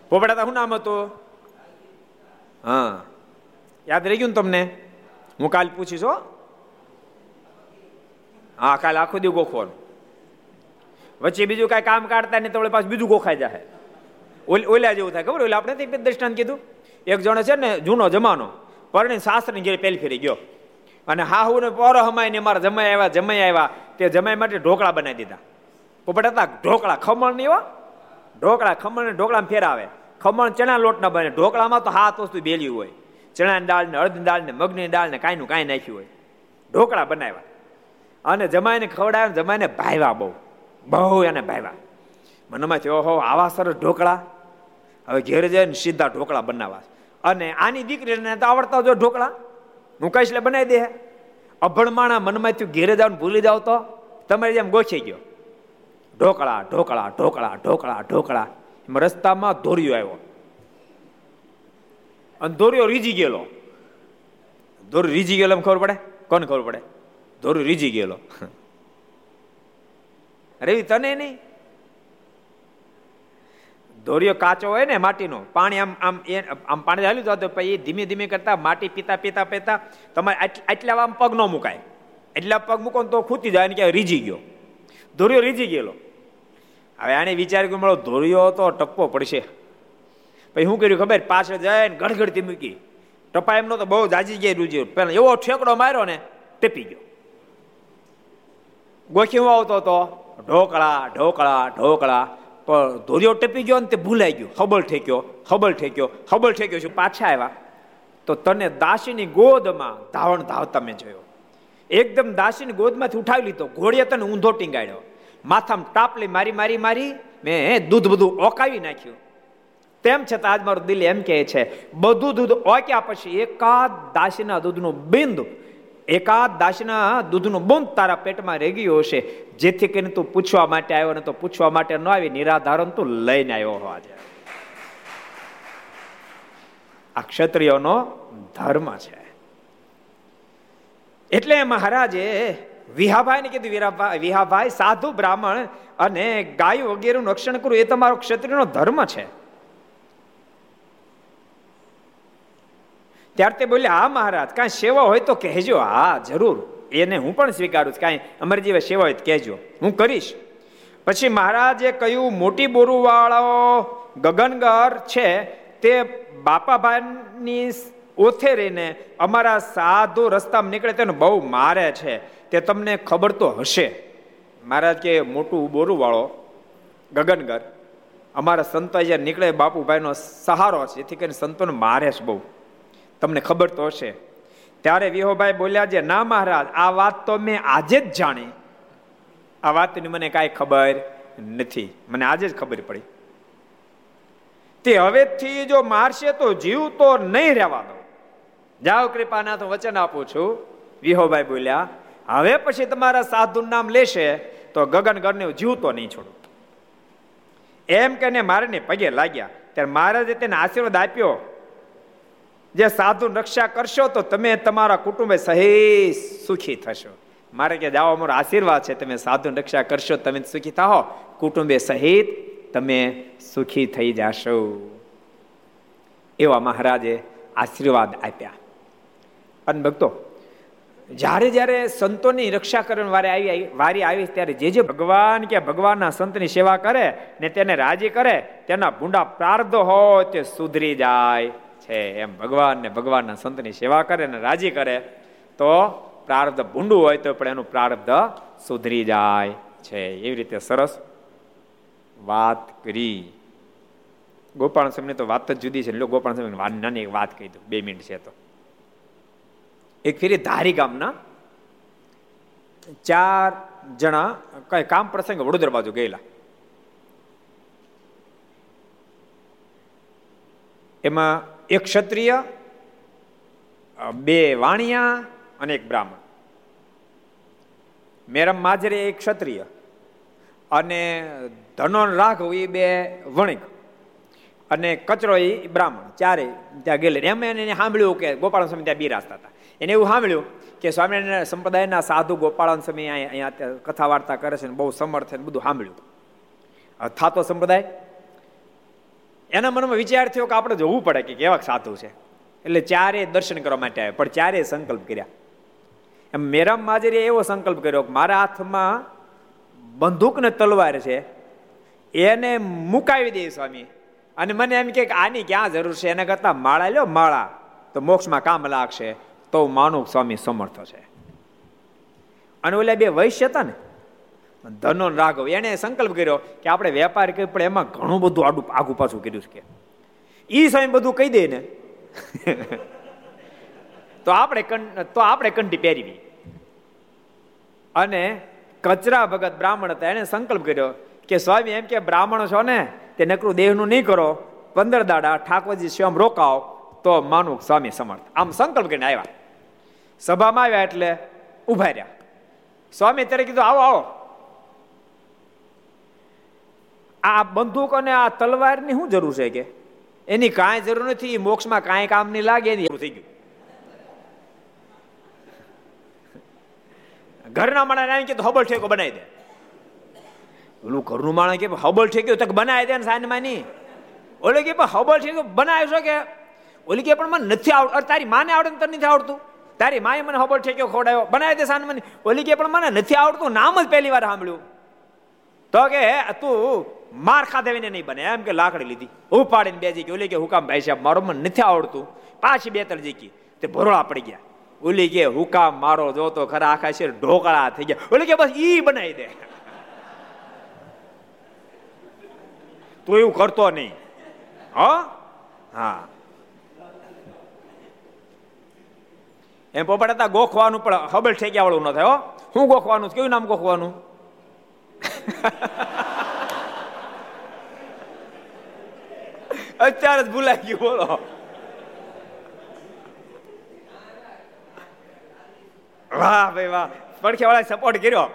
પોપડા શું નામ હતું? હા. યાદ રહી ગયું ને તમને? હું કાલ પૂછીશ હો. હા કાલ આખો દી ગોખવાનું. વચ્ચે બીજું કાંઈ કામ કાઢતા નહીં તો પાછું બીજું ગોખાઈ જાય ઓલા જેવું થાય ખબર? ઓલા આપણે દ્રષ્ટાંત કીધું. એક જણો છે ને જૂનો જમાનો. પરણી સાસરની ઘેર પેલી ફેરી ગયો. અને હાહુ ને પોરો હમાય ને મારા જમાઈ આવ્યા જમાઈ આવ્યા, તે જમાઈ માટે ઢોકળા બનાવી દીધા. પોપટ હતા, ઢોકળા ખમણ નહીં એવા ઢોકળા, ખમણ ને ઢોકળા ફેરાવે. ખમણ ચણા લોટ ના બને. ઢોકળામાં તો હાથ વસ્તુ બેલી હોય. ચણાની દાળ ને અડદની દાળ ને મગની દાળ ને કાંઈનું કાંઈ નાખ્યું હોય. ઢોકળા બનાવ્યા. અને જમાઈને ખવડાવ્યા જમાઈને ભાવ્યા બહુ. બહુ એને ભાવ્યા. મનમાં થયો હો આવા સરસ ઢોકળા. હવે ઘેર જઈને સીધા ઢોકળા બનાવવા. અને આની દીકરીને તો આવડતા જો ઢોકળા. હું કહીશ એટલે બનાવી દે. અભણમાણા મનમાં થયું, ઘેરે જવાનું ભૂલી જાવ તો? તમારે જેમ ગોછી ગયો. ઢોકળા ઢોકળા ઢોકળા ઢોકળા ઢોકળા. એમાં રસ્તામાં ધોર્યો આવ્યો. અને ધોરિયો રીજી ગયેલો. દોર રીજી ગયેલો, એમ ખબર પડે? કોને ખબર પડે? દોરું રીજી ગયેલો. રવિ તને નહીં? દોરિયો કાચો હોય ને માટીનો, પાણી આમ આમ એ આમ પાણી હાલ્યું જતું પછી ધીમે ધીમે કરતા માટી પીતા પીતા પીતા તમારે આટલા આમ પગ ન મુકાય. એટલા પગ મૂકો તો ખૂતી જાય ને ક્યાં રીજી ગયો. ધોરિયો રીજી ગયેલો. હવે આને વિચાર કે મળો ધોરિયો તો ટપ્પો પડશે. પછી શું કર્યું ખબર? પાછળ જાય ને ગડગડતી મૂકી. ટપા એમનો તો બહુ જાજી ગયા રૂજી પેલા એવો ઠેકડો માર્યો ને ટેપી ગયો. ગોખી આવતો તો ઢોકળા ઢોકળા ઢોકળા. પણ ધોરિયો ટપી ગયો ને તે ભૂલાઈ ગયો. હબલ ઠેક્યો હબલ ઠેક્યો હબલ ઠેક્યો છું, પાછા આવ્યા. તો તને દાસીની ગોદમાં ધાવણ ધાવતા મેં જોયો. એકદમ દાસીની ગોદમાંથી ઉઠાવી લીધો. ઘોડીએ તને ઊંધો ટીંગાડ્યો. માથામાં ટાપલી મારી મારી મારી, મેં દૂધ બધું ઓકાવી નાખ્યું. તેમ છતાં આજ મારું દિલ એમ કહે છે, બધું દૂધ ઓક્યા પછી એકાદ દાસીના દૂધનું બિંદુ એકાદ દાસના દૂધનું બુંદ તારા પેટમાં રહી ગયું હશે. જેથી કરીને તું પૂછવા માટે આવ્યો ને તો પૂછવા માટે ન આવી નિરાધારણ તું લઈને આવ્યો હોવા આજે આ ક્ષત્રિયોનો ધર્મ છે. એટલે મહારાજે વિહાભાઈ ને કીધું વિહાભાઈ, સાધુ, બ્રાહ્મણ અને ગાયો વગેરેનું રક્ષણ કરવું એ તમારો ક્ષત્રિયનો ધર્મ છે. ત્યારે તે બોલ્યા, હા મહારાજ, કાંઈ સેવા હોય તો કહેજો. હા, જરૂર. એને હું પણ સ્વીકારું છું. કાંઈ અમારી જેવા સેવા હોય તો કહેજો. હું કરીશ. પછી મહારાજે કહ્યું, મોટી બોરુવાળો ગગનગર છે, તે બાપાભાઈની ઓથે રહીને અમારા સાધુ રસ્તામાં નીકળે તેને બહુ મારે છે. તે તમને ખબર તો હશે. મહારાજ કે, મોટું બોરુવાળો ગગનગર, અમારા સંતો અહીંયા નીકળે, બાપુભાઈનો સહારો છે. જેથી કરીને સંતોને મારે છે બહુ. તમને ખબર તો હશે. ત્યારે વિહોભાઈ બોલ્યા છે, ના મહારાજ, આ વાત તો મેં આજે જ જાણી. આ વાતની મને કાંઈ ખબર નથી. મને આજે જ ખબર પડી. તે હવેથી જો મારશે તો જીવ તો નહીં રહેવા દો. જાઓ કૃપાના તો વચન આપું છું. વિહોભાઈ બોલ્યા, હવે પછી તમારા સાધુ નામ લેશે તો ગગન ગરને જીવ તો નહીં છોડો. એમ કે મારે પગે લાગ્યા. ત્યારે મહારાજે તેને આશીર્વાદ આપ્યો. જે સાધુ રક્ષા કરશો તો તમે તમારા કુટુંબે સહેજ સુખી થશો. મારે કે જાઓ અમારો આશીર્વાદ છે, તમે સાધુ રક્ષા કરશો તમે સુખી થાઓ કુટુંબે સહિત તમે સુખી થઈ જશો. એવા મહારાજે આશીર્વાદ આપ્યા. અને ભક્તો, જ્યારે જ્યારે સંતોની રક્ષા કરવાની વારે આવી વારી આવી ત્યારે જે જે ભગવાન કે ભગવાનના સંતની સેવા કરે ને તેને રાજી કરે, તેના ભૂંડા પ્રાર્ધ હોય તે સુધરી જાય. છે. એમ ભગવાન ને ભગવાનના સંતની સેવા કરે ને રાજી કરે, તો પ્રારબ્ધ ભૂંડું હોય તો પણ એનું પ્રારબ્ધ સુધરી જાય છે. એવી રીતે સરસ વાત કરી. ગોપાલ સ્વામી તો વાત જ જુદી છે. ગોપાલ સ્વામી નાની વાત કહી દઉં. બે મિનિટ છે તો. એક ફેરી ધારી ગામના ચાર જણા કઈ કામ પ્રસંગે વડોદરા બાજુ ગયેલા. એમાં એક ક્ષત્રિય બે વાણિયા અને એક બ્રાહ્મણ. મેરમ માજરે એક ક્ષત્રિય અને ધનો રાઘવ એ બે વણિક અને કચરો એ બ્રાહ્મણ. ચારે ત્યાં ગયેલા એમ એને સાંભળ્યું કે ગોપાલ સ્વામી ત્યાં બિરાજતા હતા. એને એવું સાંભળ્યું કે સ્વામિનારાયણ સંપ્રદાયના સાધુ ગોપાળન સ્વામી અહીંયા કથા વાર્તા કરે છે બહુ સમર્થ બધું સાંભળ્યું. થાતો સંપ્રદાય? એના મનમાં વિચાર થયો કે આપણે જોવું પડે કે કેવા સાધુ છે. એટલે ચારે દર્શન કરવા માટે આવ્યા, પણ ચારે સંકલ્પ કર્યા. એમ મેરામ માજરીએ એવો સંકલ્પ કર્યો કે મારા હાથમાં બંદૂક ને તલવાર છે, એને મુકાવી દે સ્વામી. અને મને એમ કે આની ક્યાં જરૂર છે? એના કરતા માળા લ્યો, માળા. તો મોક્ષમાં કામ લાગશે, તો માનું સ્વામી સમર્થ છે. અને ઓલા બે વૈશ્ય હતા ને ધનો રાઘવ. એને સંકલ્પ કર્યો કે આપણે વેપાર કર્યો, પણ એમાં ઘણું બધું આડું આગું પાછું કર્યું છે કે. એ સ્વામી બધું કહી દે ને. તો આપણે તો આપણે કંઠી પહેરવી. અને કચરા ભગત બ્રાહ્મણ હતા, એને સંકલ્પ કર્યો કે સ્વામી એમ કે, બ્રાહ્મણ છો ને, તે નકરું દેહનું નહીં કરો. પંદર દાડા ઠાકોરજી સ્વયં રોકાવ તો માનું સ્વામી સમર્થ. આમ સંકલ્પ કરીને આવ્યા. સભામાં આવ્યા એટલે ઊભા રહ્યા. સ્વામી ત્યારે કીધું, આવો આવો. આ બંદૂક અને આ તલવારની શું જરૂર છે કે? એની કાંઈ જરૂર નથી મોક્ષમાં કાંઈ કામ નહીં લાગે, એની થઈ ગયું. ઘરના માણસ આવી કે હબલ ઠેકો બનાવી દે. ઓલું ઘરનું માણસ કે હબલ ઠેક્યો તક બનાવી દે ને સાંજમાં નહીં. ઓલે કે હબલ ઠેકો બનાવ્યો છો કે? ઓલી કે પણ મને નથી આવડતું તારી માને આવડે તને નથી આવડતું. તારી માએ મને હબલ ઠેક્યો ખોડાયો બનાવી દે સાન મને ઓલી કે પણ મને નથી આવડતું, નામ જ પહેલી વાર સાંભળ્યું. તો કે તું માર ખાધેવીને નહીં બને. એમ કે લાકડી લીધી. ઉપાડીને બે જી કે ઓલી કે, હુકામ ભાઈ સાહેબ, મારો મને નથી આવડતું. પાછી બે ત્રણ જીકી તે ભરોળા પડી ગયા. ઓલી કે, હુકામ મારો જો તો ખરા આખા શેર ઢોકળા થઈ ગયા. ઓલી કે, બસ ઈ બનાવી દે. તું એવું કરતો નહીં. હા? એમ પોપટ હતા ગોખવાનું પણ હબલ ઠેક્યા વાળું ન થાય હું ગોખવાનું? કેવું નામ ગોખવાનું? અત્યારે જ ભૂલાઈ ગયું, બોલો. વાહ ભાઈ, વાહ. પડખે સપોર્ટ કર્યો.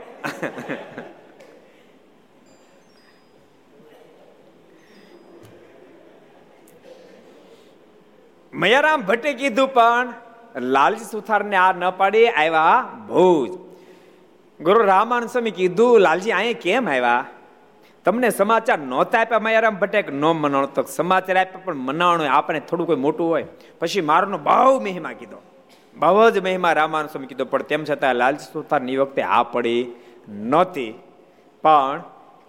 મયારામ ભટ્ટે કીધું પણ લાલજી સુથારને આ ન પાડી, આવ્યા ભુજ. ગુરુ રામાન સ્વામી કીધું, લાલજી, અહીંયા કેમ આવ્યા? તમને સમાચાર નહોતા આપ્યા, મયારામ ભટ્ટે ન મનાણો? તો સમાચાર આપ્યા, પણ મનાણો આપણે થોડું કોઈ મોટું હોય. પછી મારોનો બહુ મહિમા કીધો. બહુ જ મહિમા રામાનંદ સ્વામી કીધો, પણ તેમ છતાં લાલજી સુથારની વખતે આ પડી નહોતી. પણ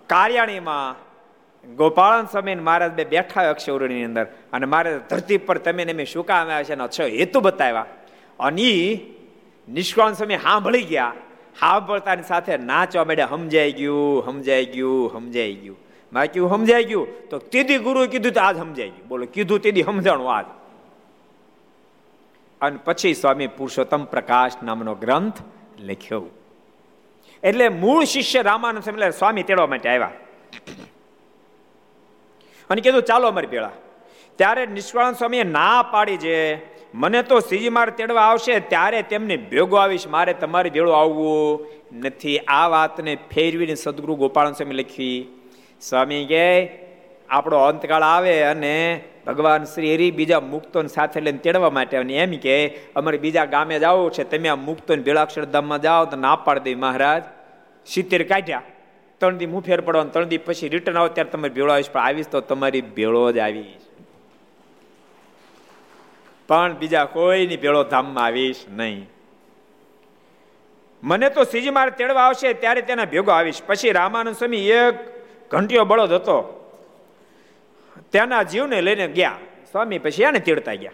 કાર્યાણીમાં ગોપાળન સ્વામી મહારાજ બે બેઠા અક્ષૌરણીની અંદર, અને મારે ધરતી પર તમે ને શું કામ આવ્યા છે એનો છ હેતુ બતાવ્યા. અને નિષ્કાળ સ્વામી સાંભળી ગયા. સાંભળતાની સાથે નાચવા માંડ્યા સમજાઈ ગયું સમજાઈ ગયું સમજાઈ ગયું. બાકી કેવું સમજાઈ ગયું? તો તીધી ગુરુ કીધું તો આજ સમજાઈ ગયું. બોલો, કીધું તીધી સમજાણું આજ. અને પછી સ્વામી પુરુષોત્તમ પ્રકાશ નામનો ગ્રંથ લખ્યો. એટલે મૂળ શિષ્ય રામાનંદ એટલે સ્વામી તેડવા માટે આવ્યા. અને કીધું, ચાલો અમારી ભેળા, ત્યારે નિષ્કાળ સ્વામીએ ના પાડી છે મને તો શ્રીજી માર તેડવા આવશે, ત્યારે તેમને ભેગો આવીશ. મારે તમારી ભેળો આવવું નથી. આ વાતને ફેરવીને સદગુરુ ગોપાલ સ્વામી લખી, સ્વામી કે, આપણો અંતકાળ આવે અને ભગવાન શ્રી હરિ બીજા મુક્તોને સાથે લઈને તેડવા માટે અને એમ કે, અમારે બીજા ગામે જવું છે. તમે આ મુક્તોને ભેળાક્ષર ધામમાં જાઓ તો ના પાડી દઈ મહારાજ. સિત્તેર કાઢ્યા. ત્રણ દી હું ફેર પડવાનું, ત્રણ દી પછી રિટર્ન આવો, ત્યારે તમારી ભેળો આવીશ. પણ આવીશ તો તમારી ભેળો જ આવીશ. પણ બીજા કોઈની ભેળો ધામમાં આવીશ નહીં. મને તો સીજી મારે તેડવા આવશે ત્યારે તેના ભેગો આવીશ. પછી રામાનંદ સ્વામી એક ઘંટીઓ બળદ હતો. તેના જીવને લઈને ગયા. સ્વામી પછી એને તેડતા ગયા.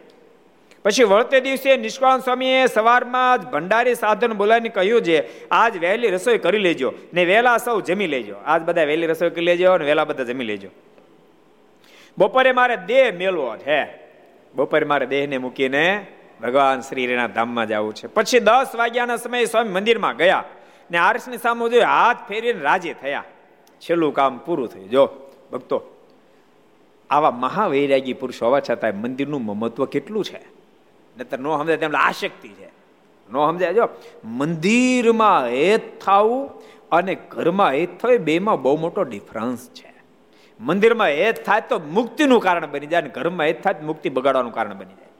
પછી વળતે દિવસે નિષ્કાળ સ્વામીએ સવારમાં જ ભંડારી સાધન બોલાવીને કહ્યું છે, આજ વહેલી રસોઈ કરી લેજો ને વહેલા સૌ જમી લેજો. આજ બધા વહેલી રસોઈ કરી લેજો અને વહેલા બધા જમી લેજો. બપોરે મારે દેહ મેળવો છે બપોરે મારે દેહને મૂકીને ભગવાન શ્રીના ધામમાં જવું છે. પછી દસ વાગ્યાના સમયે સ્વામી મંદિરમાં ગયા ને આરસની સામે જોયું, હાથ ફેરીને રાજી થયા. છેલ્લું કામ પૂરું થયું. જો, ભક્તો, આવા મહાવૈરાગી પુરુષ હોવા છતાં મંદિરનું મહત્વ કેટલું છે? નતર નો સમજાય તેમ આશક્તિ છે. નો સમજાય, જો, મંદિરમાં હેત થવું અને ઘરમાં હેત થવું બેમાં બહુ મોટો ડિફરન્સ છે. મંદિરમાં હેત થાય તો મુક્તિનું કારણ બની જાય અને ઘરમાં હેત થાય મુક્તિ બગાડવાનું કારણ બની જાય.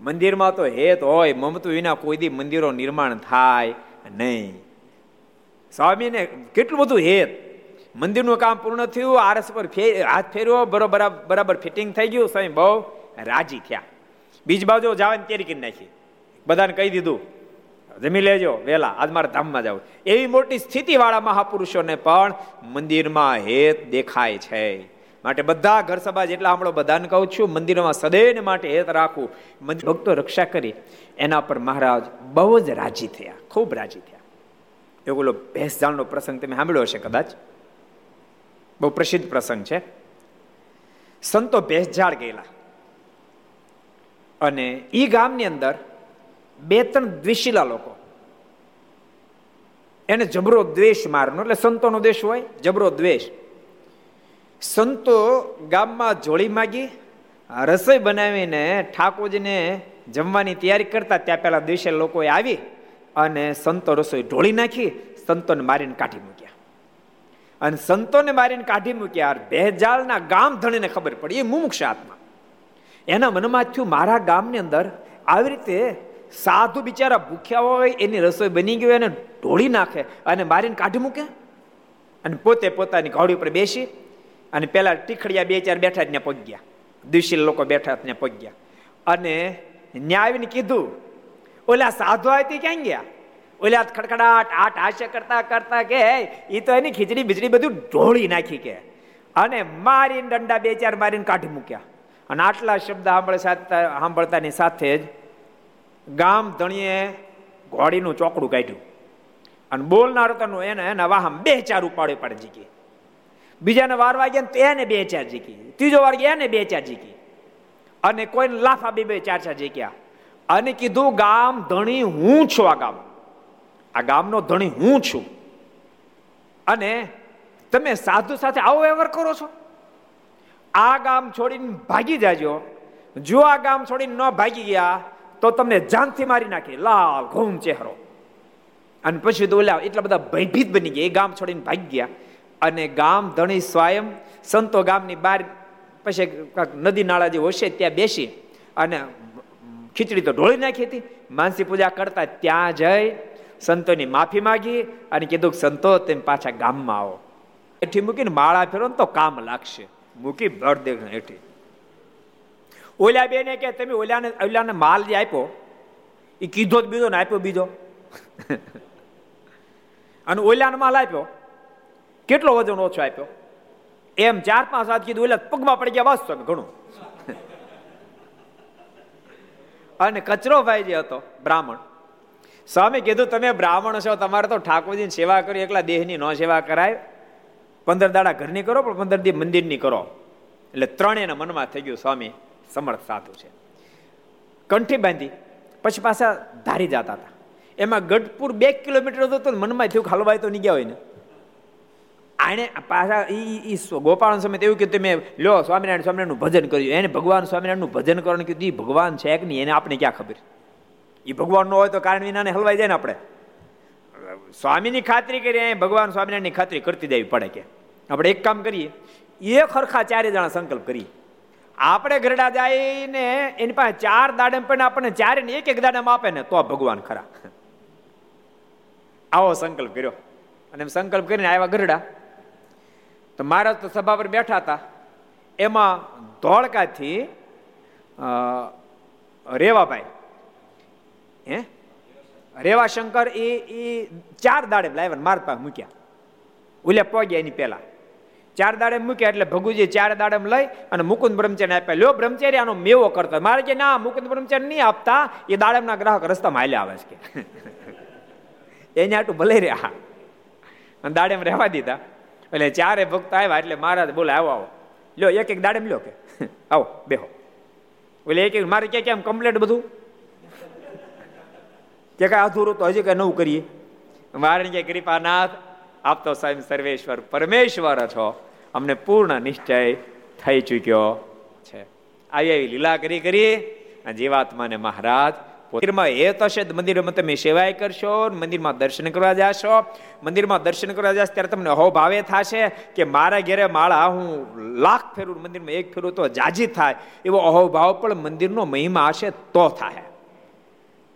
મંદિરમાં તો હેત હોય, મમતું વિના કોઈ દી મંદિરો નિર્માણ થાય નહીં. સ્વામીને કેટલું બધું હેત. મંદિરનું કામ પૂર્ણ થયું, આરસ પર હાથ ફેરવો, બરોબર, બરાબર ફિટિંગ થઈ ગયું, સ્વામી બહુ રાજી થયા. બીજ બાજુ જવાની તૈયારી કરી નાખી. બધાને કહી દીધું જમી લેજો, વેલા, આજ મારે ધામમાં જાવ. એવી મોટી સ્થિતિવાળા મહાપુરુષોને પણ મંદિરમાં હેત દેખાય છે. માટે બધા ઘર સભા જેટલા હમણાં બધાને કહું છું, મંદિરમાં સદૈવ માટે હેત રાખવું. ભક્તો રક્ષા કરી. એના પર મહારાજ બહુ જ રાજી થયા, ખૂબ રાજી થયા. એવો બોલો, ભેંસજાળનો પ્રસંગ તમે સાંભળ્યો હશે કદાચ? બહુ પ્રસિદ્ધ પ્રસંગ છે. સંતો ભેંસજાળ ગયેલા. અને એ ગામની અંદર બે ત્રણ દ્વેષીલા લોકો. એને જબરો દ્વેષ મારનો, એટલે સંતોનો દ્વેષ હોય, જબરો દ્વેષ. સંતો ગામમાં જોળી માગી, રસોઈ બનાવીને ઠાકોરજીને જમવાની તૈયારી કરતા ત્યાં પહેલા દિવસે લોકોએ આવી અને સંતો રસોઈ ઢોળી નાખી, સંતોને મારીને કાઢી મૂક્યા. અને સંતોને મારીને કાઢી મૂક્યા ભેજાલના ગામ ધણીને ખબર પડી, એ મુમુક્ષ આત્મા. એના મનમાં થયું, મારા ગામની અંદર આવી રીતે સાધુ બિચારા ભૂખ્યા હોય, એની રસોઈ બની ગઈ એને ઢોળી નાખે અને મારીને કાઢી મૂકે. અને પોતે પોતાની ઘોડી ઉપર બેસી અને પેલા ટીખડિયા બે ચાર બેઠા ત્યાં પગ્યા દિવસીલ લોકો બેઠા ત્યાં પગ્યા અને ન્યાયને કીધું, ઓલા સાધુ આવી ક્યાં ગયા? ઓલા ખડખડાટ આટ હાસ્ય કરતા કરતા કે એ તો એની ખીચડી બીજડી બધું ઢોળી નાખી કે. અને મારીને દંડા બે ચાર મારીને કાઢી મૂક્યા. અને આટલા શબ્દ સાંભળે સાંભળતાની સાથે જ ગામ ધણીએ ઘોડીનું ચોકડું કાઢ્યું. અને બોલનાર હતો એને, એના વાહમ બે ચાર ઉપાડે પાડે જીકી બીજાને વાર વાગ્યા તો એને બે ચાર જીકી ત્રીજો વાર ગયા એને બે ચાર જીકી અને કોઈને લાફા બે બે ચાર ચાર જીક્યા અને કીધું, ગામ ધણી, હું છું આ ગામ. આ ગામનો ધણી, હું છું. અને તમે સાધુ સાથે આવો વ્યવહાર કરો છો? આ ગામ છોડીને ભાગી જાજો. જો આ ગામ છોડીને ન ભાગી ગયા તો તમને જાનથી મારી નાખી. લાલ ઘૂમ ચહેરો. અને પછી તો ઓલા એટલા બધા ભયભીત બની ગયા. એ ગામ છોડીને ભાગી ગયા. અને ગામ ધણી સ્વયં સંતો ગામની બહાર પછી નદી નાળા જે હશે, ત્યાં બેસી અને ખીચડી તો ઢોળી નાખી હતી. માનસી પૂજા કરતા ત્યાં જઈ સંતોની માફી માગી અને કીધું સંતો, તેમ પાછા ગામમાં આવો. એઠી મૂકીને માળા ફેરો તો કામ લાગશે. મૂકી ભર દેખ હેઠી. ઓલા બેને કે, તમે ઓલાને ઓલાને માલ જે આપ્યો એ કીધો જ બીજો ને આપ્યો બીજો. અને ઓલાને માલ આપ્યો. કેટલો વજન ઓછો આપ્યો? એમ ચાર પાંચ હાથ કીધું, ઓલા પગમાં પડી ગયા વાંચતો ઘણું. અને કચરો ભાઈ જે હતો, બ્રાહ્મણ, સ્વામી કીધું, તમે બ્રાહ્મણ છો, તમારે તો ઠાકોરજીની સેવા કરી, એકલા દેહની ન સેવા કરાય. પંદર દાડા ઘરની કરો, પણ પંદર દી મંદિરની કરો. એટલે ત્રણેયના મનમાં થઈ ગયું, સ્વામી સમર્થ સાધુ છે. કંઠી બાંધી, પછી પાછા ધારી જતા હતા. એમાં ગઢપુર બે કિલોમીટર હતો તો મનમાં થયું હલવાય તો નહીં ગયા હોય ને. આને પાછા એ ગોપાલ સમય એવું કીધું મેં લો, સ્વામિનારાયણ, સ્વામિનારાયણનું ભજન કર્યું. એને ભગવાન સ્વામિનારાયણનું ભજન કરવાનું કીધું એ ભગવાન છે કે નહીં? એને આપણે ક્યાં ખબર? એ ભગવાન ન હોય તો કારણ વિનાને હલવાઈ જાય ને આપણે. સ્વામીની ખાતરી કરી ભગવાન સ્વામિનારાયણની ખાતરી કરતી દેવી પડે કે. આપણે એક કામ કરીએ, એક ખરખા ચારે જણા સંકલ્પ કરીએ. આપણે ગરડા જઈને એની પાસે ચાર દાડમ પણ આપણને ચારે ને એક એક દાડમ આપે ને, તો ભગવાન ખરા. આવો સંકલ્પ કર્યો. અને એમ સંકલ્પ કરીને આવ્યા ગરડા તો મહારાજ તો સભા પર બેઠા હતા. એમાં ધોળકાથી રેવાભાઈ, હે? રેવા શંકર એ એ ચાર દાડે લાવ્યા માર પાસે મૂક્યા. ઉલ્યા પહોંચ્યા એની પહેલા. ચાર દાડે મૂક્યા એટલે ભગુજી ચાર દાડે લઈ અને મુકુંદ બ્રહ્મચારી આપ્યા. લ્યો બ્રહ્મચારી આનો મેવો કરતા. મારે કે ના, મુકુંદ બ્રહ્મચારી નહીં આપતા. એ દાડમના ગ્રાહક રસ્તામાં હાલ્યા આવે છે કે. એને આટલું ભલે રહ્યા અને દાડેમ રહેવા દીધા. એટલે ચારે ભક્ત આવ્યા એટલે મહારાજ બોલે, આવો આવો. લ્યો, એક એક દાડેમ લ્યો કે. આવો, બેહો. એટલે એક એક મારે ક્યાં કેમ કમ્પ્લેટ બધું? કે કઈ અધૂરું તો હજી કઈ નવું કરીએ. મારે કે કૃપાનાથ, આપ તો સર્વેશ્વર, પરમેશ્વર છો. અમને પૂર્ણ નિશ્ચય થઈ ચૂક્યો છે. આવી આવી લીલા કરી કરી જીવાત્માને મહારાજ મંદિરમાં એ થશે મંદિરમાં તમે સેવાય કરશો, મંદિરમાં દર્શન કરવા જાશો. મંદિરમાં દર્શન કરવા જશો ત્યારે તમને હો ભાવે થશે કે મારા ઘેરે માળા હું લાખ ફેરું, મંદિરમાં એક ફેરું તો જાજી થાય. એવો અહોભાવ પણ મંદિરનો મહિમા હશે તો થાય.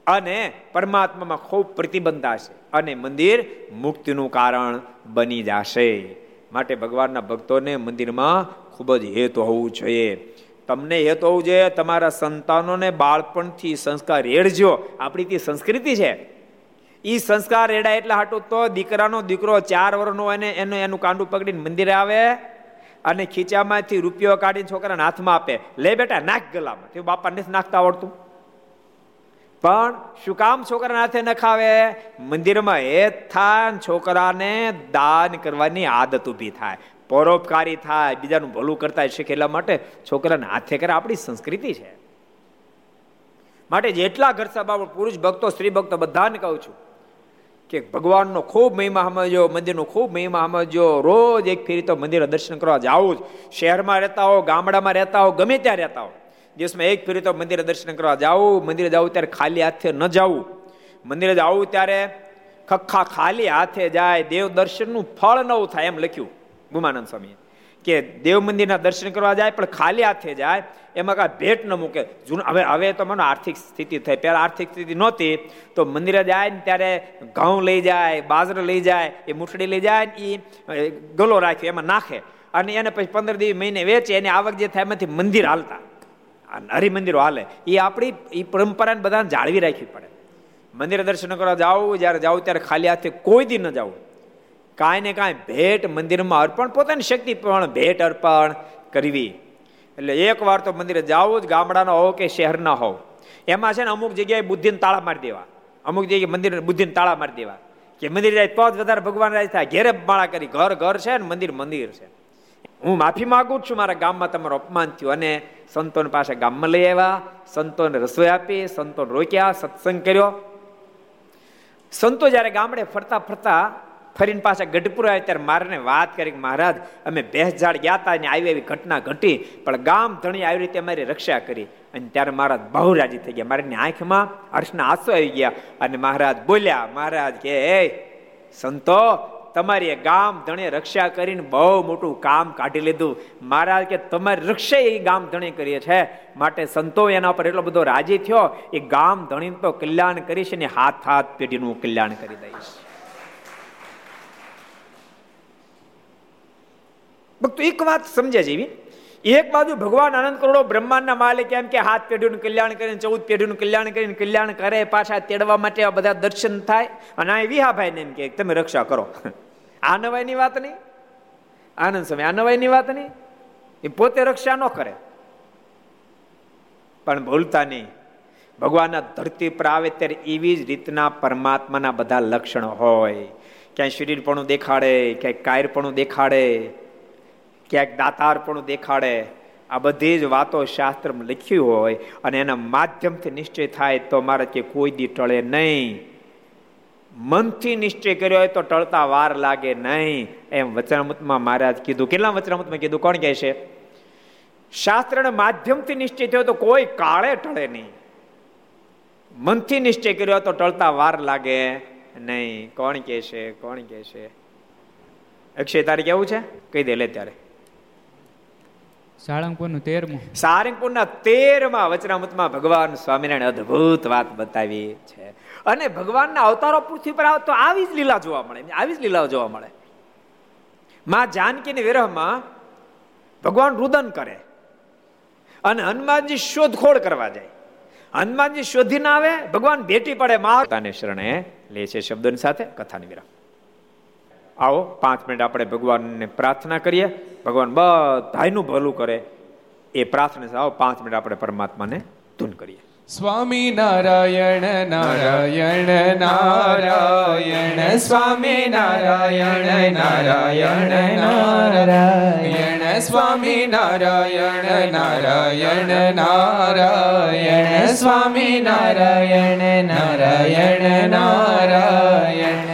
અને પરમાત્મામાં ખૂબ પ્રતિબંધ હશે અને મંદિર મુક્તિનું કારણ બની જશે. માટે ભગવાનના ભક્તોને મંદિરમાં ખૂબ જ હેત હોવું જોઈએ. તમને હેત હોવું જોઈએ, તમારા સંતાનોને બાળપણથી સંસ્કાર રેડજો. આપણી તે સંસ્કૃતિ છે. એ સંસ્કાર રેડાય એટલે હાટું તો દીકરાનો દીકરો ચાર વર્ષનો હોય ને એનું એનું કાંડું પકડીને મંદિરે આવે અને ખીચામાંથી રૂપિયો કાઢીને છોકરાને હાથમાં આપે. લે બેટા, નાખ ગલામાં. તે બાપા નથી નાખતા આવડતું. પણ શું કામ છોકરાના હાથે ન ખાવે? મંદિરમાં એ થાય છોકરાને દાન કરવાની આદત ઊભી થાય. પરોપકારી થાય, બીજાનું ભલું કરતા શીખે એટલા માટે છોકરાને હાથે કરે. આપણી સંસ્કૃતિ છે. માટે જેટલા ઘર સભા પુરુષ ભક્તો, સ્ત્રી ભક્તો, બધાને કહું છું કે ભગવાનનો ખૂબ મહિમા સમજો મંદિરનો ખૂબ મહિમા સમજો રોજ એક ફેરી તો મંદિર દર્શન કરવા જાવું શહેરમાં રહેતા હો, ગામડામાં રહેતા હો, ગમે ત્યાં રહેતા હો. દિવસમાં એક ફેરી તો મંદિરે દર્શન કરવા જાવું મંદિરે જવું ત્યારે ખાલી હાથે ન જાવું મંદિરે જાવું ત્યારે ખખા ખાલી હાથે જાય, દેવ દર્શનનું ફળ નવું થાય એમ લખ્યું ગુમાનંદ સ્વામીએ. કે દેવ મંદિરના દર્શન કરવા જાય પણ ખાલી હાથે જાય, એમાં કાંઈ ભેટ ન મૂકે. જૂન, હવે હવે તો મને આર્થિક સ્થિતિ થઈ. પહેલાં આર્થિક સ્થિતિ નહોતી, તો મંદિરે જાય ને ત્યારે ઘઉં લઈ જાય, બાજરો લઈ જાય, એ મૂઠડી લઈ જાય એ ગલો રાખ્યો, એમાં નાખે. અને એને પછી પંદર દિવસ મહિને વેચે, એની આવક જે થાય એમાંથી મંદિર હાલતા. હરિમંદિરો હાલે. એ આપણી એ પરંપરાને બધાને જાળવી રાખવી પડે. મંદિર દર્શન કરવા જાઓ જ્યારે જાઓ ત્યારે ખાલી હાથે કોઈ દી ન જવું. કાંઈ ને કાંઈ ભેટ મંદિરમાં અર્પણ, પોતાની શક્તિ પણ ભેટ અર્પણ કરવી. એટલે એક વાર તો મંદિરે જાવું જ, ગામડાના હોવ કે શહેરના હોવ. એમાં છે ને અમુક જગ્યાએ બુદ્ધિને તાળા મારી દેવા. અમુક જગ્યાએ મંદિર બુદ્ધિને તાળા મારી દેવા. કે મંદિર જાય તો જ વધારે ભગવાન રાજ થાય. ઘેરે માળા કરી, ઘર ઘર છે ને મંદિર મંદિર છે. હું માફી માંગુ છું મારા ગામમાં તમારું અપમાન થયું અને સંતોને પાસે ગામમાં લઈ આવ્યા, સંતોને રસોઈ આપી સંતોને રોક્યા, સત્સંગ કર્યો. સંતો જ્યારે ગામડે ફરતા ફરતા ફરીને પાછા ગઢપુર આવ્યા, ત્યારે મારને વાત કરી મહારાજ, અમે ભેંસઝાડ ગયા હતા અને આવી એવી ઘટના ઘટી, પણ ગામ ધણી આવી રીતે અમારી રક્ષા કરી. અને ત્યારે મહારાજ બહુ રાજી થઈ ગયા. મારાની આંખમાં હર્ષના આંસુ આવી ગયા અને મહારાજ બોલ્યા, મહારાજ કે સંતો તમારી ગામ ધણે રક્ષા કરીને બહુ મોટું કામ કાઢી લીધું. મહારાજ કે તમારી રક્ષા એ ગામ ધણે કરીએ છે. માટે સંતો એના પર એટલો બધો રાજી થયો. એ ગામ ધણી તો કલ્યાણ કરીશ ને હાથ હાથ પેઢીનું કલ્યાણ કરી દઈશ ભક્તો, એક વાત સમજ્યા જેવી. એક બાજુ ભગવાન આનંદ કરોડો બ્રહ્માંડના માલિક એમ કે હાથ પેઢીનું કલ્યાણ કરીને, ચૌદ પેઢીનું કલ્યાણ કરીને, કલ્યાણ કરે, પાછા તેડવા માટે આ બધા દર્શન થાય. અને આ વિહાભાઈ ને એમ કે, તમે રક્ષા કરો. આ નવાઈની વાત નહીં. આનંદ સમય આ નવાઈની વાત નહીં. એ પોતે રક્ષા ન કરે. પણ ભૂલતા નહીં. ભગવાનના ધરતી પર આવે ત્યારે એવી જ રીતના પરમાત્માના બધા લક્ષણ હોય. ક્યાંય શરીરપણું દેખાડે, ક્યાંય કાયરપણું દેખાડે. ક્યાંક દાતારપણું દેખાડે. આ બધી જ વાતો શાસ્ત્રમાં લખ્યું હોય અને એના માધ્યમથી નિશ્ચય થાય તો મારે કે કોઈ દી ટળે નહીં. મનથી નિશ્ચય કર્યો હોય તો ટળતા વાર લાગે નહીં. એમ વચનામૃતમાં મહારાજ કીધું. કેટલા વચનામૃતમાં કીધું? કોણ કહે છે? શાસ્ત્રના માધ્યમથી નિશ્ચય થયો તો કોઈ કાળે ટળે નહીં. મનથી નિશ્ચય કર્યો તો ટળતા વાર લાગે નહીં. કોણ કહે છે? કોણ કહે છે? અક્ષય, તારે કેવું છે? કહી દે, લે ત્યારે. સાળંગપુરનું તેરમું. સારંગપુરના તેરમાં વચનામૃતમાં ભગવાન સ્વામિનારાયણ અદ્ભુત વાત બતાવી છે. અને ભગવાનના અવતારો પૃથ્વી પર આવે તો આવી જ લીલા જોવા મળે. આવી જ લીલા જોવા મળે. માં જાનકીની વિરહમાં ભગવાન રુદન કરે. અને હનુમાનજી શોધખોળ કરવા જાય. હનુમાનજી શોધી ના આવે, ભગવાન ભેટી પડે માતાને શરણે લે છે શબ્દોની સાથે કથાની વિરામ. આવો, પાંચ મિનિટ આપણે ભગવાનને પ્રાર્થના કરીએ. ભગવાન બધાનું ભલું કરે. એ પ્રાર્થના આવો, પાંચ મિનિટ આપણે પરમાત્માને ધૂન કરીએ. સ્વામી નારાયણ નારાયણ નારાયણ, સ્વામી નારાયણ નારાયણ નારાયણ, સ્વામી નારાયણ નારાયણ નારાયણ, સ્વામી નારાયણ નારાયણ નારાયણ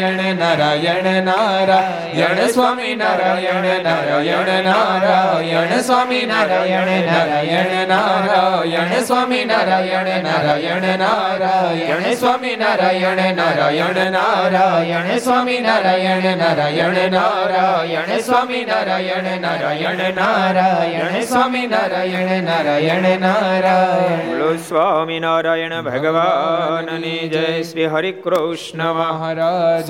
નારાયણ નારાયણ સ્વામી નારાયણ નારાયણ નારાયણ સ્વામી નારાયણ નારાયણ નારાયણ સ્વામી નારાયણ નારાયણ નારાયણ સ્વામી નારાયણ નારાયણ નારાયણ સ્વામી નારાયણ નારાયણ નારાયણ સ્વામી નારાયણ નારાયણ નારાયણ સ્વામી નારાયણ નારાયણ નારાયણ સ્વામી નારાયણ ભગવાનની જય શ્રી હરિ કૃષ્ણ મહારાજ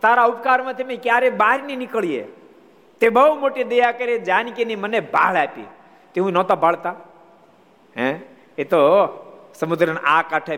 તારા ઉપકારમાંથી અમે ક્યારે બહાર નહીં નીકળીએ. તે બહુ મોટી દયા કરી જાનકીની મને ભાળ આપી. તે હું નહોતા ભાળતા. હે? એ તો સમુદ્રના આ કાંઠે